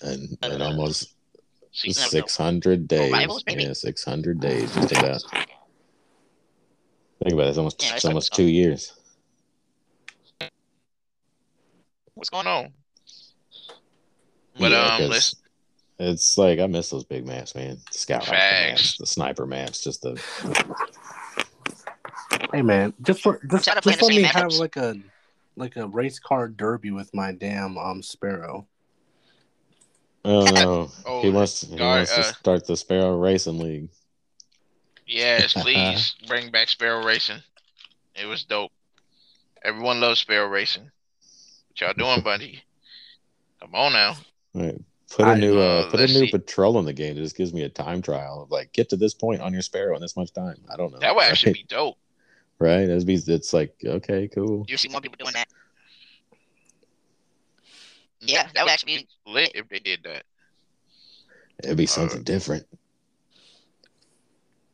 Speaker 2: and, and almost
Speaker 1: season.
Speaker 2: six hundred days.
Speaker 5: Rivals, maybe?
Speaker 2: Yeah, six hundred days. Just about. Think about it. It's almost
Speaker 5: Yeah,
Speaker 2: it's
Speaker 5: it's
Speaker 2: almost two years.
Speaker 1: What's going on? But
Speaker 2: Yeah,
Speaker 1: um,
Speaker 2: 'cause
Speaker 1: let's
Speaker 2: It's like I miss those big maps, man. The scout maps, the sniper maps, just the
Speaker 3: Hey man, just for just,
Speaker 5: Try to
Speaker 3: just let me
Speaker 5: same
Speaker 3: have like a like a race car derby with my damn um sparrow.
Speaker 2: Oh no.
Speaker 1: Oh,
Speaker 2: he wants he
Speaker 1: guard,
Speaker 2: wants to
Speaker 1: uh,
Speaker 2: start the Sparrow Racing League.
Speaker 1: yes, <laughs> please bring back Sparrow Racing. It was dope. Everyone loves Sparrow Racing. What y'all doing, <laughs> buddy? Come on now.
Speaker 2: Right. Put a
Speaker 3: I-
Speaker 2: new uh,
Speaker 1: uh,
Speaker 2: put a new
Speaker 1: see.
Speaker 2: patrol in the game. It just gives me a time trial of like get to this point on your Sparrow in this much time. I don't know.
Speaker 1: That would actually be dope.
Speaker 2: right. That'd be it's like okay, cool.
Speaker 5: You see more people doing that. Yeah, that would actually be.
Speaker 1: Lit if they did that.
Speaker 2: It'd be something
Speaker 1: Uh,
Speaker 2: different.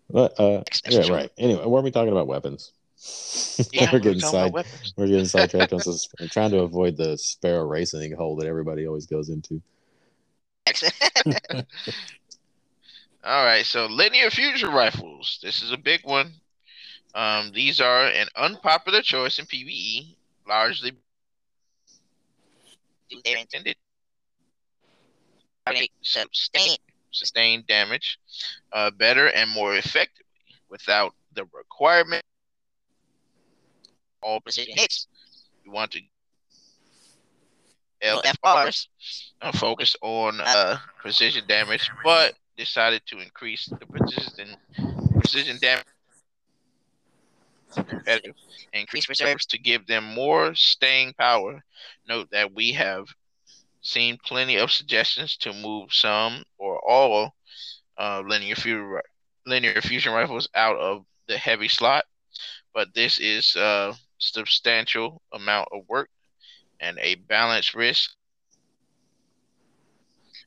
Speaker 2: But uh, yeah,
Speaker 5: true.
Speaker 2: right. Anyway, why are we talking about weapons? <laughs>
Speaker 1: Yeah, <laughs>
Speaker 2: we're getting
Speaker 1: talking about
Speaker 2: side.
Speaker 1: weapons.
Speaker 2: We're getting sidetracked <laughs> on this. I'm trying to avoid the Sparrow Racing hole that everybody always goes into.
Speaker 1: All right, so linear fusion rifles. This is a big one. Um, these are an unpopular choice in PvE, largely
Speaker 5: do their
Speaker 1: intended
Speaker 5: intended sustain.
Speaker 1: sustain damage uh, better and more effectively without the requirement all
Speaker 5: Precision hits.
Speaker 1: you want to
Speaker 5: Well,
Speaker 1: L-
Speaker 5: F bars.
Speaker 1: uh, focus on uh, precision damage, but decided to increase the precision precision damage competitive increase
Speaker 5: reserves.
Speaker 1: to give them more staying power. Note that we have seen plenty of suggestions to move some or all uh, linear fusion linear fusion rifles out of the heavy slot, but this is a substantial amount of work and a balanced risk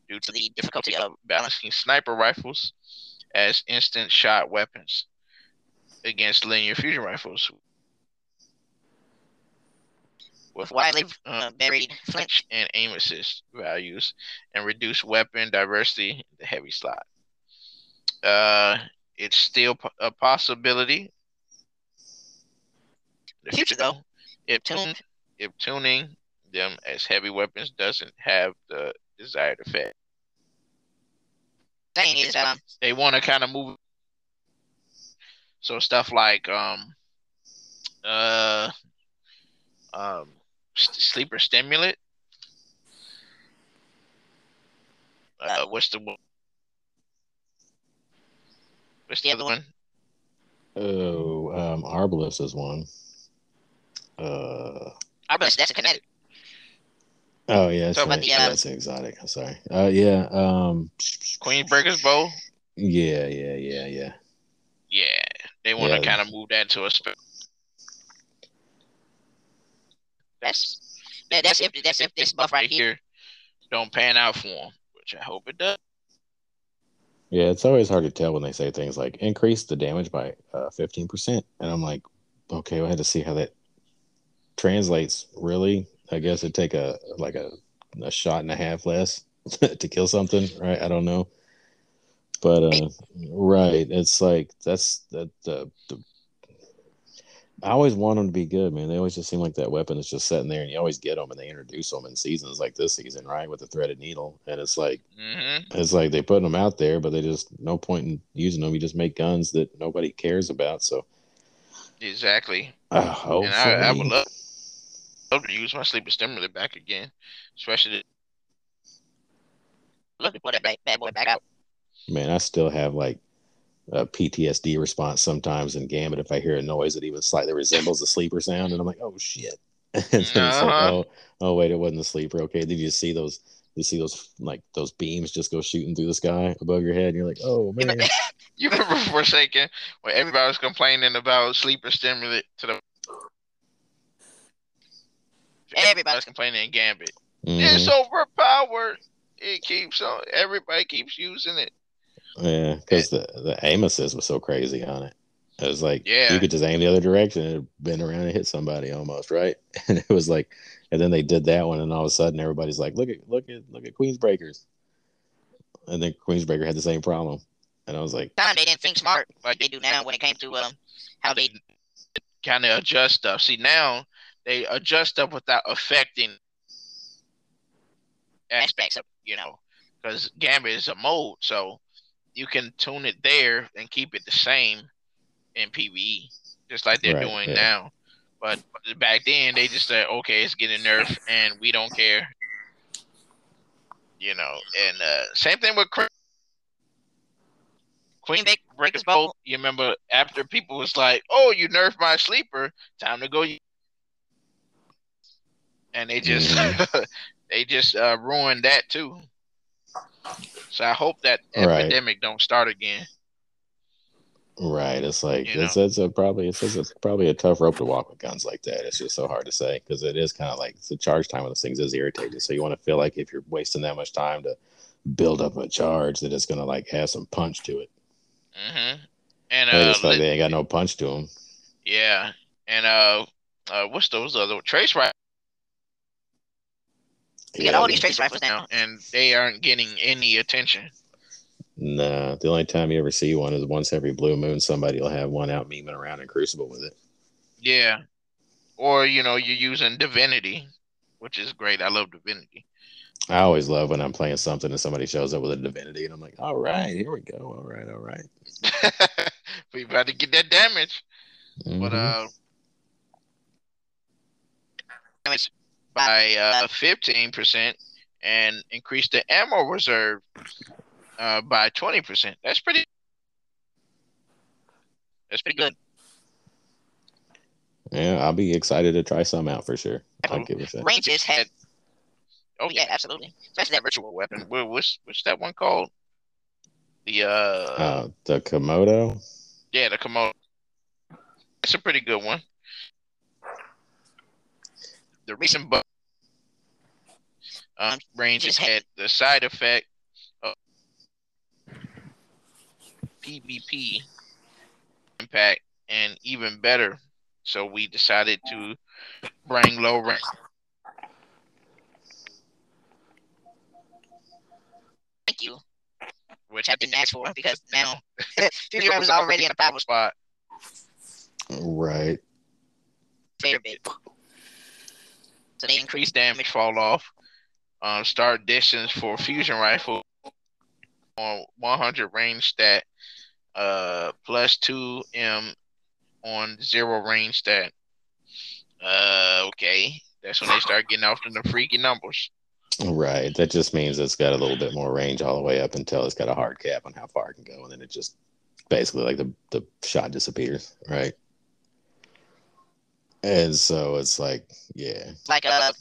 Speaker 1: due to the difficulty of balancing sniper rifles as instant shot weapons against linear fusion rifles with
Speaker 5: widely
Speaker 1: uh,
Speaker 5: uh, buried flinch.
Speaker 1: and aim assist values and reduce weapon diversity in the heavy slot. Uh, it's still a possibility. The future, though, if
Speaker 5: Tuned.
Speaker 1: if tuning them as heavy weapons doesn't have the desired effect, they want to kind of move. So stuff like um, uh, um, s- sleeper stimulant. Uh, what's the one? What's the other
Speaker 5: the
Speaker 1: one?
Speaker 2: Oh, um, Arbalest is one. Uh,
Speaker 5: I realize that's a kinetic.
Speaker 2: Oh yeah, that's
Speaker 5: So about
Speaker 2: right.
Speaker 5: the, uh,
Speaker 2: that's exotic. I'm sorry. Uh, yeah. Um.
Speaker 1: Queensbreakers Bowl.
Speaker 2: Yeah, yeah, yeah, yeah.
Speaker 1: Yeah, they want to
Speaker 2: Yeah.
Speaker 1: kind of move that to a. Spe-
Speaker 5: That's that, that's if that's if this buff right here.
Speaker 1: don't pan out for them, which I hope it does.
Speaker 2: Yeah, it's always hard to tell when they say things like increase the damage by uh, 15%. And I'm like, okay, well, I had to see how that translates. Really? I guess it'd take a like a, a shot and a half less <laughs> to kill something, right? I don't know. But uh right, it's like that's that the, the I always want them to be good, man. They always just seem like that weapon is just sitting there, and you always get them, and they introduce them in seasons like this season, right, with the threaded needle, and it's like
Speaker 1: hmm
Speaker 2: it's like they put them out there, but they just no point in using them. You just make guns that nobody cares about. So
Speaker 1: Exactly.
Speaker 2: uh,
Speaker 1: And I, I would love, love to use my sleeper stimulant back again, especially
Speaker 5: Look at that bad, bad boy back out.
Speaker 2: Man, I still have like a PTSD response sometimes in Gambit if I hear a noise that even slightly resembles a sleeper sound, and I'm like, oh shit. <laughs> and then it's like,
Speaker 1: Uh-huh.
Speaker 2: oh, oh wait, it wasn't a sleeper. Okay, did you see those? You see those like those beams just go shooting through the sky above your head, and you're like, oh man. <laughs>
Speaker 1: you remember for a second when everybody was complaining about sleeper stimulant to the
Speaker 5: Everybody.
Speaker 1: was complaining in Gambit.
Speaker 2: Mhm.
Speaker 1: It's overpowered. It keeps on. Everybody keeps using it.
Speaker 2: Yeah, because the the aim assist was so crazy on it. It was like
Speaker 1: Yeah.
Speaker 2: you could just aim the other direction and bend around and hit somebody almost, right? <laughs> And it was like, and then they did that one, and all of a sudden everybody's like, look at look at look at Queensbreakers, and then Queensbreaker had the same problem, and I was like,
Speaker 5: Time they didn't think smart like they do now when it came to um how they
Speaker 1: Kind of adjust stuff. See now they adjust stuff without affecting
Speaker 5: aspects of
Speaker 1: you know, because Gambit is a mode, so you can tune it there and keep it the same in PVE, just like they're
Speaker 2: Right,
Speaker 1: doing
Speaker 2: yeah.
Speaker 1: now. But back then, they just said, "Okay, it's getting nerfed, and we don't care." You know, and uh, same thing with Queen Queen
Speaker 5: Break-
Speaker 1: Breakers Bowl. You remember after people was like, "Oh, you nerfed my sleeper, time to go," and they just
Speaker 2: Mhm. <laughs>
Speaker 1: they just uh, ruined that too. So I hope that
Speaker 2: Right.
Speaker 1: epidemic don't start again.
Speaker 2: right, it's like
Speaker 1: You
Speaker 2: it's it's a probably it's, it's probably a tough rope to walk with guns like that. It's just so hard to say because it is kind of like the charge time of those things is irritating. So you want to feel like if you're wasting that much time to build up a charge, that it's gonna like have some punch to it.
Speaker 1: Mm-hmm. And
Speaker 2: They
Speaker 1: uh,
Speaker 2: just like they ain't got no punch to them.
Speaker 1: yeah, and uh, uh, what's those other trace rifles?
Speaker 5: You got all these trace rifles now.
Speaker 1: now, and they aren't getting any attention.
Speaker 2: No, the only time you ever see one is once every blue moon. Somebody will have one out memeing around in Crucible with it.
Speaker 1: Yeah, or you know, you're using Divinity, which is great. I love Divinity.
Speaker 2: I always love when I'm playing something and somebody shows up with a divinity, and I'm like, all right, here we go. All right, all right. <laughs>
Speaker 1: we about to get that damage, but
Speaker 2: Mhm.
Speaker 1: uh, by uh fifteen percent and increase the ammo reserve uh by twenty percent. That's pretty. That's pretty good.
Speaker 2: yeah, I'll be excited to try some out for sure. I'll give it that.
Speaker 5: Ranges had
Speaker 1: Oh
Speaker 5: yeah, absolutely. Especially that virtual
Speaker 1: virtual weapon. What, what's what's that one called? The uh,
Speaker 2: Uh, the Komodo.
Speaker 1: yeah, the Komodo. It's a pretty good one. The recent bu- um, ranges had the side effect of PvP impact and even better. So we decided to bring low rank.
Speaker 5: thank you.
Speaker 1: Which
Speaker 5: Which I didn't ask for because now <laughs> Fury was already in a power
Speaker 1: spot.
Speaker 2: Right.
Speaker 5: fair bit. So they increased
Speaker 1: Increase damage fall off. Um, start distance for fusion rifle on 100 range stat. Uh, plus two M on zero range stat. Uh, okay. That's when they start getting off to the freaky numbers.
Speaker 2: Right. That just means it's got a little bit more range all the way up until it's got a hard cap on how far it can go, and then it just basically like the the shot disappears. Right. And so it's like, yeah,
Speaker 5: like uh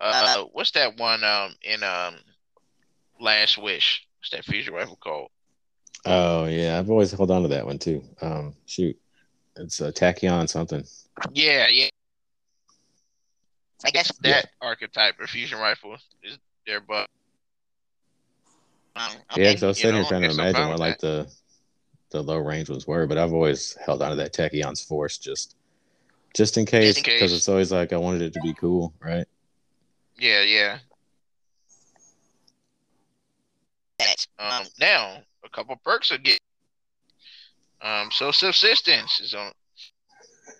Speaker 1: Uh, what's that one um in um Last Wish? What's that fusion rifle called?
Speaker 2: Oh yeah, I've always held on to that one too. Um, shoot, it's a tachyon something.
Speaker 1: Yeah, yeah.
Speaker 5: I guess
Speaker 1: That archetype of fusion rifle is there, but
Speaker 5: um,
Speaker 2: Yeah,
Speaker 5: okay.
Speaker 2: because I was
Speaker 1: you
Speaker 2: sitting here
Speaker 1: know,
Speaker 2: trying to imagine what
Speaker 1: with
Speaker 2: like the the low range ones were, but I've always held on to that Techeun Force just just in case, because it's always like I wanted it to be cool, right?
Speaker 1: Yeah, yeah. Um, now a couple perks are get. Um, so subsistence is on.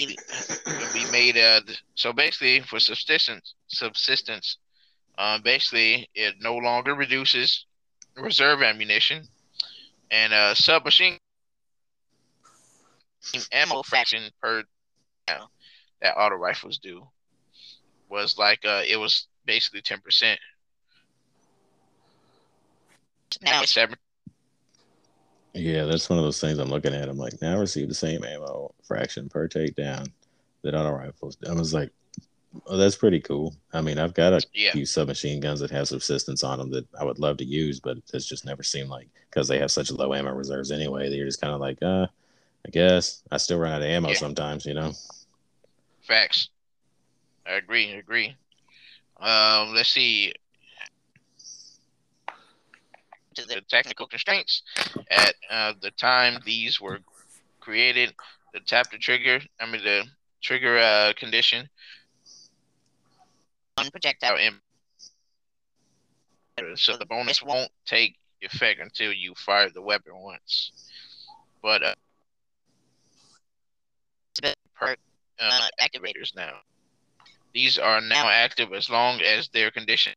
Speaker 1: Will be made. Uh, so basically, for subsistence, subsistence, um, basically it no longer reduces reserve ammunition, and uh, submachine ammo fraction per uh, that auto rifles do was like uh, it was basically ten percent.
Speaker 5: now it's
Speaker 1: Seven
Speaker 2: Yeah, that's one of those things I'm looking at. I'm like, now I receive the same ammo fraction per takedown that auto rifles. I was like, oh, that's pretty cool. I mean, I've got a
Speaker 1: Yeah.
Speaker 2: few submachine guns that have subsistence on them that I would love to use, but it's just never seemed like because they have such low ammo reserves anyway. That you're just kind of like, uh, I guess I still run out of ammo
Speaker 1: Yeah.
Speaker 2: sometimes, you know.
Speaker 1: Facts. I agree. I agree. Um, let's see.
Speaker 5: to the
Speaker 1: technical constraints at uh, the time these were created, the tap the trigger. I mean the trigger uh, condition.
Speaker 5: one projectile.
Speaker 1: in- So the bonus won't take effect until you fire the weapon once. But uh,
Speaker 5: Perk
Speaker 1: uh,
Speaker 5: uh,
Speaker 1: activators now. These are now active as long as their condition.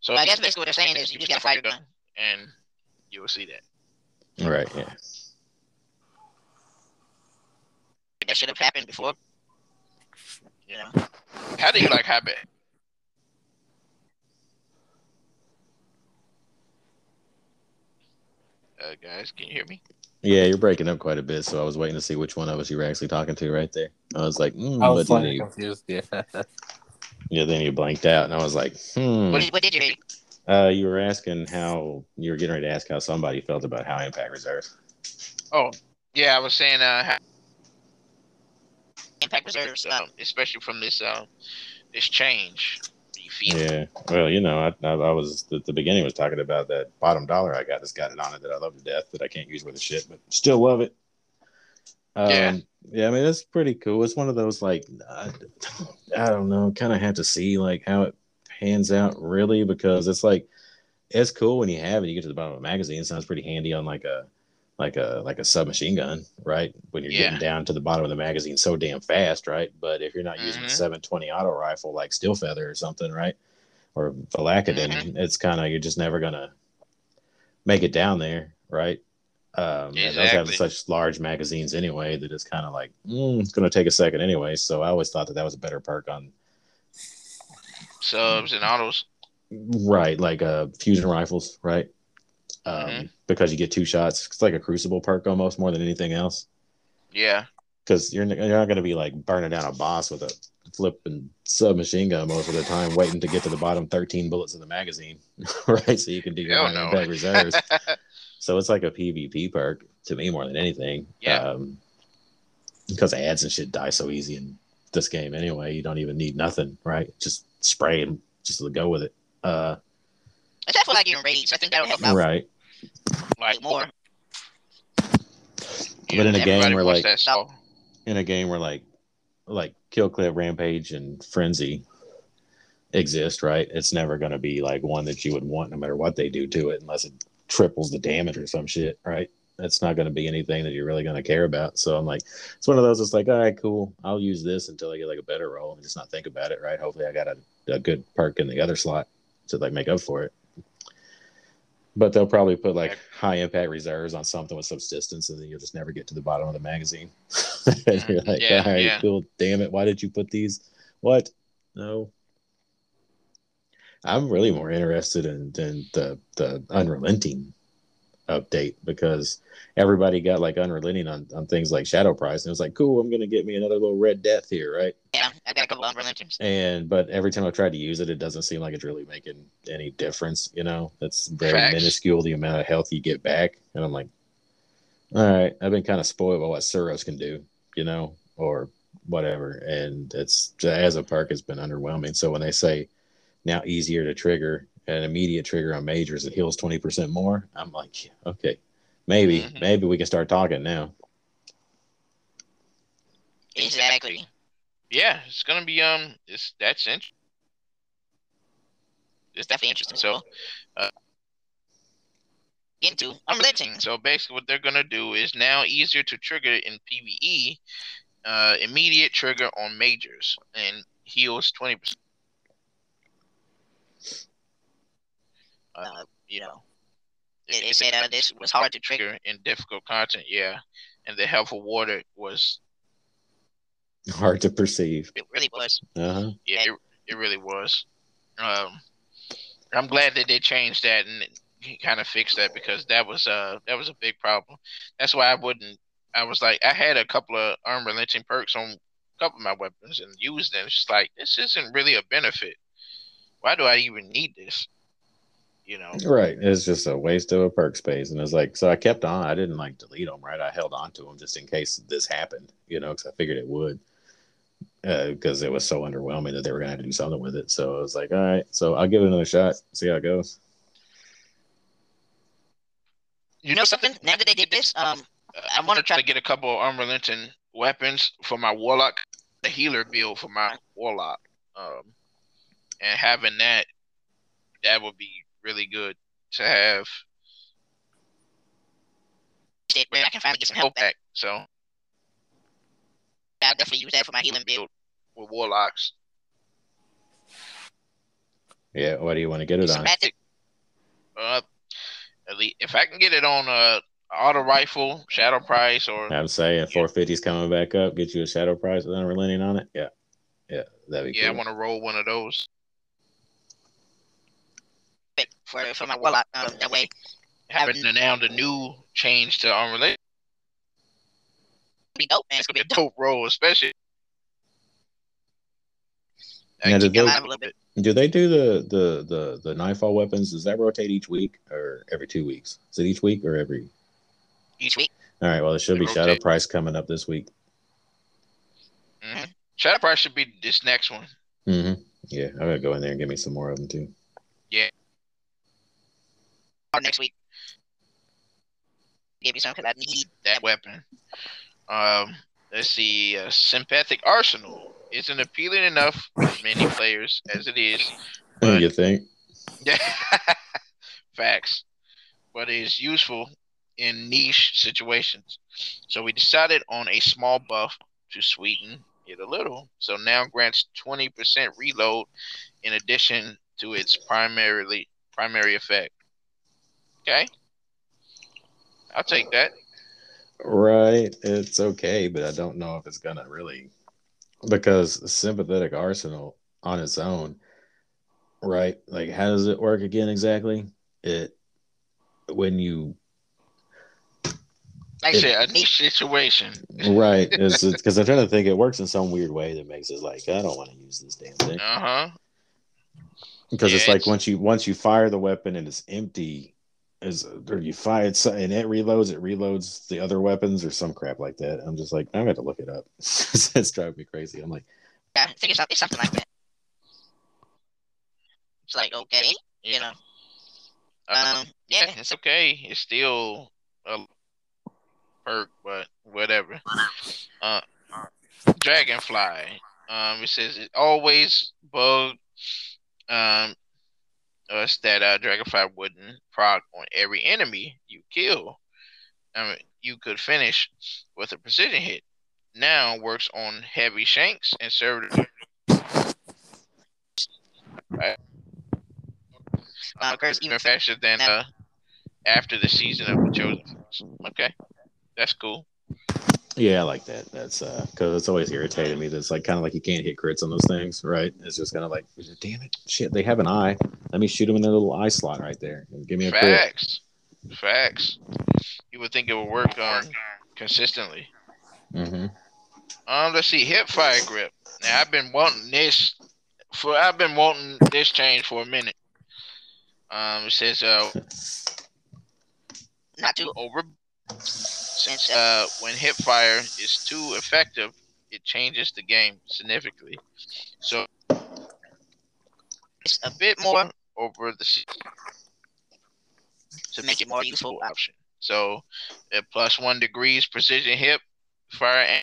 Speaker 1: So
Speaker 5: I guess basically what they're saying is you just gotta fire the gun.
Speaker 1: and you will see that.
Speaker 2: Right. Yeah.
Speaker 5: That should have happened before. Yeah.
Speaker 1: How do you like habit? Uh, guys, can you hear me?
Speaker 2: Yeah, you're breaking up quite a bit, so I was waiting to see which one of us you were actually talking to right there. I was like, mm,
Speaker 3: I was
Speaker 2: then
Speaker 3: slightly confused. Yeah. <laughs>
Speaker 2: yeah, then you blanked out, and I was like, hmm.
Speaker 5: What, did, what did you read?
Speaker 2: Uh, you were asking how you were getting ready to ask how somebody felt about how impact reserves.
Speaker 1: Oh, yeah, I was saying, uh, how,
Speaker 5: Impact reserves. Um,
Speaker 1: especially from this, uh, this change. You feel it?
Speaker 2: Yeah, well, you know, I, I, I was at the beginning was talking about that bottom dollar I got that's got it on it that I love to death that I can't use with a shit, but still love it. Um,
Speaker 1: Yeah.
Speaker 2: yeah, I mean it's pretty cool. It's one of those like I, I don't know, kind of have to see like how it pans out really because it's like it's cool when you have it. You get to the bottom of a magazine, it sounds pretty handy on like a like a like a submachine gun, right? When you're
Speaker 1: Yeah.
Speaker 2: getting down to the bottom of the magazine so damn fast, right? But if you're not using a
Speaker 1: Mhm.
Speaker 2: 720 auto rifle like Steel Feather or something, right? Or Valakadyn,
Speaker 1: Mm-hmm.
Speaker 2: it's kind of you're just never gonna make it down there, right? Um, and those have such large magazines anyway that it's kind of like mm, it's gonna take a second anyway. So I always thought that that was a better perk on
Speaker 1: Subs and autos.
Speaker 2: right, like uh fusion rifles, right? Um,
Speaker 1: Mhm.
Speaker 2: because you get two shots. It's like a crucible perk almost more than anything else.
Speaker 1: Yeah.
Speaker 2: because you're, you're not going to be like burning down a boss with a flipping submachine gun most of the time, waiting to get to the bottom 13 bullets in the magazine, <laughs> right? So you can do your high
Speaker 1: no.
Speaker 2: reserves. <laughs> so it's like a PvP perk to me more than anything.
Speaker 1: Yeah.
Speaker 2: Um, because ads and shit die so easy in this game anyway. You don't even need nothing, right? Just spray and just go with it. Uh,
Speaker 5: like your raids, I think that'll help out
Speaker 2: right.
Speaker 1: Like
Speaker 5: more.
Speaker 1: you
Speaker 2: But in a game where, like- in a game where like like kill clip rampage and frenzy exist right? It's never going to be like one that you would want no matter what they do to it unless it triples the damage or some shit right? That's not going to be anything that you're really going to care about. So i'm like it's one of those it's like all right cool. I'll use this until i get like a better roll and just not think about it right? Hopefully i got a, a good perk in the other slot to like make up for it but they'll probably put like high impact reserves on something with subsistence and then you'll just never get to the bottom of the magazine. <laughs> And you're like
Speaker 1: Yeah,
Speaker 2: all right
Speaker 1: yeah.
Speaker 2: cool. Damn it. Why did you put these? What? No. I'm really more interested in, in the the unrelenting update because everybody got like unrelenting on, on things like Shadow Price, and it was like, cool, I'm gonna get me another little red death here, right?
Speaker 5: Yeah, I got a couple of unrelenting.
Speaker 2: And but every time I've tried to use it, it doesn't seem like it's really making any difference. You know, that's very
Speaker 1: Facts.
Speaker 2: minuscule the amount of health you get back, and I'm like, all right, I've been kind of spoiled by what Suros can do, you know, or whatever, and it's as a perk, it's been underwhelming. So when they say now easier to trigger an immediate trigger on majors, it heals twenty percent more. I'm like, okay, maybe,
Speaker 1: Mhm.
Speaker 2: maybe we can start talking now.
Speaker 5: Exactly.
Speaker 1: Yeah, it's gonna be um, it's that's interesting. It's
Speaker 5: Definitely interesting. So, uh, into unrelenting.
Speaker 1: So basically, what they're gonna do is now easier to trigger in PVE, uh, immediate trigger on majors and heals twenty percent. Uh, you know,
Speaker 5: They, they said uh, this was hard to trigger.
Speaker 1: trigger in difficult content, yeah, and the helpful water was,
Speaker 2: Hard to perceive.
Speaker 5: It really was.
Speaker 2: Uh huh.
Speaker 1: yeah, it, it really was. Um, I'm glad that they changed that and kind of fixed that because that was uh that was a big problem. That's why I wouldn't. I was like, I had a couple of unrelenting perks on a couple of my weapons and used them. It's just like this isn't really a benefit. Why do I even need this? You know.
Speaker 2: Right. It's just a waste of a perk space. And it's like, so I kept on. I didn't like delete them, right? I held on to them just in case this happened, you know, because I figured it would. Because it was so underwhelming that they were going to have to do something with it. So I was like, all right, so I'll give it another shot, see how it goes.
Speaker 5: You know something? Now that they did this, um,
Speaker 1: I want to try to get a couple of unrelenting weapons for my warlock, the healer build for my warlock, um, and having that, that would be really good to have
Speaker 5: state where I can finally get some help
Speaker 1: help back. So
Speaker 5: I'll definitely use that for my healing build.
Speaker 1: with warlocks,
Speaker 2: Yeah. What do you want to get it
Speaker 5: Some
Speaker 2: on?
Speaker 1: uh, at least if I can get it on a auto rifle, shadow price, or
Speaker 2: I'm saying 450's coming back up. Get you a shadow price with unrelenting on it. Yeah. Yeah. That'd be
Speaker 1: yeah, I want to roll one of those.
Speaker 5: For for my warlock. Um, that way,
Speaker 1: Having the, now the new change to unrelated,
Speaker 5: it'll be dope, man. It's gonna be a
Speaker 1: dope roll, especially. I
Speaker 2: Now,
Speaker 1: keep
Speaker 2: did
Speaker 5: Get
Speaker 2: they-
Speaker 5: alive a little bit.
Speaker 2: Do they do the the the the nightfall weapons? Does that rotate each week or every two weeks? Is it each week or every?
Speaker 5: Each week.
Speaker 2: All right. Well, there should
Speaker 1: They
Speaker 2: be shadow price coming up this week.
Speaker 1: Mhm. Shadow price should be this next one.
Speaker 2: Mm-hmm. Yeah, I'm gonna go in there and get me some more of them too.
Speaker 5: Or next week. Give you some because I need
Speaker 1: that weapon. Um, let's see. Uh, sympathetic arsenal isn't appealing enough for many players as it is. But-
Speaker 2: you think?
Speaker 1: Yeah, <laughs> facts. But it is useful in niche situations. So we decided on a small buff to sweeten it a little. So now grants twenty percent reload in addition to its primarily primary effect. Okay, I'll take that.
Speaker 2: Right. It's okay, but I don't know if it's gonna really because sympathetic arsenal on its own, right? Like how does it work again exactly? It when you
Speaker 5: like
Speaker 1: It's a niche situation.
Speaker 2: right <laughs> because I'm trying to think it works in some weird way that makes it like I don't want to use this damn thing.
Speaker 1: Uh huh.
Speaker 2: because it's
Speaker 1: Yeah,
Speaker 2: like once you once you fire the weapon and it's empty is or you fire it so- and it reloads it reloads the other weapons or some crap like that i'm just like i'm gonna have to look it up <laughs> it's driving me crazy i'm like
Speaker 5: I think it's, it's something like that. It's like okay, you know. Um, yeah,
Speaker 1: yeah, it's okay. It's still a perk, but whatever. Uh, Dragonfly. Um, it says it always bug um us that uh Dragonfly wouldn't proc on every enemy you kill. I mean, you could finish with a precision hit. Now works on heavy shanks and serve right.
Speaker 5: Uh,
Speaker 1: even faster than uh after the season of the chosen Okay, that's cool.
Speaker 2: Yeah i like that that's uh because it's always irritated me that's like kind of like you can't hit crits on those things right it's just kind of like damn it shit they have an eye let me shoot them in their little eye slot right there and give me a crit
Speaker 1: Facts. Facts. You would think it would work um consistently.
Speaker 2: Mm-hmm.
Speaker 1: Um, let's see, hip fire grip. Now I've been wanting this for I've been wanting this change for a minute. Um, it says uh <laughs>
Speaker 5: Not too
Speaker 1: over since uh when hip fire is too effective, it changes the game significantly. So
Speaker 5: it's a
Speaker 1: bit more over the
Speaker 5: to make it more useful.
Speaker 1: option. So at plus one degrees precision hip fire and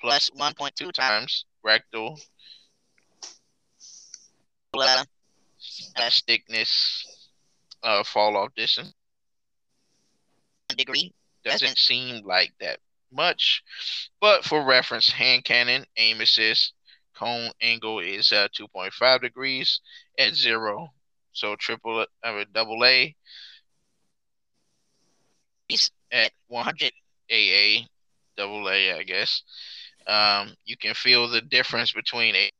Speaker 5: Plus 1.2 times
Speaker 1: times rectal
Speaker 5: uh,
Speaker 1: uh, thickness uh fall off distance.
Speaker 5: Degree.
Speaker 1: doesn't seem like that much. But for reference, hand cannon, aim assist, cone angle is uh, 2.5 degrees at zero. So triple, I mean, double A at 100 AA, double A, I guess. Um, you can feel the difference between a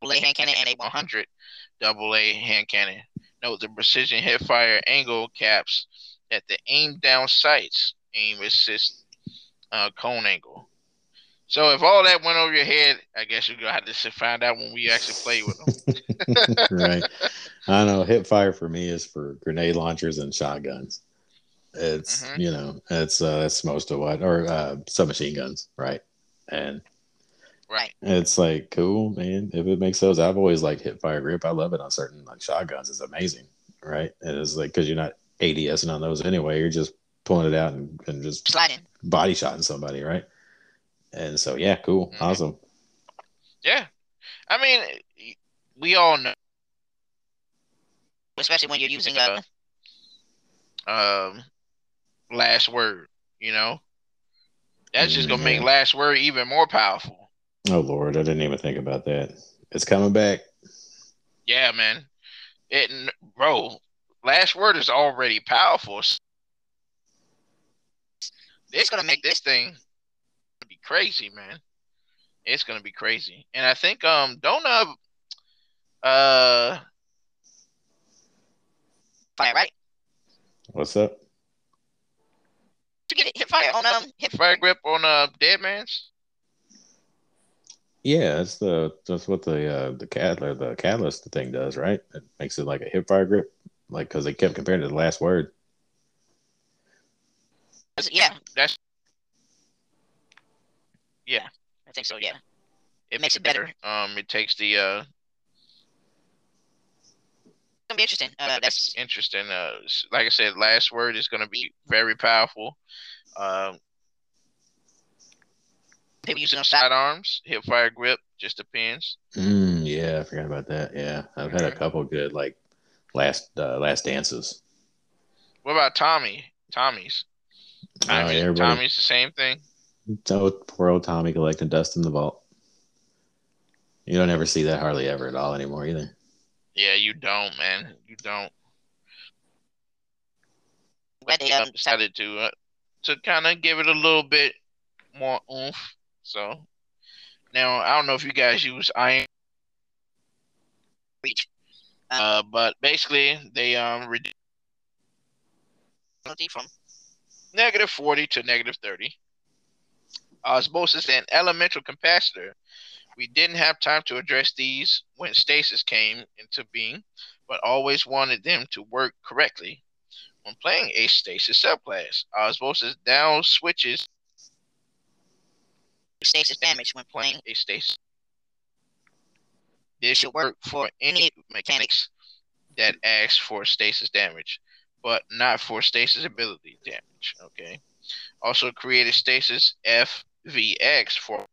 Speaker 5: bullet hand cannon and a 100.
Speaker 1: 100 double A hand cannon. Note the precision hip fire angle caps at the aim down sights, aim assist uh, cone angle. So if all that went over your head, I guess you're gonna have to find out when we actually play with them. <laughs>
Speaker 2: right. I know hip fire for me is for grenade launchers and shotguns. It's
Speaker 1: Mhm.
Speaker 2: you know it's uh, that's most of what or uh, submachine guns, right? And
Speaker 1: Right.
Speaker 2: it's like cool, man. If it makes those, I've always liked hip fire grip. I love it on certain like shotguns. It's amazing, right? And it's like because you're not ADSing on those anyway. You're just pulling it out and, and just
Speaker 5: Sliding.
Speaker 2: body shotting somebody, right? And so yeah, cool,
Speaker 1: Mhm.
Speaker 2: awesome.
Speaker 1: Yeah, I mean, we all know.
Speaker 5: Especially when you're using a
Speaker 1: um, last word. You know, that's just gonna make
Speaker 2: Mhm.
Speaker 1: last word even more powerful.
Speaker 2: Oh Lord, I didn't even think about that. It's coming back.
Speaker 1: Yeah, man. It, bro, last word is already powerful. It's gonna make this thing be crazy, man. It's gonna be crazy, and I think um don't uh uh
Speaker 5: fire, right?
Speaker 2: What's up?
Speaker 5: To get it hip fire on um hip
Speaker 1: fire grip on uh Dead Man's.
Speaker 2: Yeah, that's the that's what the uh, the cat or the catalyst thing does, right? It makes it like a hip fire grip, like because they kept comparing it to the last word.
Speaker 5: yeah,
Speaker 1: That's yeah.
Speaker 5: I think so, yeah. It makes it better. It's
Speaker 1: um it takes the uh
Speaker 5: gonna be interesting. Uh that's
Speaker 1: interesting. Uh, like I said, last word is gonna be very powerful. Um,
Speaker 5: people using
Speaker 1: some
Speaker 5: those side
Speaker 1: sidearms, hip fire grip, just depends.
Speaker 2: Mm, yeah, I forgot about that. Yeah, I've had a couple good like last uh, last dances.
Speaker 1: What about Tommy? Tommy's. Tommy's,
Speaker 2: yeah, everybody,
Speaker 1: Tommy's the same thing.
Speaker 2: oh, poor old Tommy collecting dust in the vault. You don't ever see that hardly ever at all anymore either.
Speaker 1: Yeah, you don't, man. You don't.
Speaker 5: where they um
Speaker 1: Decided to uh, to kind of give it a little bit more oomph. So now I don't know if you guys use iron,
Speaker 5: reach
Speaker 1: uh, but basically they um reduce
Speaker 5: from
Speaker 1: negative 40 to negative 30. Osmosis and elemental capacitor. We didn't have time to address these when stasis came into being, but always wanted them to work correctly. When playing a stasis subclass, osmosis down switches
Speaker 5: stasis damage when playing
Speaker 1: a stasis. This should work for any mechanics that asks for stasis damage, but not for stasis ability damage. Okay. Also created stasis FVX for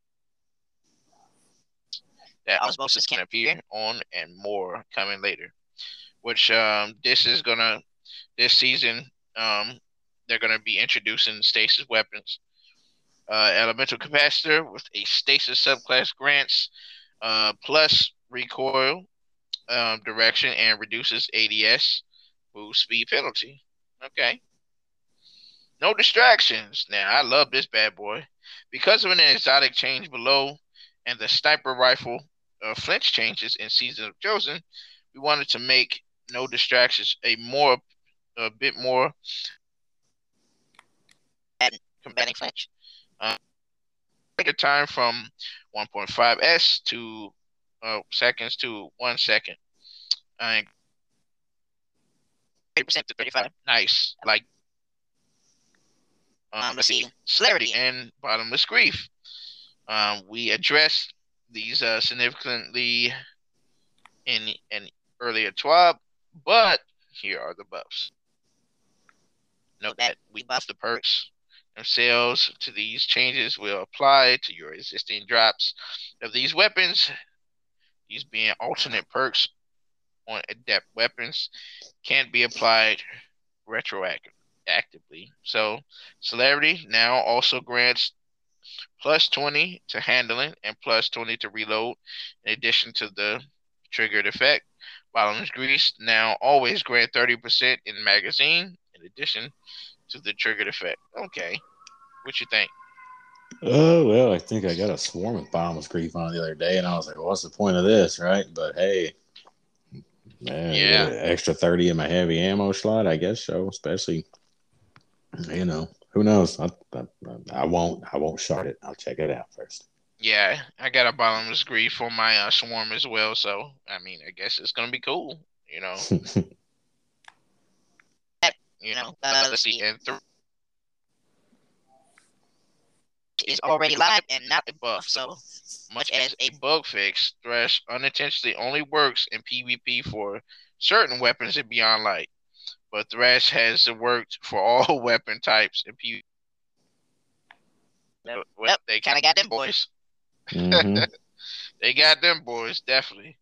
Speaker 1: that
Speaker 5: Osmosis
Speaker 1: can
Speaker 5: can
Speaker 1: appear on and more coming later. Which um this is gonna this season um they're gonna be introducing stasis weapons. Uh, elemental capacitor with a stasis subclass grants uh, plus recoil um, direction and reduces ADS move speed penalty. Okay. No distractions. Now I love this bad boy because of an exotic change below and the sniper rifle uh, flinch changes in Season of Chosen. We wanted to make no distractions, a more, a bit more
Speaker 5: Combating flinch.
Speaker 1: Uh, trigger time from 1.5 s to uh, seconds to one second. And
Speaker 5: 30% to 35.
Speaker 1: nice, like
Speaker 5: Um, let's see.
Speaker 1: celerity and bottomless grief. Um, we addressed these uh, significantly in an earlier TWAB, but here are the buffs. Note that we buff the perks themselves to these changes will apply to your existing drops of these weapons. These being alternate perks on adept weapons can't be applied retroactively. So Celerity now also grants plus 20 to handling and plus 20 to reload, in addition to the triggered effect. Bottomless Grief now always grant 30% in magazine, in addition to the triggered effect. Okay. What you think?
Speaker 2: Oh well, I think I got a swarm of bottomless grief on the other day, and I was like, well, "What's the point of this?" Right? But hey, man,
Speaker 1: Yeah.
Speaker 2: extra thirty in my heavy ammo slot, I guess so. Especially, you know, who knows? I, I, I won't. I won't shard it. I'll check it out first.
Speaker 1: Yeah, I got a bottomless grief for my uh, swarm as well. So I mean, I guess it's gonna be cool. You know, you know.
Speaker 5: Uh,
Speaker 1: let's see, and
Speaker 5: Is already live and not a buff. So
Speaker 1: much as a bug fix, Thresh unintentionally only works in PvP for certain weapons in Beyond Light, but Thresh has worked for all <laughs> weapon types in PvP.
Speaker 5: Yep,
Speaker 1: Well, they
Speaker 5: kind of got them boys.
Speaker 2: Mhm. <laughs>
Speaker 1: They got them boys, definitely.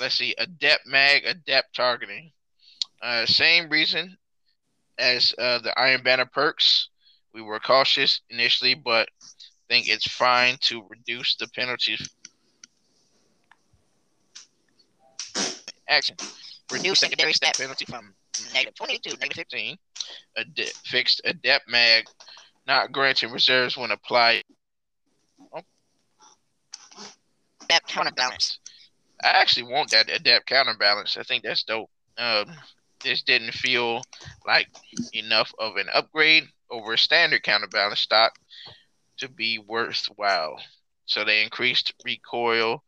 Speaker 1: Let's see, adept mag, adept targeting. Uh, same reason as uh, the Iron Banner perks. We were cautious initially, but think it's fine to reduce the penalties. Action.
Speaker 5: Reduce secondary stat
Speaker 1: penalty from
Speaker 5: negative 20 to negative
Speaker 1: 15. Ade- fixed adept mag, not granting reserves when applied.
Speaker 5: That counterbalance.
Speaker 1: I actually want that adept counterbalance. I think that's dope. Um, this didn't feel like enough of an upgrade over a standard counterbalance stock to be worthwhile. So they increased recoil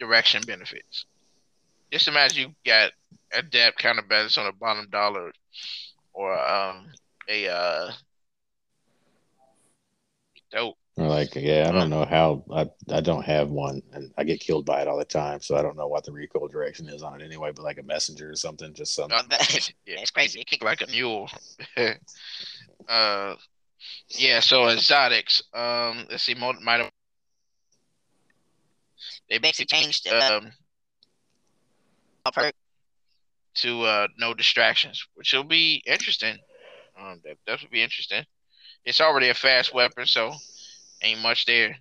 Speaker 1: direction benefits. Just imagine you got a adept counterbalance on a bottom dollar or um a uh dope.
Speaker 2: Or like, yeah, I don't know how. I I don't have one, and I get killed by it all the time, so I don't know what the recoil direction is on it anyway. But like a messenger or something, just something.
Speaker 5: Uh, that- <laughs>
Speaker 1: Yeah.
Speaker 5: it's crazy. It kick
Speaker 1: like a mule. <laughs> uh, yeah. So exotics. Um, let's see. Might have they
Speaker 5: basically changed
Speaker 1: um
Speaker 5: uh,
Speaker 1: to uh no distractions, which will be interesting. Um, that that would be interesting. It's already a fast weapon, so ain't much there.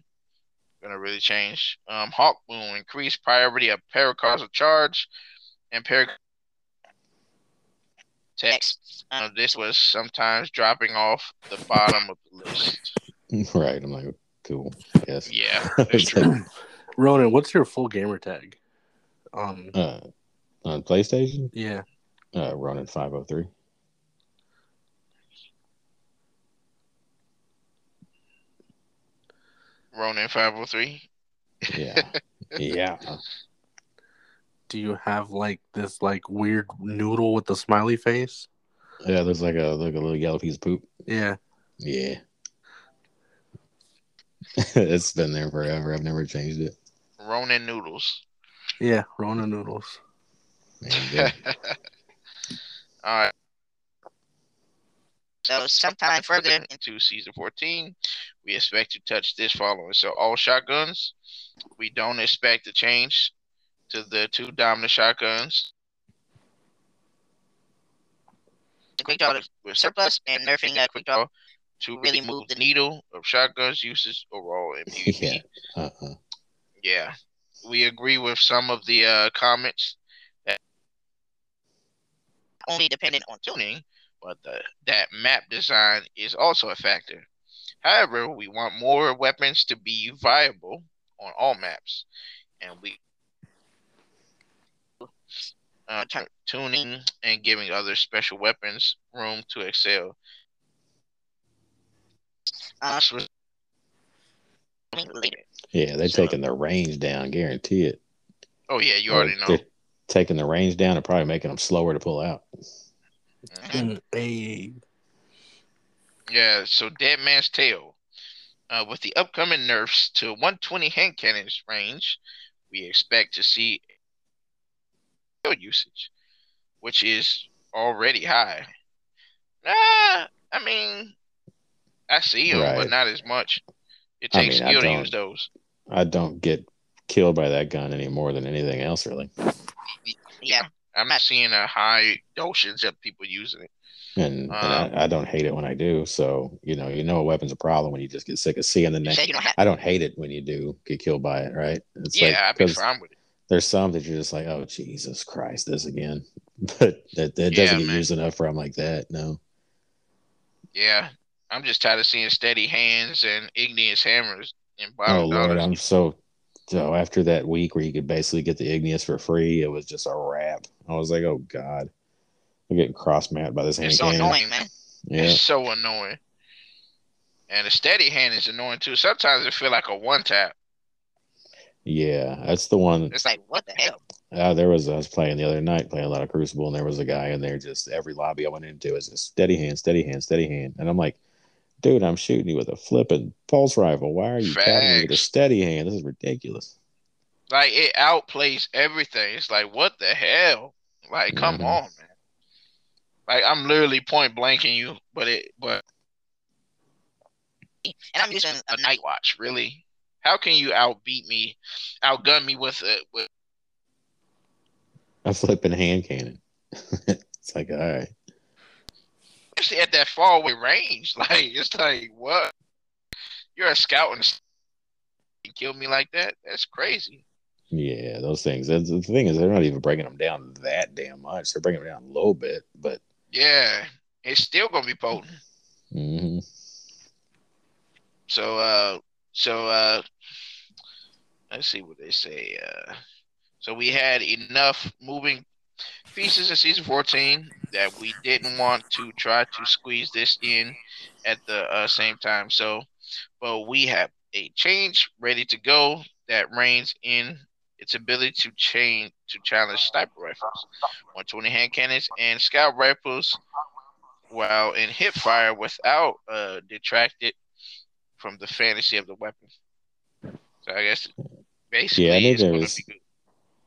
Speaker 1: Gonna really change. Um, Hawk Boom increase priority of paracausal charge and parac text. Uh, this was sometimes dropping off the bottom of the list. <laughs>
Speaker 2: right? I'm like, cool. Yes.
Speaker 1: Yeah, <laughs> that's true.
Speaker 3: Ronan, what's your full gamer tag? Um,
Speaker 2: Uh, on PlayStation,
Speaker 3: yeah,
Speaker 2: uh, Ronin five hundred three.
Speaker 1: Ronin five hundred three.
Speaker 2: Yeah, <laughs> yeah.
Speaker 3: Do you have like this like weird noodle with the smiley face?
Speaker 2: Yeah, there's like a like a little yellow piece of poop.
Speaker 3: Yeah,
Speaker 2: Yeah. <laughs> it's been there forever. I've never changed it.
Speaker 1: Ronin noodles.
Speaker 3: yeah, Ronin noodles.
Speaker 2: Yeah. <laughs>
Speaker 1: All right.
Speaker 5: So sometime further
Speaker 1: into season 14, we expect to touch this following. So all shotguns, we don't expect a change to the two dominant shotguns
Speaker 5: the quick draw
Speaker 1: with
Speaker 5: surplus and nerfing uh, quick draw.
Speaker 1: to really move the needle of shotguns usage overall in <laughs> PvP.
Speaker 2: yeah. Uh-uh.
Speaker 1: Yeah, we agree with some of the uh, comments
Speaker 5: Only dependent on tuning.
Speaker 1: tuning, but the, that map design is also a factor. However, we want more weapons to be viable on all maps, and we uh, t- tuning and giving other special weapons room to excel.
Speaker 5: Uh,
Speaker 1: was.
Speaker 2: Yeah, they're
Speaker 1: So-
Speaker 2: taking the range down, guarantee it.
Speaker 1: oh yeah, you already know.
Speaker 2: they're Taking the range down and probably making them slower to pull out.
Speaker 1: Mhm.
Speaker 3: Hey.
Speaker 1: Yeah, so Dead Man's Tale. Uh, with the upcoming nerfs to 120 hand cannons range, we expect to see usage, which is already high. Nah, I mean, I see them, but not as much. It
Speaker 2: I
Speaker 1: takes
Speaker 2: mean, I
Speaker 1: skill to
Speaker 2: don't-
Speaker 1: use those.
Speaker 2: I don't get killed by that gun any more than anything else, really.
Speaker 5: Yeah.
Speaker 1: I'm not seeing a high dosage of people using it.
Speaker 2: And, and
Speaker 1: Um,
Speaker 2: I, I don't hate it when I do. So, you know, you know a weapon's a problem when you just get sick of seeing the
Speaker 5: You
Speaker 2: name.
Speaker 5: said you don't have.
Speaker 2: I don't hate it when you do get killed by it, right? It's
Speaker 1: yeah,
Speaker 2: like,
Speaker 1: I'd be fine with it.
Speaker 2: There's some that you're just like, oh Jesus Christ, this again. <laughs> But that it doesn't
Speaker 1: Yeah,
Speaker 2: get
Speaker 1: man.
Speaker 2: used enough for I'm like that. No.
Speaker 1: Yeah, I'm just tired of seeing steady hands and igneous hammers and
Speaker 2: Oh Lord,
Speaker 1: dollars.
Speaker 2: I'm so so after that week where you could basically get the igneous for free, it was just a wrap. I was like, oh God. I'm getting cross mapped by this hand
Speaker 5: It's so
Speaker 2: cannon.
Speaker 5: annoying, man.
Speaker 2: Yeah.
Speaker 1: It's so annoying. And the steady hand is annoying too. Sometimes it feel like a one tap.
Speaker 2: Yeah. That's the one
Speaker 5: It's like, what the hell?
Speaker 2: Uh, there was I was playing the other night, playing a lot of Crucible, and there was a guy in there. Just every lobby I went into is just steady hand, steady hand, steady hand, and I'm like, dude, I'm shooting you with a flipping pulse rifle. Why are you tapping me with a steady hand? This is ridiculous.
Speaker 1: Like it outplays everything. It's like what the hell? Like come
Speaker 2: Mhm.
Speaker 1: on, man. Like I'm literally point blanking you, but it but
Speaker 5: And I'm using a
Speaker 1: a night watch really. How can you outbeat me, outgun me with a with
Speaker 2: A flipping hand cannon. <laughs> it's like, all right,
Speaker 1: especially at that far away range? <laughs> Like it's like what? You're a scout and you kill me like that? That's crazy.
Speaker 2: yeah, those things. That's, the thing is, they're not even breaking them down that damn much. They're bringing them down a little bit, but
Speaker 1: Yeah, it's still gonna be potent.
Speaker 2: mhm.
Speaker 1: So uh so uh let's see what they say. Uh so we had enough moving pieces in season 14 that we didn't want to try to squeeze this in at the uh, same time. So but we have a change ready to go that reigns in its ability to chain to challenge sniper rifles, 120 hand cannons and scout rifles while in hip fire without uh detracted from the fantasy of the weapon. So I guess basically
Speaker 2: Yeah, I knew there was-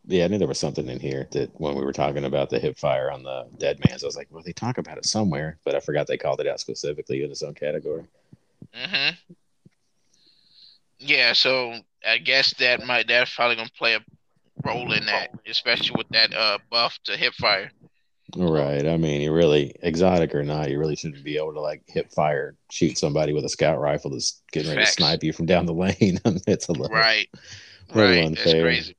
Speaker 2: Yeah, I knew there was something in here that when we were talking about the hip fire on the dead man's, I was like, well, they talk about it somewhere, but I forgot they called it out specifically in its own category.
Speaker 1: hmm Yeah, so I guess that might that's probably gonna play a role in that, especially with that uh buff to hip fire.
Speaker 2: Right. I mean, you really, exotic or not, you really shouldn't be able to like hip fire, shoot somebody with a scout rifle that's getting ready
Speaker 1: Facts.
Speaker 2: to snipe you from down the <laughs> lane. it's a little,
Speaker 1: Right.
Speaker 2: little
Speaker 1: Right. That's crazy.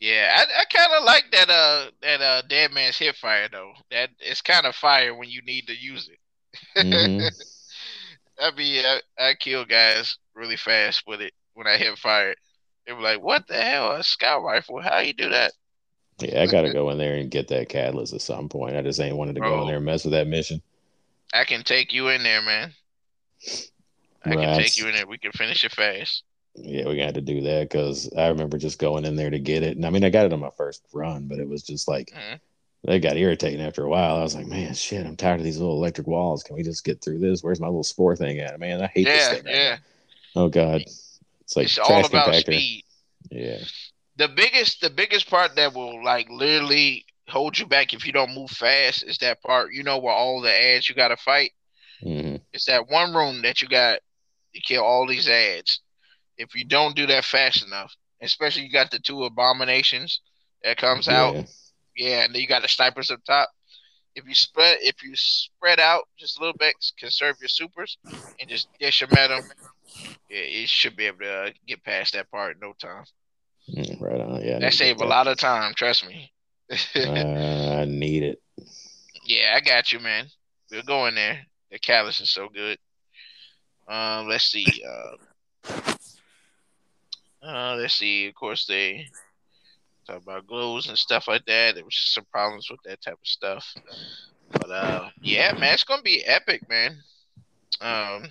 Speaker 1: Yeah, I, I kind of like that uh that uh dead man's hip fire though. That it's kind of fire when you need to use it.
Speaker 2: Mhm. <laughs>
Speaker 1: I mean, I, I kill guys really fast with it when I hit fire. They were like, "What the hell? A scout rifle? How you do that?"
Speaker 2: Yeah, I got to go in there and get that catalyst at some point. I just ain't wanted to go
Speaker 1: Oh.
Speaker 2: in there and mess with that mission.
Speaker 1: I can take you in there, man. I can take you in there. We can finish it fast.
Speaker 2: Yeah, we got to do that because I remember just going in there to get it. And I mean, I got it on my first run, but it was just like,
Speaker 1: Mhm.
Speaker 2: it got irritating after a while. I was like, man, shit, I'm tired of these little electric walls. Can we just get through this? Where's my little spore thing at? Man, I hate this thing. right
Speaker 1: yeah.
Speaker 2: Oh, God. It's like
Speaker 1: it's all about
Speaker 2: compactor.
Speaker 1: speed.
Speaker 2: Yeah.
Speaker 1: The biggest, the biggest part that will like literally hold you back if you don't move fast is that part. You know where all the ads you got to fight.
Speaker 2: hmm
Speaker 1: It's that one room that you got to kill all these ads. If you don't do that fast enough, especially you got the two abominations that comes out,
Speaker 2: Yeah.
Speaker 1: yeah, and then you got the snipers up top. If you spread, if you spread out just a little bit, conserve your supers, and just dish them at them, yeah, it should be able to uh, get past that part in no time.
Speaker 2: Mm, Right on. Yeah.
Speaker 1: That
Speaker 2: to
Speaker 1: save a lot of time, trust me.
Speaker 2: Uh, <laughs> I need it.
Speaker 1: Yeah, I got you, man. We're going there. The callus is so good. Um, let's see. Uh, uh, let's see. Of course, they Talk about glues and stuff like that. There was just some problems with that type of stuff. But uh, yeah, man, it's gonna be epic, man. Um,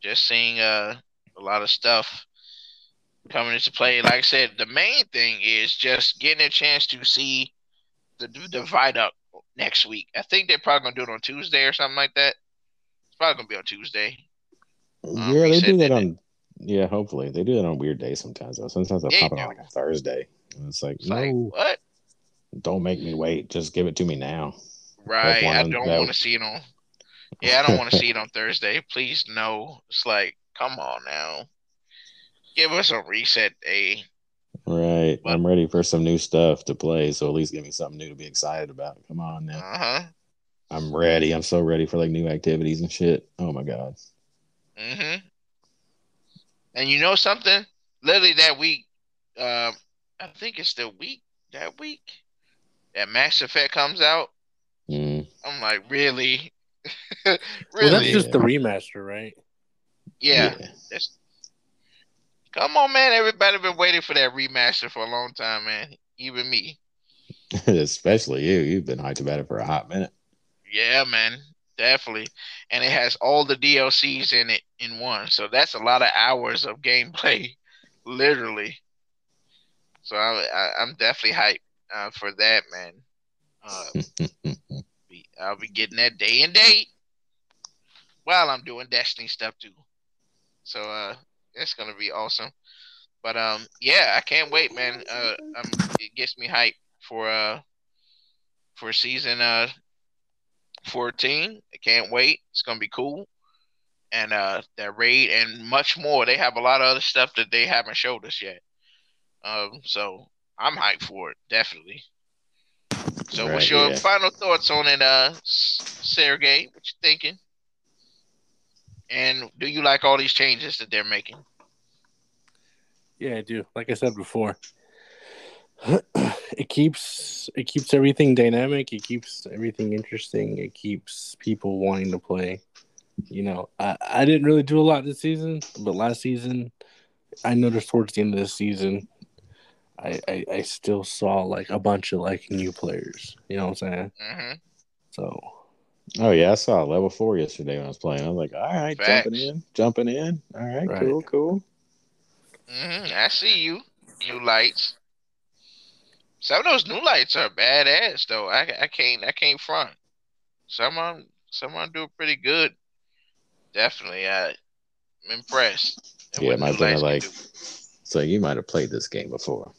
Speaker 1: just seeing uh a lot of stuff coming into play. Like I said, the main thing is just getting a chance to see the the up next week. I think they're probably gonna do it on Tuesday or something like that. It's probably gonna be on Tuesday. Um,
Speaker 2: yeah, they do that
Speaker 1: that-
Speaker 2: on. Yeah, hopefully they do that on weird days sometimes. Though sometimes they
Speaker 1: Yeah,
Speaker 2: pop it on like a Thursday. And it's like,
Speaker 1: It's
Speaker 2: no,
Speaker 1: like what?
Speaker 2: don't make me wait. Just give it to me now.
Speaker 1: Right. I don't want to see it on. Yeah, I don't want to see it on <laughs> Thursday. Please no. It's like, come on now. Give us a reset day.
Speaker 2: Right.
Speaker 1: But-
Speaker 2: I'm ready for some new stuff to play. So at least give me something new to be excited about. Come on now.
Speaker 1: Uh huh.
Speaker 2: I'm ready. I'm so ready for like new activities and shit. Oh my god.
Speaker 1: Mm-hmm. And you know something? Literally that week, um, I think it's the week that week that Mass Effect comes out.
Speaker 2: Mm.
Speaker 1: I'm like, really, <laughs> really?
Speaker 3: Well,
Speaker 1: really?
Speaker 3: that's
Speaker 2: Yeah.
Speaker 3: just the remaster, right?
Speaker 1: yeah. That's, come on, man. Everybody been waiting for that remaster for a long time, man. Even me. <laughs>
Speaker 2: Especially you. You've been hyped about it for a hot minute.
Speaker 1: Yeah, man, definitely. And it has all the DLCs in it in one, so that's a lot of hours of gameplay, <laughs> literally. So I, I, I'm definitely hyped uh, for that, man. <laughs> Uh, I'll be getting that day and date while I'm doing Destiny stuff too. So uh, it's gonna be awesome. But um, yeah, I can't wait, man. Uh, um, it gets me hyped for uh for season uh 14. I can't wait. It's gonna be cool. And uh that raid and much more. They have a lot of other stuff that they haven't showed us yet. Um so I'm hyped for it, definitely. So what's your
Speaker 2: yeah.
Speaker 1: final thoughts on it, uh Sergey? What you thinking? And do you like all these changes that they're making?
Speaker 3: Yeah, I do. Like I said before, it keeps it keeps everything dynamic. It keeps everything interesting. It keeps people wanting to play. You know, I, I didn't really do a lot this season, but last season, I noticed towards the end of the season, I, I, I still saw like a bunch of like new players. You know what I'm saying?
Speaker 1: hmm
Speaker 3: So
Speaker 2: Oh yeah, I saw level four yesterday when I was playing. I was like, all right,
Speaker 1: Facts.
Speaker 2: jumping in, jumping in. All right,
Speaker 3: Right.
Speaker 2: cool, cool.
Speaker 1: hmm I see you. New lights. Some of those new lights are badass though. I, I can't I can't front. Some of 'em- some of 'em do pretty good. Definitely, I, I'm impressed. at
Speaker 2: Yeah, my
Speaker 1: new
Speaker 2: thing like so you might have played this game before.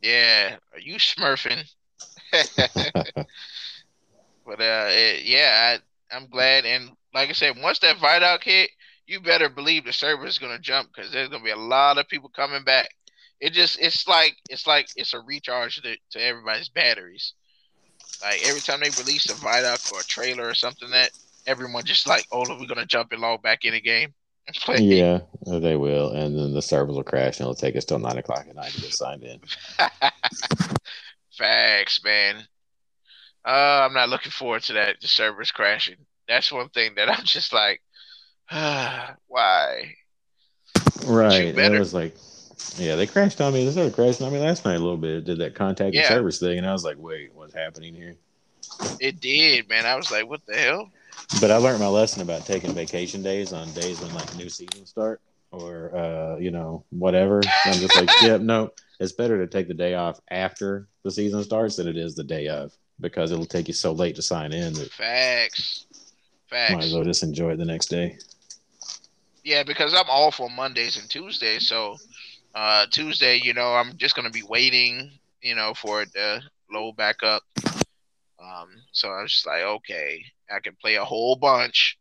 Speaker 1: Yeah, are you smurfing? <laughs> <laughs> but uh, it, yeah, I, I'm glad. And like I said, once that Vidoc hit, you better believe the server is gonna jump because there's gonna be a lot of people coming back. It just it's like it's like it's a recharge to, to everybody's batteries. Like every time they release a Vidoc or a trailer or something that everyone just like, oh, we're gonna jump and log back in the game
Speaker 2: yeah, they will, and then the servers will crash, and it'll take us till nine o'clock at night to get signed in. <laughs>
Speaker 1: Facts, man. Uh, I'm not looking forward to that. The servers crashing. That's one thing that <laughs> I'm just like, <sighs> why?
Speaker 2: Right. It was like, yeah, they crashed on me. They started crashing on me last night a little bit. Did that contact
Speaker 1: Yeah.
Speaker 2: service thing, and I was like, wait, what's happening here?
Speaker 1: It did, man. I was like, what the hell?
Speaker 2: But I learned my lesson about taking vacation days on days when like new seasons start or uh, you know, whatever. I'm just like, <laughs> yep, no. It's better to take the day off after the season starts than it is the day of because it'll take you so late to sign in that
Speaker 1: Facts.
Speaker 2: might as well just enjoy it the next day.
Speaker 1: Yeah, because I'm off on Mondays and Tuesdays. So uh Tuesday, you know, I'm just gonna be waiting, you know, for it to load back up. Um, so I was just like, okay, I can play a whole bunch,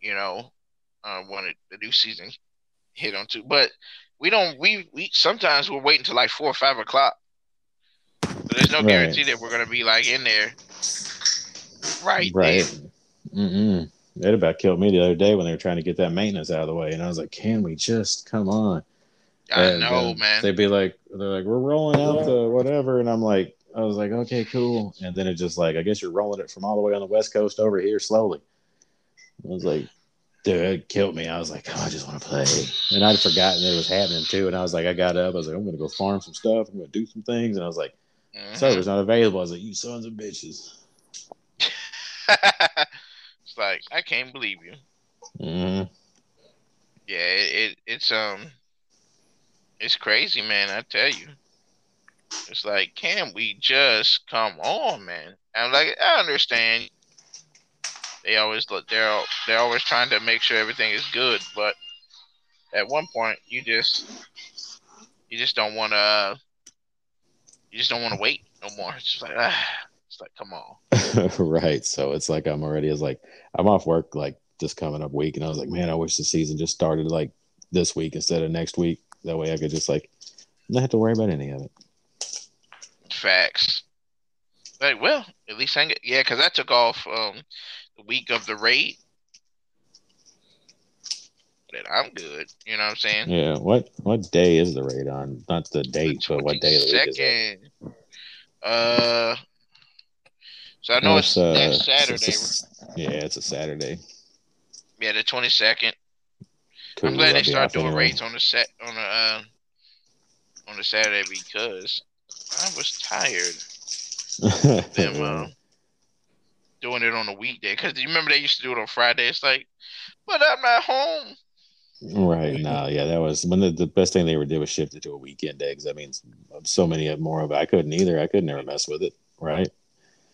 Speaker 1: you know, uh, when it, the new season hit on two. But we don't. We we sometimes we're waiting till like four or five o'clock. So there's no
Speaker 2: Right.
Speaker 1: guarantee that we're gonna be like in there. Right.
Speaker 2: Right. Mm-mm. It about killed me the other day when they were trying to get that maintenance out of the way, and I was like, "Can we just come on?"
Speaker 1: I
Speaker 2: And
Speaker 1: know,
Speaker 2: then
Speaker 1: man.
Speaker 2: They'd be like, "They're like, we're rolling out the whatever," and I'm like, "I was like, okay, cool." And then it just like, I guess you're rolling it from all the way on the west coast over here slowly. I was like, dude, it killed me. I was like, oh, I just want to play. And I'd forgotten it was happening too. And I was like, I got up. I was like, I'm going to go farm some stuff. I'm going to do some things. And I was like,
Speaker 1: Mhm.
Speaker 2: server's not available. I was like, you sons of bitches. <laughs>
Speaker 1: it's like I can't believe you.
Speaker 2: hmm
Speaker 1: Yeah, it, it it's um, it's crazy, man. I tell you, it's like, can we just come on, man? I'm like, I understand. They always look. They're they're always trying to make sure everything is good, but at one point, you just you just don't want to. You just don't want to wait no more. It's just like, ah, it's like, come on. <laughs>
Speaker 2: right. So it's like I'm already it's like I'm off work like this coming up week, and I was like, man, I wish the season just started like this week instead of next week. That way I could just like not have to worry about any of it.
Speaker 1: Facts. Like, well, at least I get yeah, because I took off um the week of the raid. Then I'm good. You know what I'm saying?
Speaker 2: Yeah. What what day is the raid on? Not the date,
Speaker 1: The
Speaker 2: but what day of the week is it?
Speaker 1: 22nd. Uh, so I know
Speaker 2: Oh,
Speaker 1: it's,
Speaker 2: uh,
Speaker 1: next Saturday.
Speaker 2: it's a- yeah, it's a Saturday.
Speaker 1: yeah, the 22nd.
Speaker 2: Cool.
Speaker 1: I'm glad
Speaker 2: I'll
Speaker 1: they start doing
Speaker 2: anyway.
Speaker 1: raids on the set on the uh, on the Saturday because I was tired <laughs> them uh, doing it on a weekday. Because you remember they used to do it on Friday. It's like, but I'm not home.
Speaker 2: Right. No, yeah, that was when the, the best thing they ever did was shift it to a weekend day because that means so many more of it. I couldn't either. I could never mess with it. Right.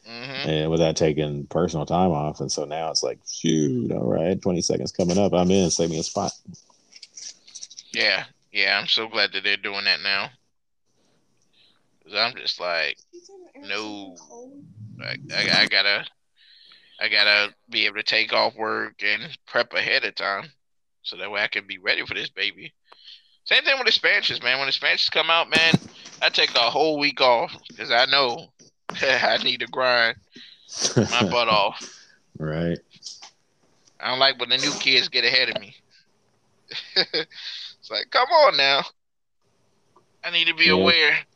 Speaker 1: hmm
Speaker 2: And without taking personal time off. And so now it's like, shoot, all right, 20 seconds coming up. I'm in. Save me a spot.
Speaker 1: Yeah, yeah. I'm so glad that they're doing that now. Cause I'm just like, no, I, I, I gotta, I gotta be able to take off work and prep ahead of time, so that way I can be ready for this baby. Same thing with expansions, man. When expansions come out, man, I take a whole week off because I know <laughs> I need to grind my <laughs> butt off.
Speaker 2: right.
Speaker 1: I don't like when the new kids get ahead of me. <laughs> it's like, come on now. I need to be
Speaker 2: Yeah.
Speaker 1: aware.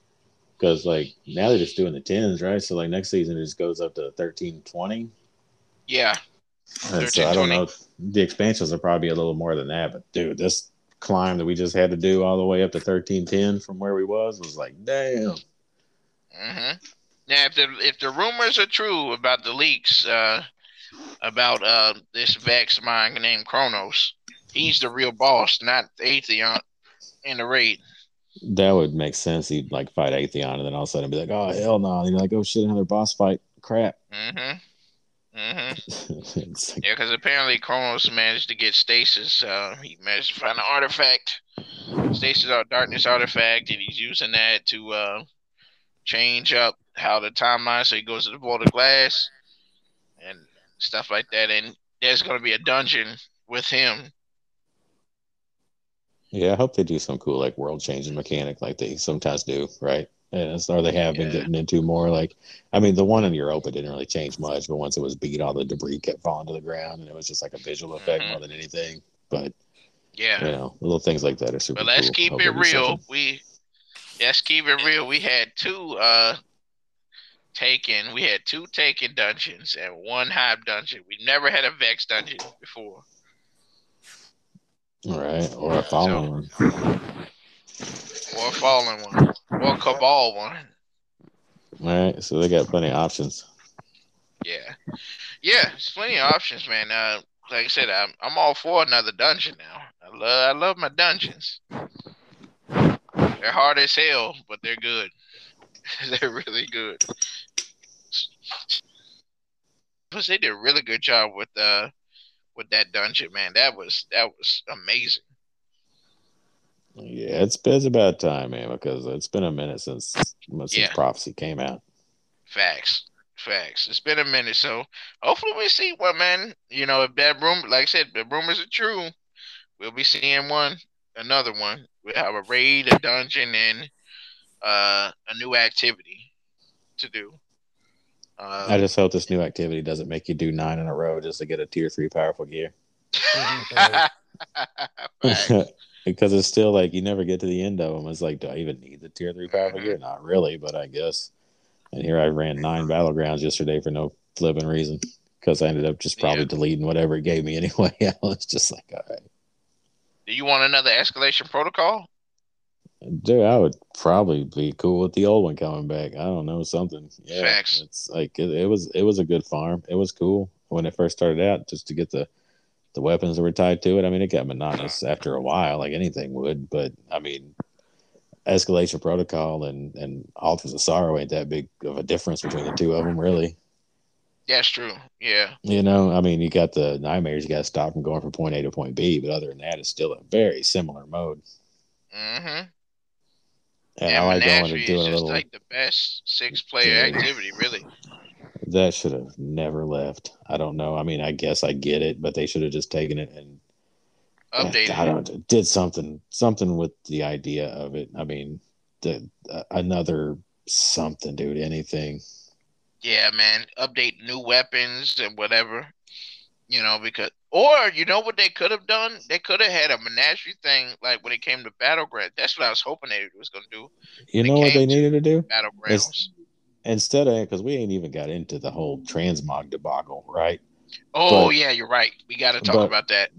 Speaker 2: Because like now they're just doing the tens, right? So like next season it just goes up to 13, 20.
Speaker 1: Yeah,
Speaker 2: And so I don't know. The expansions are probably a little more than that. But dude, this climb that we just had to do all the way up to thirteen ten from where we was was like, damn.
Speaker 1: hmm Now, if the if the rumors are true about the leaks, uh, about uh this Vex Mind named Kronos, he's the real boss, not Atheon in the raid.
Speaker 2: That would make sense. He'd like fight Atheon and then all of a sudden be like, oh, hell no. And you're like, oh shit, another boss fight. Crap.
Speaker 1: hmm <laughs> hmm
Speaker 2: like,
Speaker 1: Yeah, because apparently Kronos managed to get Stasis. Uh, he managed to find an artifact, Stasis or Darkness artifact, and he's using that to uh, change up how the timeline. So he goes to the Vault of Glass and stuff like that. And there's going to be a dungeon with him.
Speaker 2: yeah, I hope they do some cool like world changing mechanic like they sometimes do, right? And it's- or they have been getting into more like I mean the one in Europa didn't really change much, but once it was beat, all the debris kept falling to the ground and it was just like a visual effect
Speaker 1: Mhm.
Speaker 2: more than anything. But
Speaker 1: Yeah.
Speaker 2: you know, little things like that are super
Speaker 1: But let's
Speaker 2: cool.
Speaker 1: keep
Speaker 2: Hope
Speaker 1: it real. We let's keep it real. We had two uh taken. We had two taken dungeons and one hive dungeon. We never had a Vex dungeon before.
Speaker 2: All right. Or a fallen one.
Speaker 1: Or a fallen one. Or cabal one.
Speaker 2: All right. So they got plenty of options.
Speaker 1: Yeah. Yeah, there's plenty of options, man. Uh like I said, I'm I'm all for another dungeon now. I love I love my dungeons. They're hard as hell, but they're good. <laughs> they're really good. Plus, they did a really good job with uh with that dungeon, man. That was that was amazing.
Speaker 2: Yeah, it's it's about time, man, because it's been a minute since since
Speaker 1: Yeah.
Speaker 2: prophecy came out.
Speaker 1: Facts. Facts. It's been a minute, so hopefully we see one, man. You know, if that room, like I said, the rumors are true, we'll be seeing one, another one. We'll have a raid, a dungeon, and uh, a new activity to do. Uh,
Speaker 2: I just hope this new activity doesn't make you do nine in a row just to get a tier three powerful gear. <laughs> Because it's still like you never get to the end of them. It's like, do I even need the tier three powerful
Speaker 1: Mhm.
Speaker 2: gear? Not really, but I guess. And here I ran nine battlegrounds yesterday for no flipping reason because I ended up just probably
Speaker 1: Yeah.
Speaker 2: deleting whatever it gave me <laughs> anyway. I was just like, all right,
Speaker 1: Do you want another escalation protocol?
Speaker 2: dude, I would probably be cool with the old one coming back. I don't know something. Yeah,
Speaker 1: Facts.
Speaker 2: it's like it, it was it was a good farm. It was cool when it first started out, just to get the the weapons that were tied to it. I mean, it got monotonous after a while, like anything would. But I mean, escalation protocol and and altars of sorrow ain't that big of a difference between the two of them, really.
Speaker 1: That's true. Yeah.
Speaker 2: You know, I mean, you got the nightmares you got to stop from going from point A to point B, but other than that, it's still a very similar mode.
Speaker 1: Mm-hmm.
Speaker 2: And I like going and doing a little.
Speaker 1: like the best six player activity, really.
Speaker 2: That should have never left. I don't know. I mean, I guess I get it, but they should have just taken it and
Speaker 1: Updated.
Speaker 2: I don't did something something with the idea of it. I mean, the uh, another something, dude. Anything.
Speaker 1: Yeah, man. Update new weapons and whatever. You know, because or you know what they could have done? They could have had a menagerie thing like when it came to battleground. That's what I was hoping they was gonna do.
Speaker 2: You
Speaker 1: They
Speaker 2: know what they
Speaker 1: came to-
Speaker 2: needed to do
Speaker 1: Battlegrounds.
Speaker 2: Instead of because we ain't even got into the whole transmog debacle, right?
Speaker 1: oh
Speaker 2: but-
Speaker 1: yeah, you're right. We gotta talk
Speaker 2: but-
Speaker 1: about that.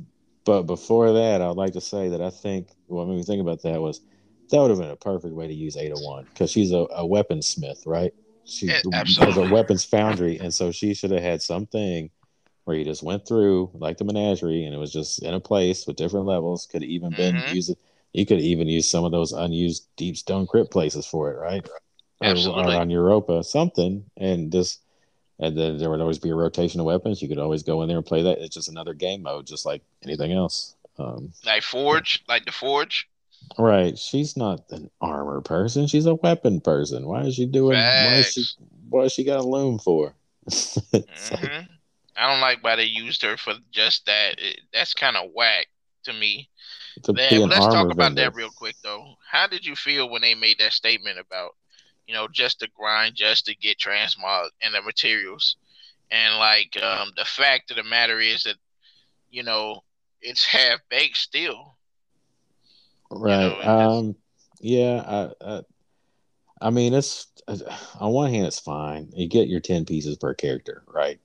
Speaker 2: But before that, I'd like to say that I think what made me think about that was that would have been a perfect way to use Ada One because she's a, a weaponsmith, right? She
Speaker 1: Yeah,
Speaker 2: has a weapons foundry, and so she should have had something where you just went through like the menagerie, and it was just in a place with different levels. Could even been
Speaker 1: Mhm.
Speaker 2: used. You could even use some of those unused deep stone crypt places for it, right?
Speaker 1: Absolutely.
Speaker 2: Or on Europa, something, and just and then there would always be a rotation of weapons. You could always go in there and play that. It's just another game mode, just like anything else. Um,
Speaker 1: Like Forge, like the Forge.
Speaker 2: right? She's not an armor person. She's a weapon person. Why is she doing? Why is she?
Speaker 1: Facts.
Speaker 2: Is she got a loom for? <laughs> It's like-
Speaker 1: I don't like why they used her for just that. It, that's kind of whack to me.
Speaker 2: to
Speaker 1: Man,
Speaker 2: be
Speaker 1: well,
Speaker 2: an
Speaker 1: let's talk about
Speaker 2: vendor.
Speaker 1: that real quick though. How did you feel when they made that statement about, you know, just to grind, just to get transmog and the materials, and like um, the fact of the matter is that, you know, it's half baked still.
Speaker 2: Right.
Speaker 1: know,
Speaker 2: um. Yeah. I, I. I mean, it's on one hand, it's fine. You get your ten pieces per character, right?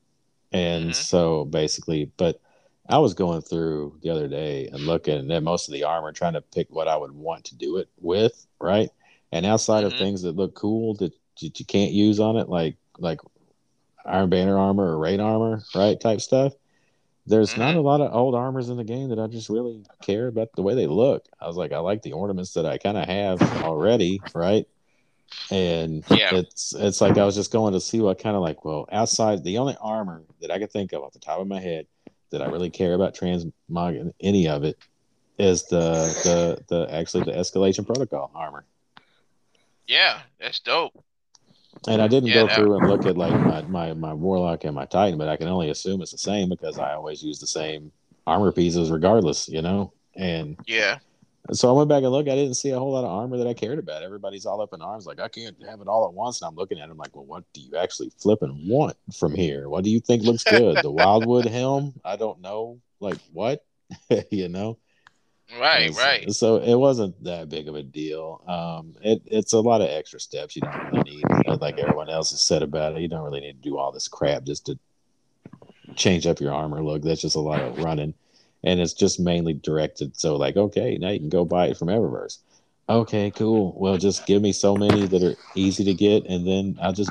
Speaker 2: And
Speaker 1: Mhm.
Speaker 2: so basically, but I was going through the other day and looking at most of the armor, trying to pick what I would want to do it with, right? And outside
Speaker 1: Mhm.
Speaker 2: of things that look cool that, that you can't use on it, like like Iron Banner armor or Raid armor, right? Type stuff. There's not
Speaker 1: Mhm.
Speaker 2: a lot of old armors in the game that I just really care about the way they look. I was like, I like the ornaments that I kind of have already, right? And
Speaker 1: Yeah.
Speaker 2: it's it's like I was just going to see what kind of like, well, outside the only armor that I could think of off the top of my head that I really care about transmog any of it is the the the actually the escalation protocol armor.
Speaker 1: Yeah, that's dope.
Speaker 2: And I didn't
Speaker 1: Yeah,
Speaker 2: go through and look at like my, my my warlock and my titan, but I can only assume it's the same because I always use the same armor pieces regardless, you know. And
Speaker 1: Yeah,
Speaker 2: so I went back and looked. I didn't see a whole lot of armor that I cared about. Everybody's all up in arms, like I can't have it all at once. And I'm looking at them like, well, what do you actually flip and want from here? What do you think looks good? the <laughs> Wildwood helm? I don't know. Like what? <laughs> you know?
Speaker 1: Right,
Speaker 2: And
Speaker 1: right.
Speaker 2: So, it wasn't that big of a deal. Um, it, it's a lot of extra steps you don't really need. uh, Like everyone else has said about it, you don't really need to do all this crap just to change up your armor look. That's just a lot of running, and it's just mainly directed. So like, okay, now you can go buy it from Eververse. Okay, cool. Well, just give me so many that are easy to get, and then I'll just,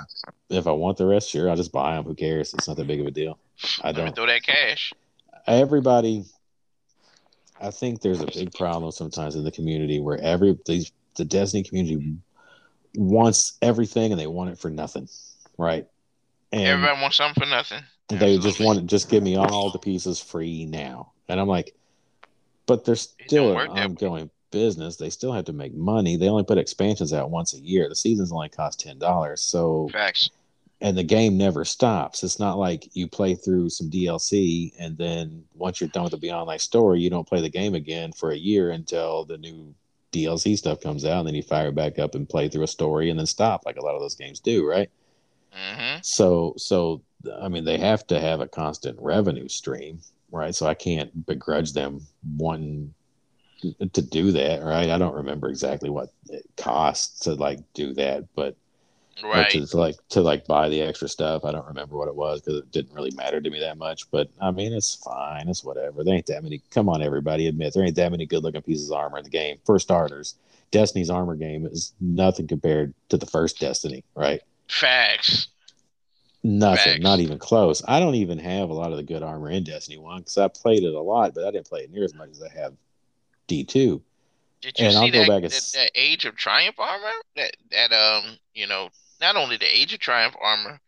Speaker 2: if I want the rest, sure, I'll just buy them. Who cares? It's not that big of a deal. I don't
Speaker 1: throw that cash.
Speaker 2: everybody i think there's a big problem sometimes in the community where every these the destiny community wants everything and they want it for nothing right? And
Speaker 1: Everybody wants something for nothing.
Speaker 2: they just want to just give me all the pieces free now. And i'm like but they're still an
Speaker 1: work that way.
Speaker 2: ongoing business. They still have to make money. They only put expansions out once a year. The seasons only cost ten dollars. So
Speaker 1: Facts.
Speaker 2: And the game never stops. It's not like you play through some DLC and then once you're done with the Beyond Light story, you don't play the game again for a year until the new DLC stuff comes out, and then you fire it back up and play through a story and then stop, like a lot of those games do, right?
Speaker 1: hmm
Speaker 2: So, so I mean, they have to have a constant revenue stream, right? So I can't begrudge them wanting to do that, right? I don't remember exactly what it costs to like do that, but
Speaker 1: Right.
Speaker 2: to, to like to like buy the extra stuff. I don't remember what it was because it didn't really matter to me that much. But I mean, it's fine. It's whatever. There ain't that many. Come on, everybody, admit there ain't that many good looking pieces of armor in the game. For starters, Destiny's armor game is nothing compared to the first Destiny. Right?
Speaker 1: Facts.
Speaker 2: Nothing.
Speaker 1: Facts.
Speaker 2: Not even close. I don't even have a lot of the good armor in Destiny One because I played it a lot, but I didn't play it near as much as I have D two.
Speaker 1: Did you
Speaker 2: And I'll
Speaker 1: see
Speaker 2: go back and
Speaker 1: that,
Speaker 2: s-
Speaker 1: that Age of Triumph armor? That that um, you know, not only the Age of Triumph armor,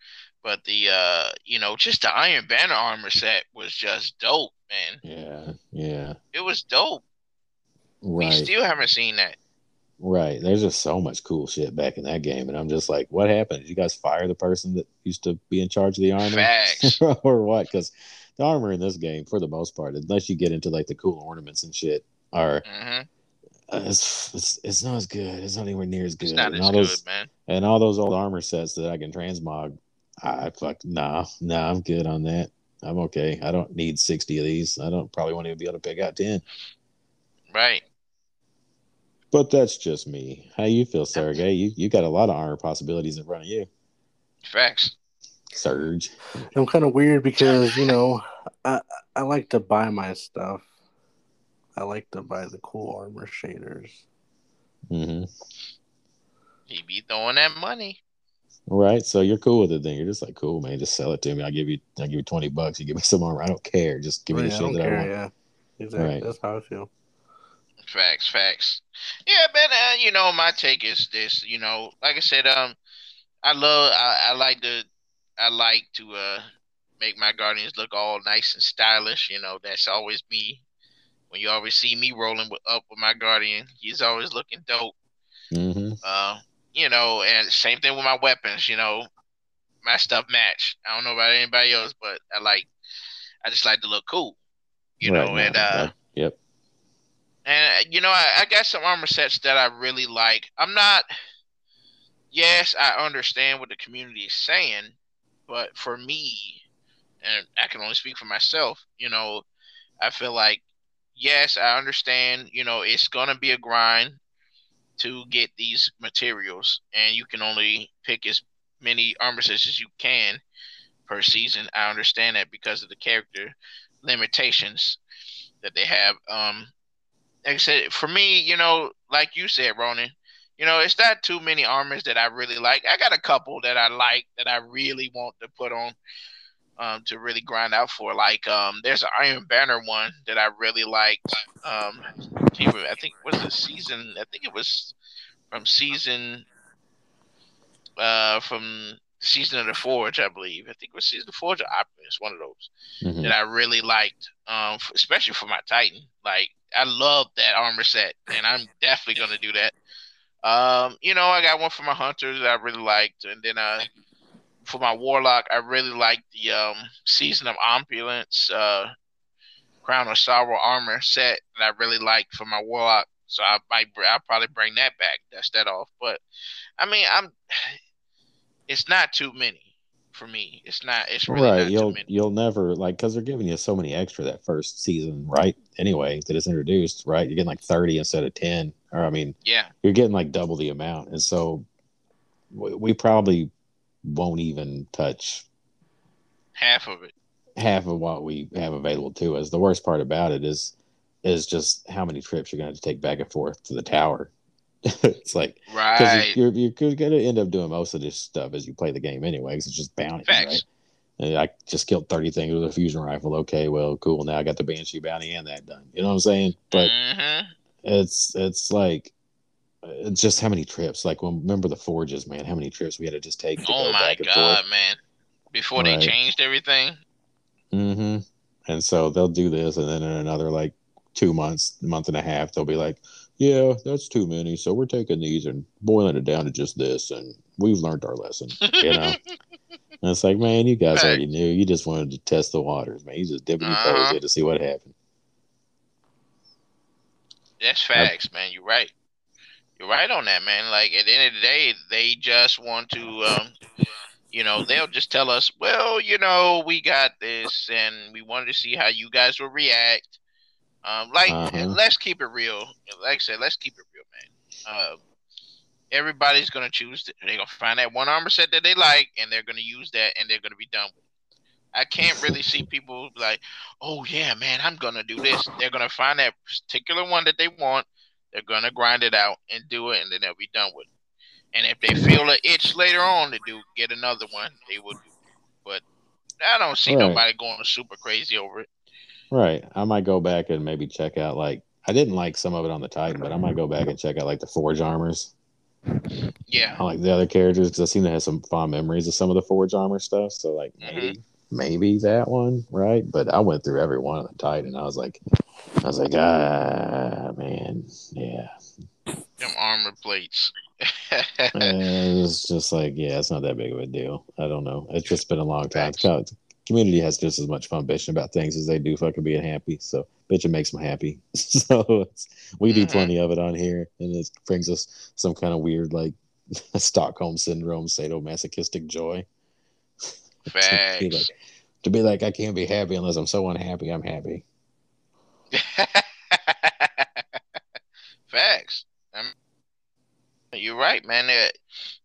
Speaker 1: but the uh, you know, just the Iron Banner armor set was just dope, man.
Speaker 2: Yeah. Yeah.
Speaker 1: It was dope. We still haven't seen that.
Speaker 2: Right. There's just so much cool shit back in that game. And I'm just like, what happened? Did you guys fire the person that used to be in charge of the armor?
Speaker 1: Facts. <laughs>
Speaker 2: or what? Because the armor in this game, for the most part, unless you get into like the cool ornaments and shit, are
Speaker 1: hmm
Speaker 2: uh, Uh, it's, it's it's not as good. It's not anywhere near as good.
Speaker 1: It's not
Speaker 2: and
Speaker 1: as
Speaker 2: all
Speaker 1: good,
Speaker 2: those
Speaker 1: man.
Speaker 2: and all those old armor sets that I can transmog, I fuck nah, nah, I'm good on that. I'm okay. I don't need sixty of these. I don't probably won't even be able to pick out ten.
Speaker 1: Right.
Speaker 2: But that's just me. How you feel, Sergey? You you got a lot of armor possibilities in front of you.
Speaker 1: Facts.
Speaker 2: Surge.
Speaker 3: I'm kind of weird because you know I I like to buy my stuff. I like to buy the cool armor shaders.
Speaker 2: Mm-hmm.
Speaker 1: He be throwing that money.
Speaker 2: Right. So you're cool with it then. You're just like, cool, man. Just sell it to me. I'll give you I'll give you twenty bucks. You give me some armor. I don't care. Just give me
Speaker 3: Right,
Speaker 2: the
Speaker 3: I
Speaker 2: shit
Speaker 3: don't
Speaker 2: that
Speaker 3: care.
Speaker 2: I want.
Speaker 3: Yeah, exactly.
Speaker 2: Right.
Speaker 3: That's how I feel.
Speaker 1: Facts, facts. Yeah, man. Uh, you know, my take is this. You know, like I said, um, I love, I, I like to, I like to uh make my guardians look all nice and stylish. You know, that's always me. When you always see me rolling with, up with my guardian, he's always looking dope.
Speaker 2: hmm
Speaker 1: Uh, you know, and same thing with my weapons. You know, my stuff match. I don't know about anybody else, but I like, I just like to look cool. You
Speaker 2: Right,
Speaker 1: know,
Speaker 2: no,
Speaker 1: and uh.
Speaker 2: right. Yep.
Speaker 1: And you know, I, I got some armor sets that I really like. I'm not. Yes, I understand what the community is saying, but for me, and I can only speak for myself. You know, I feel like yes, I understand. You know, it's gonna be a grind to get these materials, and you can only pick as many armor sets as you can per season. I understand that because of the character limitations that they have. Um, like I said, for me, you know, like you said, Ronin, you know, it's not too many armors that I really like. I got a couple that I like that I really want to put on um, to really grind out for. Like, um, there's an Iron Banner one that I really liked. Um, I think was the season. I think it was from season, uh, from season of the Forge, I believe. I think it was season of the Forge or Optimus, one of those
Speaker 2: Mhm.
Speaker 1: that I really liked, um, especially for my Titan. Like I love that armor set, and I'm definitely gonna do that. Um, you know, I got one for my hunters that I really liked, and then uh, for my warlock, I really like the um season of opulence, uh, crown of sorrow armor set that I really like for my warlock. So I might, br- I'll probably bring that back, dust that off. But I mean, I'm, it's not too many for me. It's not. It's really
Speaker 2: right.
Speaker 1: not
Speaker 2: You'll you'll never like because they're giving you so many extra that first season, right? Anyway, that is introduced, right? You're getting like thirty instead of ten, or I mean,
Speaker 1: Yeah.
Speaker 2: you're getting like double the amount, and so we, we probably won't even touch
Speaker 1: half of it.
Speaker 2: half of what we have available to us. The worst part about it is is just how many trips you're going to to take back and forth to the tower. <laughs> it's like because
Speaker 1: Right.
Speaker 2: you're, you're, you're going to end up doing most of this stuff as you play the game anyway. 'cause it's just bounty,
Speaker 1: Facts.
Speaker 2: right? And I just killed thirty things with a fusion rifle. Okay, well, cool. Now I got the banshee bounty and that done. You know what I'm saying? But
Speaker 1: hmm
Speaker 2: it's it's like it's just how many trips. Like when remember the forges, man. How many trips we had to just take to
Speaker 1: Oh
Speaker 2: go
Speaker 1: my god,
Speaker 2: forth.
Speaker 1: man! Before
Speaker 2: Right.
Speaker 1: they changed everything.
Speaker 2: hmm And so they'll do this, and then in another like two months, month and a half, they'll be like, "Yeah, that's too many. So we're taking these and boiling it down to just this, and we've learned our lesson." You know, <laughs> and it's like, man, you guys
Speaker 1: Right.
Speaker 2: already knew. You just wanted to test the waters, man. You just dipping your toes
Speaker 1: Uh-huh.
Speaker 2: in to see what happened.
Speaker 1: That's facts, man. You're right. You're right on that, man. Like at the end of the day, they just want to, um, you know, they'll just tell us, well, you know, we got this, and we wanted to see how you guys will react. Um, like,
Speaker 2: Uh-huh.
Speaker 1: let's keep it real. Like I said, let's keep it real, man. Uh, everybody's gonna choose. They're gonna find that one armor set that they like, and they're gonna use that, and they're gonna be done with. it. I can't really see people like, oh yeah, man, I'm gonna do this. They're gonna find that particular one that they want. They're gonna grind it out and do it, and then they'll be done with it. And if they feel an itch later on to do get another one, they will. But I don't see
Speaker 2: Right.
Speaker 1: nobody going super crazy over it.
Speaker 2: Right. I might go back and maybe check out like I didn't like some of it on the Titan, but I might go back and check out like the Forge armors.
Speaker 1: Yeah,
Speaker 2: I like the other characters because I seem to have some fond memories of some of the Forge armor stuff. So like mm-hmm. maybe maybe that one, right? But I went through every one of the Titan. I was like, I was like, ah, man, yeah.
Speaker 1: them armor plates.
Speaker 2: And <laughs> it's just like, yeah, it's not that big of a deal. I don't know. It's just been a long time. It's community has just as much fun bitching about things as they do fucking being happy. So bitching makes them happy. <laughs> so it's, we do
Speaker 1: Mhm.
Speaker 2: plenty of it on here, and it brings us some kind of weird like <laughs> Stockholm syndrome, sadomasochistic joy. To be
Speaker 1: Facts.
Speaker 2: like, <laughs> to be like, I can't be happy unless I'm so unhappy. I'm happy. <laughs>
Speaker 1: Facts. I mean, you're right, man. Uh,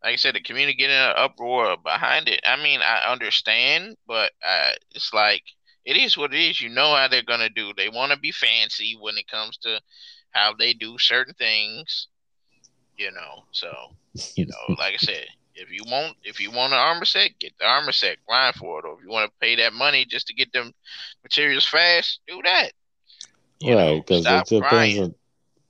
Speaker 1: like I said, the community getting an uproar behind it. I mean, I understand, but uh, it's like it is what it is. You know how they're gonna do. They want to be fancy when it comes to how they do certain things. You know, so you know, like I said, if you want if you want an armor set, get the armor set, grind for it. Or if you want to pay that money just to get them materials fast, do that. You know,
Speaker 2: right? Because it depends
Speaker 1: crying.
Speaker 2: on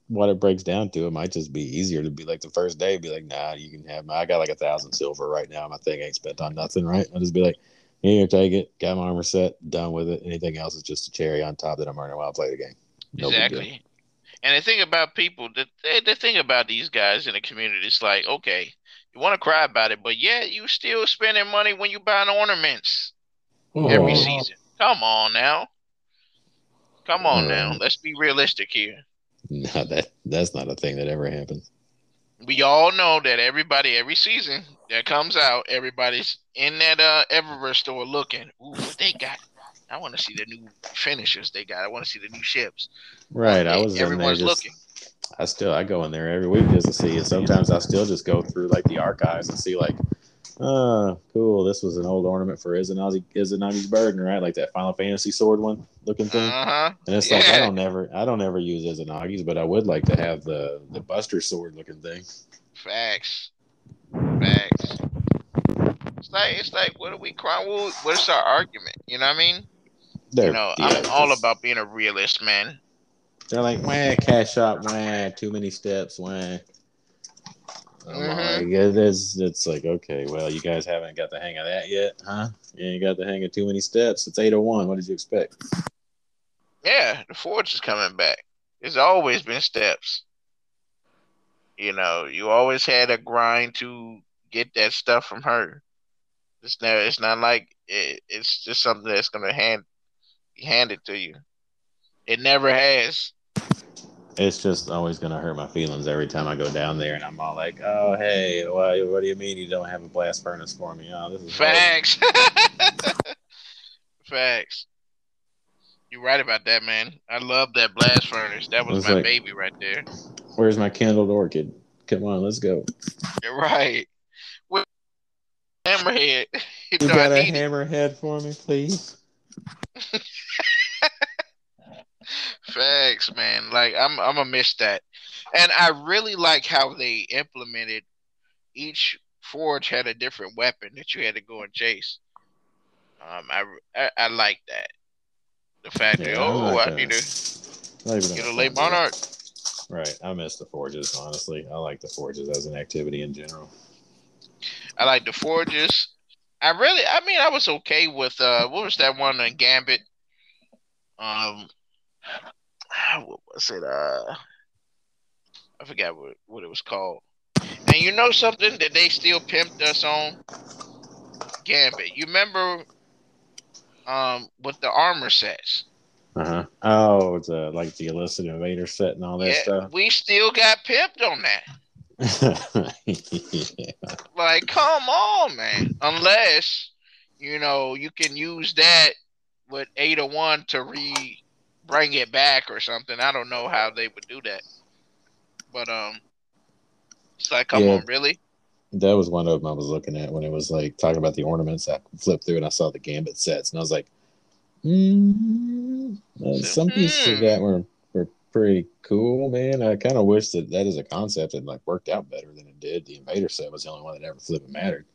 Speaker 2: what it breaks down to. It might just be easier to be like the first day, be like, nah, you can have. My, I got like a thousand silver right now. My thing ain't spent on nothing, right? I'll just be like, here, take it. Got my armor set, done with it. Anything else is just a cherry on top that I'm earning while I play the game. No
Speaker 1: exactly. And the thing about people, the, the the thing about these guys in the community, it's like, okay, you want to cry about it, but yeah, you still spending money when you buying ornaments every
Speaker 2: Oh.
Speaker 1: season. Come on now. Come on now. Let's be realistic here.
Speaker 2: No, that that's not a thing that ever happens.
Speaker 1: We all know that everybody every season that comes out, everybody's in that uh Eververse store looking. Ooh, what they got? I want to see the new finishers they got. I want to see the new ships.
Speaker 2: Right. I was
Speaker 1: everyone's
Speaker 2: just.
Speaker 1: looking.
Speaker 2: I still I go in there every week just to see it. Sometimes I still just go through like the archives and see like, oh, cool. This was an old ornament for Izanagi Izanagi's burden, right? Like that Final Fantasy sword one looking thing.
Speaker 1: Uh huh.
Speaker 2: And it's like I don't never I don't ever use Izanagi's, but I would like to have the the Buster sword looking thing.
Speaker 1: Facts. Facts. It's like it's like what are we crying? What, what's our argument? You know what I mean?
Speaker 2: They're,
Speaker 1: you know,
Speaker 2: yeah,
Speaker 1: I'm all about being a realist, man.
Speaker 2: They're like, wah, cash shop, wah, too many steps, wah. I'm
Speaker 1: Mhm.
Speaker 2: like, it is, it's like, okay, well, you guys haven't got the hang of that yet, huh? You ain't got the hang of too many steps. It's Ada One. What did you expect?
Speaker 1: Yeah, the forge is coming back. It's always been steps. You know, you always had a grind to get that stuff from her. It's never. It's not like it, it's just something that's gonna hand be handed to you. It never has.
Speaker 2: It's just always going to hurt my feelings every time I go down there and I'm all like, oh, hey, why, what do you mean you don't have a blast furnace for me? Oh, this is.
Speaker 1: Facts. <laughs> Facts. You're right about that, man. I love that blast furnace. That was
Speaker 2: It's
Speaker 1: my
Speaker 2: like-
Speaker 1: baby right there.
Speaker 2: Where's my kindled orchid? Come on, let's go.
Speaker 1: You're right. With hammerhead. <laughs> You
Speaker 2: You
Speaker 1: know,
Speaker 2: got a
Speaker 1: need it.
Speaker 2: hammerhead for me, please? <laughs>
Speaker 1: Facts, man. Like I'm I'm gonna miss that. And I really like how they implemented each forge had a different weapon that you had to go and chase. Um I I, I like that. The fact that
Speaker 2: Yeah, I'm
Speaker 1: oh I
Speaker 2: gonna-
Speaker 1: need to get a late monarch.
Speaker 2: Right. I miss the forges, honestly. I like the forges as an activity in general.
Speaker 1: I like the forges. I really I mean I was okay with uh what was that one in Gambit? Um <sighs> what was it? Uh I forgot what, what it was called. And you know something that they still pimped us on? Gambit. You remember um with the armor sets?
Speaker 2: Uh huh. Oh, it's uh, like the illicit invader set and all that
Speaker 1: yeah,
Speaker 2: stuff.
Speaker 1: we still got pimped on that. <laughs>
Speaker 2: yeah.
Speaker 1: Like, come on, man. Unless, you know, you can use that with Ada One to re bring it back or something. I don't know how they would do that. But um It's like, come
Speaker 2: Yeah.
Speaker 1: on, really?
Speaker 2: That was one of them I was looking at when it was like talking about the ornaments. I flipped through and I saw the gambit sets, and I was like, mm, uh, some pieces of
Speaker 1: Hmm.
Speaker 2: that were were pretty cool, man. I kind of wish that that is a concept had like worked out better than it did. The invader set was the only one that ever flipping mattered.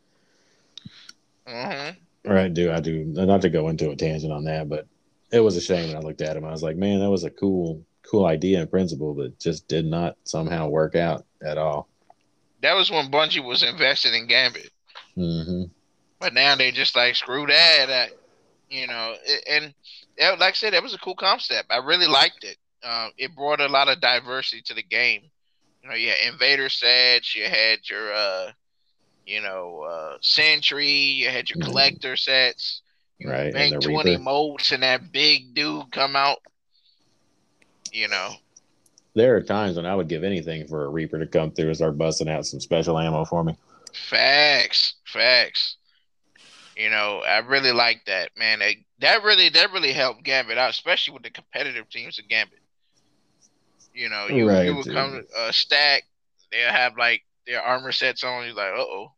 Speaker 1: hmm
Speaker 2: Right, do I do not to go into a tangent on that, but it was a shame when I looked at him. I was like, man, that was a cool, cool idea in principle, but just did not somehow work out at all.
Speaker 1: That was when Bungie was invested in Gambit.
Speaker 2: hmm
Speaker 1: But now they just like screw that, uh, you know. it- And that, like I said, that was a cool concept. I really liked it. Uh, it brought a lot of diversity to the game. You know, you had invader sets, you had your, uh, you know, uh, sentry, you had your
Speaker 2: Mhm.
Speaker 1: collector sets. You
Speaker 2: Right, the
Speaker 1: twenty
Speaker 2: Reaper.
Speaker 1: motes, and that big dude come out. You know,
Speaker 2: There are times when I would give anything for a Reaper to come through and start busting out some special ammo for me.
Speaker 1: Facts, facts. You know, I really like that, man. That, that really, that really helped Gambit out, especially with the competitive teams of Gambit. You know, you
Speaker 2: Right,
Speaker 1: you would
Speaker 2: dude.
Speaker 1: come uh, stack, they'll have like their armor sets on. You're like, uh oh.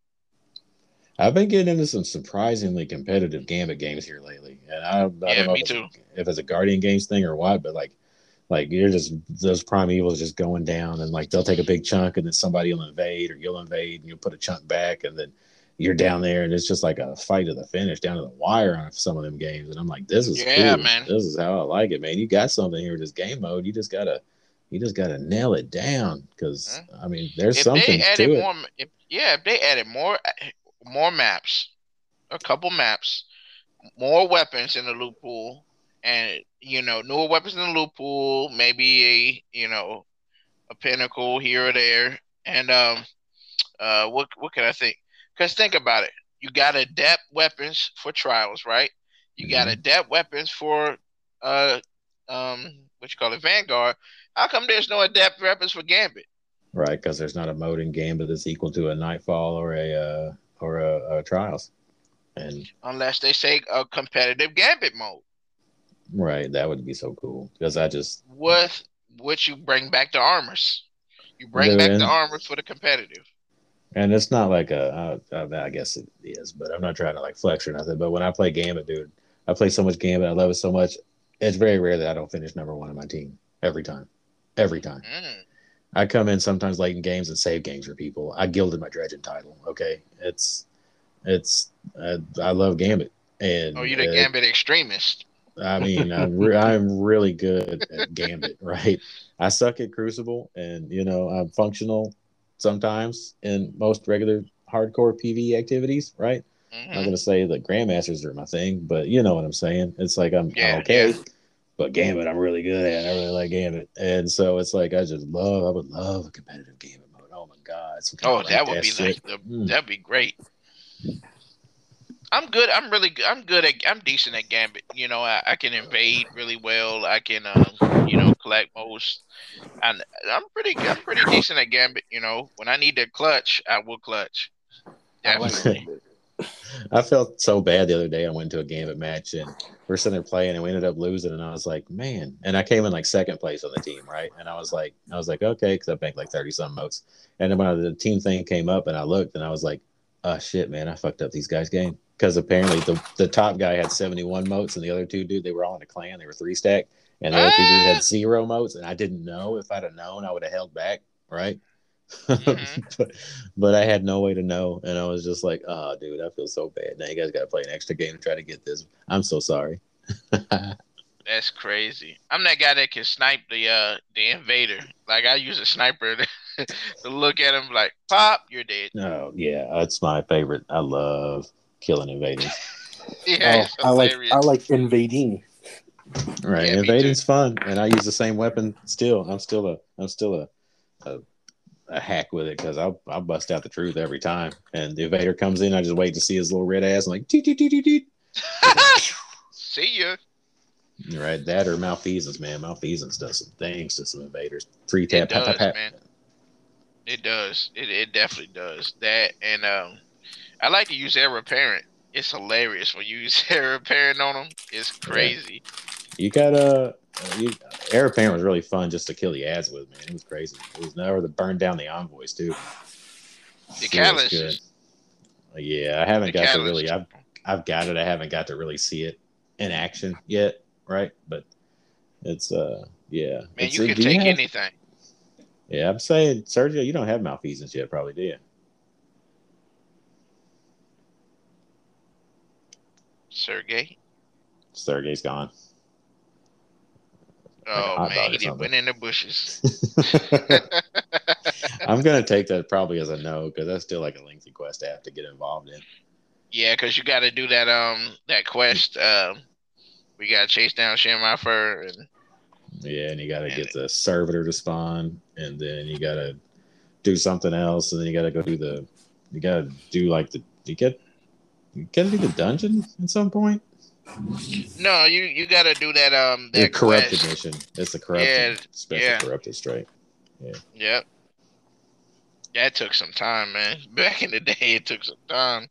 Speaker 2: I've been getting into some surprisingly competitive Gambit games here lately, and I, I
Speaker 1: Yeah,
Speaker 2: don't know if, it's, if it's a Guardian Games thing or what, but like, like you're just those primevals just going down, and like they'll take a big chunk, and then somebody will invade, or you'll invade, and you'll put a chunk back, and then you're down there, and it's just like a fight to the finish, down to the wire on some of them games, and I'm like, this is
Speaker 1: Yeah,
Speaker 2: cool.
Speaker 1: man.
Speaker 2: This is how I like it, man. You got something here with this game mode. You just gotta, you just gotta nail it down, because mm-hmm. I mean, there's
Speaker 1: If
Speaker 2: something to it.
Speaker 1: if, yeah, if they added more, eh, more maps, a couple maps, more weapons in the loot pool, and you know, newer weapons in the loot pool, maybe a you know, a pinnacle here or there, and um, uh, what what can I think? Because think about it, you got adept weapons for trials, right? You got
Speaker 2: Mm-hmm.
Speaker 1: adept weapons for uh, um, what you call it, Vanguard. How come there's no adept weapons for Gambit?
Speaker 2: Right, because there's not a mode in Gambit that's equal to a Nightfall or a uh, or a, a Trials, and
Speaker 1: unless they say a competitive gambit mode
Speaker 2: right, that would be so cool because I just
Speaker 1: with which you bring back the armors you bring back
Speaker 2: man.
Speaker 1: the armors for the competitive
Speaker 2: and it's not like a uh, uh, I guess it is, but I'm not trying to like flex or nothing. But when I play Gambit, dude, I play so much Gambit, I love it so much. It's very rare that I don't finish number one on my team every time, every time.
Speaker 1: Mm.
Speaker 2: I come in sometimes late in games and save games for people. I gilded my Dredgen title. Okay, it's it's I, I love Gambit, and
Speaker 1: oh you're the
Speaker 2: uh,
Speaker 1: gambit extremist
Speaker 2: I mean, I'm, re- <laughs> I'm really good at Gambit, <laughs> right? I suck at Crucible, and you know, I'm functional sometimes in most regular hardcore PvE activities, right? I'm not
Speaker 1: Mhm.
Speaker 2: gonna say that Grandmasters are my thing, but you know what I'm saying. It's like I'm, I'm
Speaker 1: Yeah,
Speaker 2: okay,
Speaker 1: yeah.
Speaker 2: But Gambit I'm really good at. I really like Gambit, and so it's like I just love. I would love a competitive Gambit mode. Oh my god!
Speaker 1: Oh that would be
Speaker 2: shit.
Speaker 1: like the,
Speaker 2: Mm.
Speaker 1: that'd be great i'm good i'm really good i'm good at i'm decent at gambit you know i, I can invade really well i can um you know collect most and i'm pretty i'm pretty decent at gambit you know when i need to clutch i will clutch <laughs> definitely
Speaker 2: I felt so bad the other day. I went to a Gambit match and we're sitting there playing and we ended up losing. And I was like, man. And I came in like second place on the team, right? And I was like, I was like, okay, because I banked like 30 some motes. And then when the team thing came up and I looked and I was like, oh shit, man, I fucked up these guys' game. Because apparently the, the top guy had 71 motes and the other two dude, they were all in a clan. They were three stack. And the other two dudes had ah! zero motes. And I didn't know. If I'd have known, I would have held back, right?
Speaker 1: Mhm. <laughs>
Speaker 2: but, but I had no way to know, and I was just like, "Oh, dude, I feel so bad. Now you guys got to play an extra game to try to get this. I'm so sorry." <laughs>
Speaker 1: That's crazy. I'm that guy that can snipe the uh the invader. Like I use a sniper <laughs> to, to look at him like, pop, you're dead.
Speaker 2: no, yeah, that's my favorite. I love killing invaders.
Speaker 1: Yeah,
Speaker 3: Oh, I like. I like invading.
Speaker 2: Right,
Speaker 1: Yeah,
Speaker 2: invading's fun, and I use the same weapon. Still, I'm still a, I'm still a, a, a hack with it because I'll, I'll bust out the truth every time. And the invader comes in, I just wait to see his little red ass, and like. <laughs>
Speaker 1: See ya.
Speaker 2: right, that or malfeasance, man. Malfeasance does some things to some invaders. Three tap,
Speaker 1: does,
Speaker 2: tap.
Speaker 1: man. It does. It it definitely does. That and um, I like to use Heir Apparent. It's hilarious when you use <laughs> Heir Apparent on them. It's crazy.
Speaker 2: You got a uh, you, Heir Apparent was really fun just to kill the ads with, man. It was crazy. It was never to burn down the envoys too.
Speaker 1: The catalyst.
Speaker 2: Yeah, I haven't
Speaker 1: the
Speaker 2: got to really. I've I've got it. I haven't got to really see it in action yet, right? But it's uh, yeah.
Speaker 1: Man,
Speaker 2: It's-
Speaker 1: you can take
Speaker 2: have-
Speaker 1: anything.
Speaker 2: Yeah, I'm saying, Sergio, you don't have malfeasance yet, probably, do you?
Speaker 1: Sergey.
Speaker 2: Sergey's gone.
Speaker 1: Oh man, he did went in the bushes. <laughs> <laughs>
Speaker 2: I'm gonna take that probably as a no because that's still like a lengthy quest to have to get involved in.
Speaker 1: yeah, because you got to do that um that quest. Um, we got to chase down Shamafur and
Speaker 2: Yeah, and you got to get the servitor to spawn, and then you got to do something else, and then you got to go do the. You got to do like the. You get. You got to do the dungeon at some point.
Speaker 1: No, you you got to do that um
Speaker 2: The
Speaker 1: that
Speaker 2: corrupted
Speaker 1: quest.
Speaker 2: mission. It's a corrupted
Speaker 1: Yeah,
Speaker 2: special
Speaker 1: yeah.
Speaker 2: corrupted strike. Yeah.
Speaker 1: Yep. That took some time, man. <laughs> Back in the day, it took some time.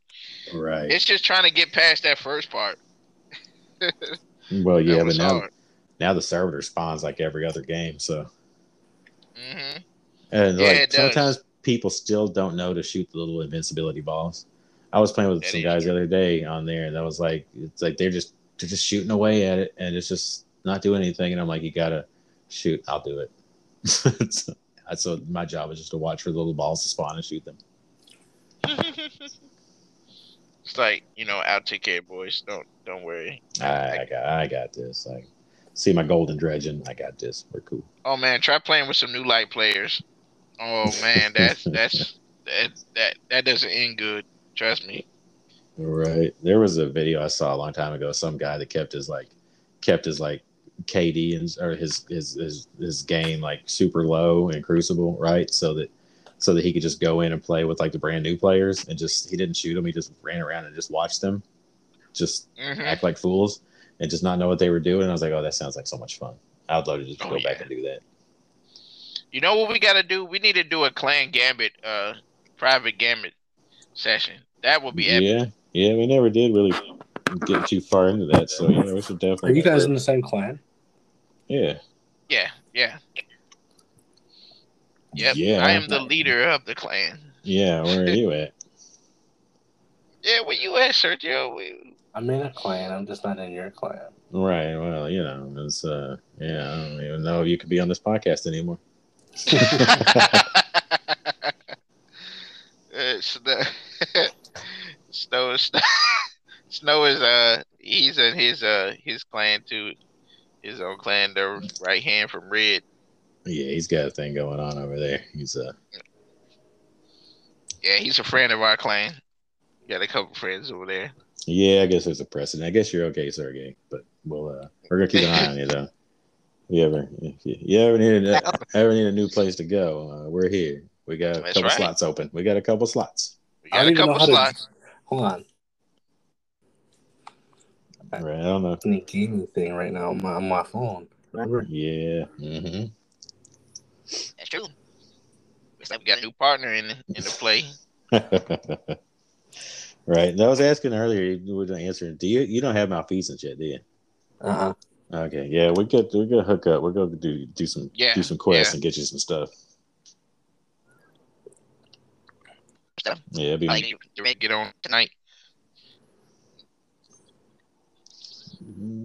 Speaker 2: Right.
Speaker 1: It's just trying to get past that first part. <laughs>
Speaker 2: well, yeah, but now
Speaker 1: hard.
Speaker 2: now the servitor spawns like every other game, so
Speaker 1: Mm-hmm.
Speaker 2: and
Speaker 1: Yeah,
Speaker 2: like
Speaker 1: does.
Speaker 2: sometimes people still don't know to shoot the little invincibility balls. I was playing with
Speaker 1: That
Speaker 2: some guys
Speaker 1: true.
Speaker 2: the other day on there, and I was like, it's like they're just they're just shooting away at it, and it's just not doing anything. And I'm like, you gotta shoot. I'll do it. <laughs> so, so my job is just to watch for the little balls to spawn and shoot them. <laughs>
Speaker 1: it's like you know, I'll take care, boys. Don't don't worry.
Speaker 2: I, I got I got this. I see my golden Dredgen. I got this. We're cool.
Speaker 1: Oh man, try playing with some new light players. Oh man, that's that's <laughs> that that that doesn't end good. Trust me.
Speaker 2: Right. There was a video I saw a long time ago. Some guy that kept his like kept his like KD and or his his his, his game like super low in Crucible, right? So that so that he could just go in and play with like the brand new players and just he didn't shoot them. He just ran around and just watched them, just
Speaker 1: hmm
Speaker 2: act like fools and just not know what they were doing. And I was like, oh, that sounds like so much fun. I would love to just
Speaker 1: Oh,
Speaker 2: go back and do that.
Speaker 1: You know what we got to do? We need to do a clan gambit, uh, private gambit session. That would be epic.
Speaker 2: Yeah, yeah. We never did really get too far into that, so yeah, we should definitely.
Speaker 3: Are you guys in the same clan?
Speaker 2: Yeah.
Speaker 1: Yeah, yeah. Yep.
Speaker 2: Yeah.
Speaker 1: I am the leader of the clan.
Speaker 2: Yeah, where are you <laughs> at?
Speaker 1: Yeah, where you at, Sergio? We-
Speaker 3: I'm in a clan. I'm just not in your clan.
Speaker 2: Right. Well, you know, it's uh, yeah. I don't even know if you could be on this podcast anymore. <laughs> <laughs>
Speaker 1: Uh, Snow, Snow, Snow, <laughs> Snow is uh he's in his uh his clan too, his own clan, the right hand from Red.
Speaker 2: Yeah, he's got a thing going on over there. He's uh,
Speaker 1: Yeah, he's a friend of our clan. Got a couple friends over there.
Speaker 2: yeah. I guess there's a precedent. I guess you're okay, Sergey. But we'll uh, we're gonna keep an eye on you though. You ever, if you, you ever need a, ever need a new place to go? Uh, we're here. We got a
Speaker 1: That's
Speaker 2: couple
Speaker 1: right.
Speaker 2: slots open. We got a couple slots.
Speaker 1: We
Speaker 3: I
Speaker 1: got
Speaker 3: don't
Speaker 1: a
Speaker 3: even know
Speaker 1: couple
Speaker 3: how to-
Speaker 1: slots.
Speaker 3: Hold on.
Speaker 2: Right. I don't know.
Speaker 3: Any gaming thing right now on my, on my phone. Remember?
Speaker 2: Yeah. hmm
Speaker 5: That's true.
Speaker 1: Looks like we got a new partner in the, in the play. <laughs>
Speaker 2: right. And I was asking earlier. You were answering. Do you you don't have malfeasance yet, do you?
Speaker 3: Uh-uh.
Speaker 2: Okay, yeah, we could we could hook up. We're gonna do do some
Speaker 1: Yeah,
Speaker 2: do some quests
Speaker 1: yeah.
Speaker 2: and get you some stuff.
Speaker 5: Stuff.
Speaker 2: Yeah, it'd be,
Speaker 5: I like you.
Speaker 1: To get on tonight.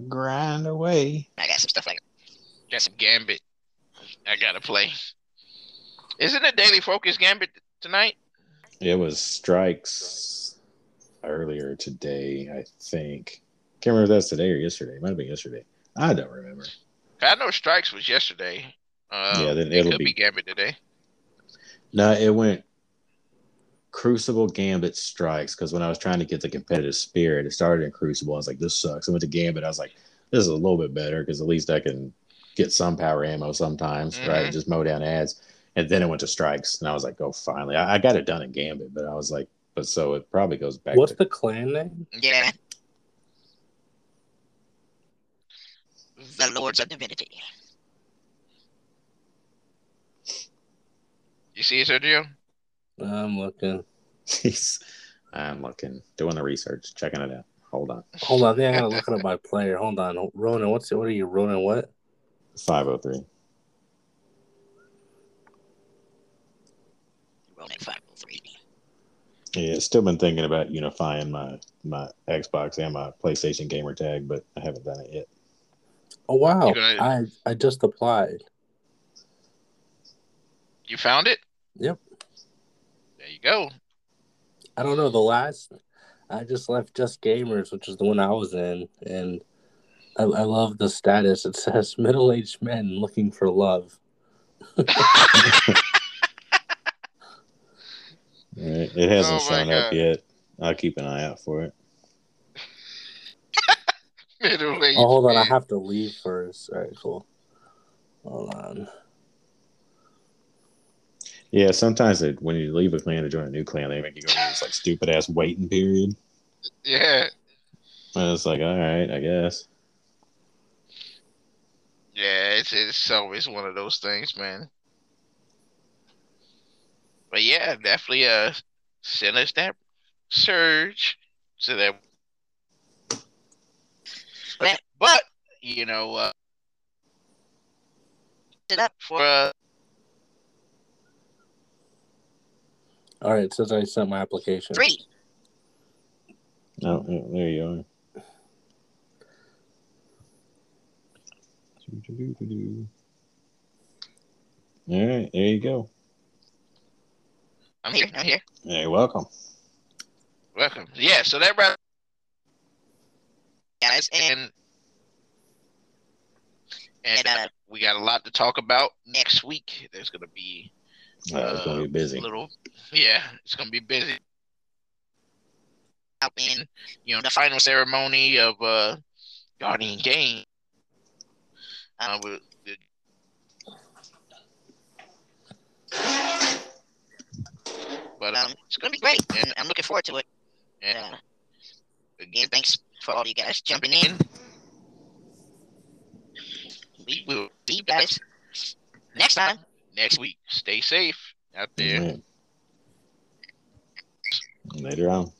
Speaker 2: grind away.
Speaker 5: I got some stuff like
Speaker 1: Got some Gambit. I gotta play. Isn't it Daily Focus Gambit tonight?
Speaker 2: It was strikes earlier today, I think. Can't remember if that's today or yesterday. It might have been yesterday. I don't remember.
Speaker 1: I know Strikes was yesterday. Uh,
Speaker 2: Yeah, then
Speaker 1: it
Speaker 2: it'll
Speaker 1: could be
Speaker 2: be-
Speaker 1: Gambit today.
Speaker 2: No, it went Crucible Gambit strikes because when I was trying to get the competitive spirit, it started in Crucible. I was like, this sucks. I went to Gambit. I was like, this is a little bit better because at least I can get some power ammo sometimes, right?
Speaker 1: Mhm.
Speaker 2: Just mow down ads. And then it went to strikes, and I was like, oh, finally. I, I got it done in Gambit, but I was like, but so it probably goes back
Speaker 3: What's
Speaker 2: to
Speaker 3: the clan name?
Speaker 5: yeah. The Lords of Divinity.
Speaker 1: You see it, Sergio?
Speaker 3: I'm looking.
Speaker 2: I'm looking, doing the research, checking it out. Hold on.
Speaker 3: Hold on, I think I gotta look it up by player. Hold on. Ronin, what's it? What are you, Ronin? What?
Speaker 2: 503.
Speaker 5: Rolling 503.
Speaker 2: Yeah, still been thinking about unifying my my Xbox and my PlayStation gamer tag, but I haven't done it yet.
Speaker 3: Oh wow!
Speaker 1: Gonna-
Speaker 3: I I just applied.
Speaker 1: You found it?
Speaker 3: Yep.
Speaker 1: There you go.
Speaker 3: I don't know the last. I just left Just Gamers, which is the one I was in, and I, I love the status. It says middle-aged men looking for love.
Speaker 2: It hasn't
Speaker 1: Oh my
Speaker 2: shown up yet. I'll keep an eye out for it. <laughs>
Speaker 1: Middle-aged
Speaker 3: Oh, hold on. I have to leave first. All right, cool. Hold on.
Speaker 2: Yeah, sometimes it, when you leave a clan to join a new clan, they make you go through this like stupid ass waiting period.
Speaker 1: Yeah.
Speaker 2: And it's like, all right, I guess.
Speaker 1: Yeah, it's it's always one of those things, man. But yeah, definitely uh send us that surge so that
Speaker 5: But
Speaker 1: but you know uh
Speaker 5: it up
Speaker 1: for uh
Speaker 3: All right, it says I sent my application.
Speaker 5: three.
Speaker 2: Oh, there you are. All right, there you go.
Speaker 1: I'm here, I'm here.
Speaker 2: Hey, welcome.
Speaker 1: Welcome. Yeah, so that wraps
Speaker 5: Guys, and,
Speaker 1: and and
Speaker 5: and uh,
Speaker 1: we got a lot to talk about next week. There's gonna be
Speaker 2: It's gonna be busy.
Speaker 1: little yeah, it's gonna be busy.
Speaker 5: in
Speaker 1: You know, the final ceremony of uh Guardian Game. Uh, with but um,
Speaker 5: it's gonna be great, and I'm looking forward to it.
Speaker 1: and,
Speaker 5: Uh,
Speaker 1: again,
Speaker 5: again, thanks for all you guys jumping in. We will see you guys next time.
Speaker 1: Next week. Stay safe out there.
Speaker 2: Right. Later on.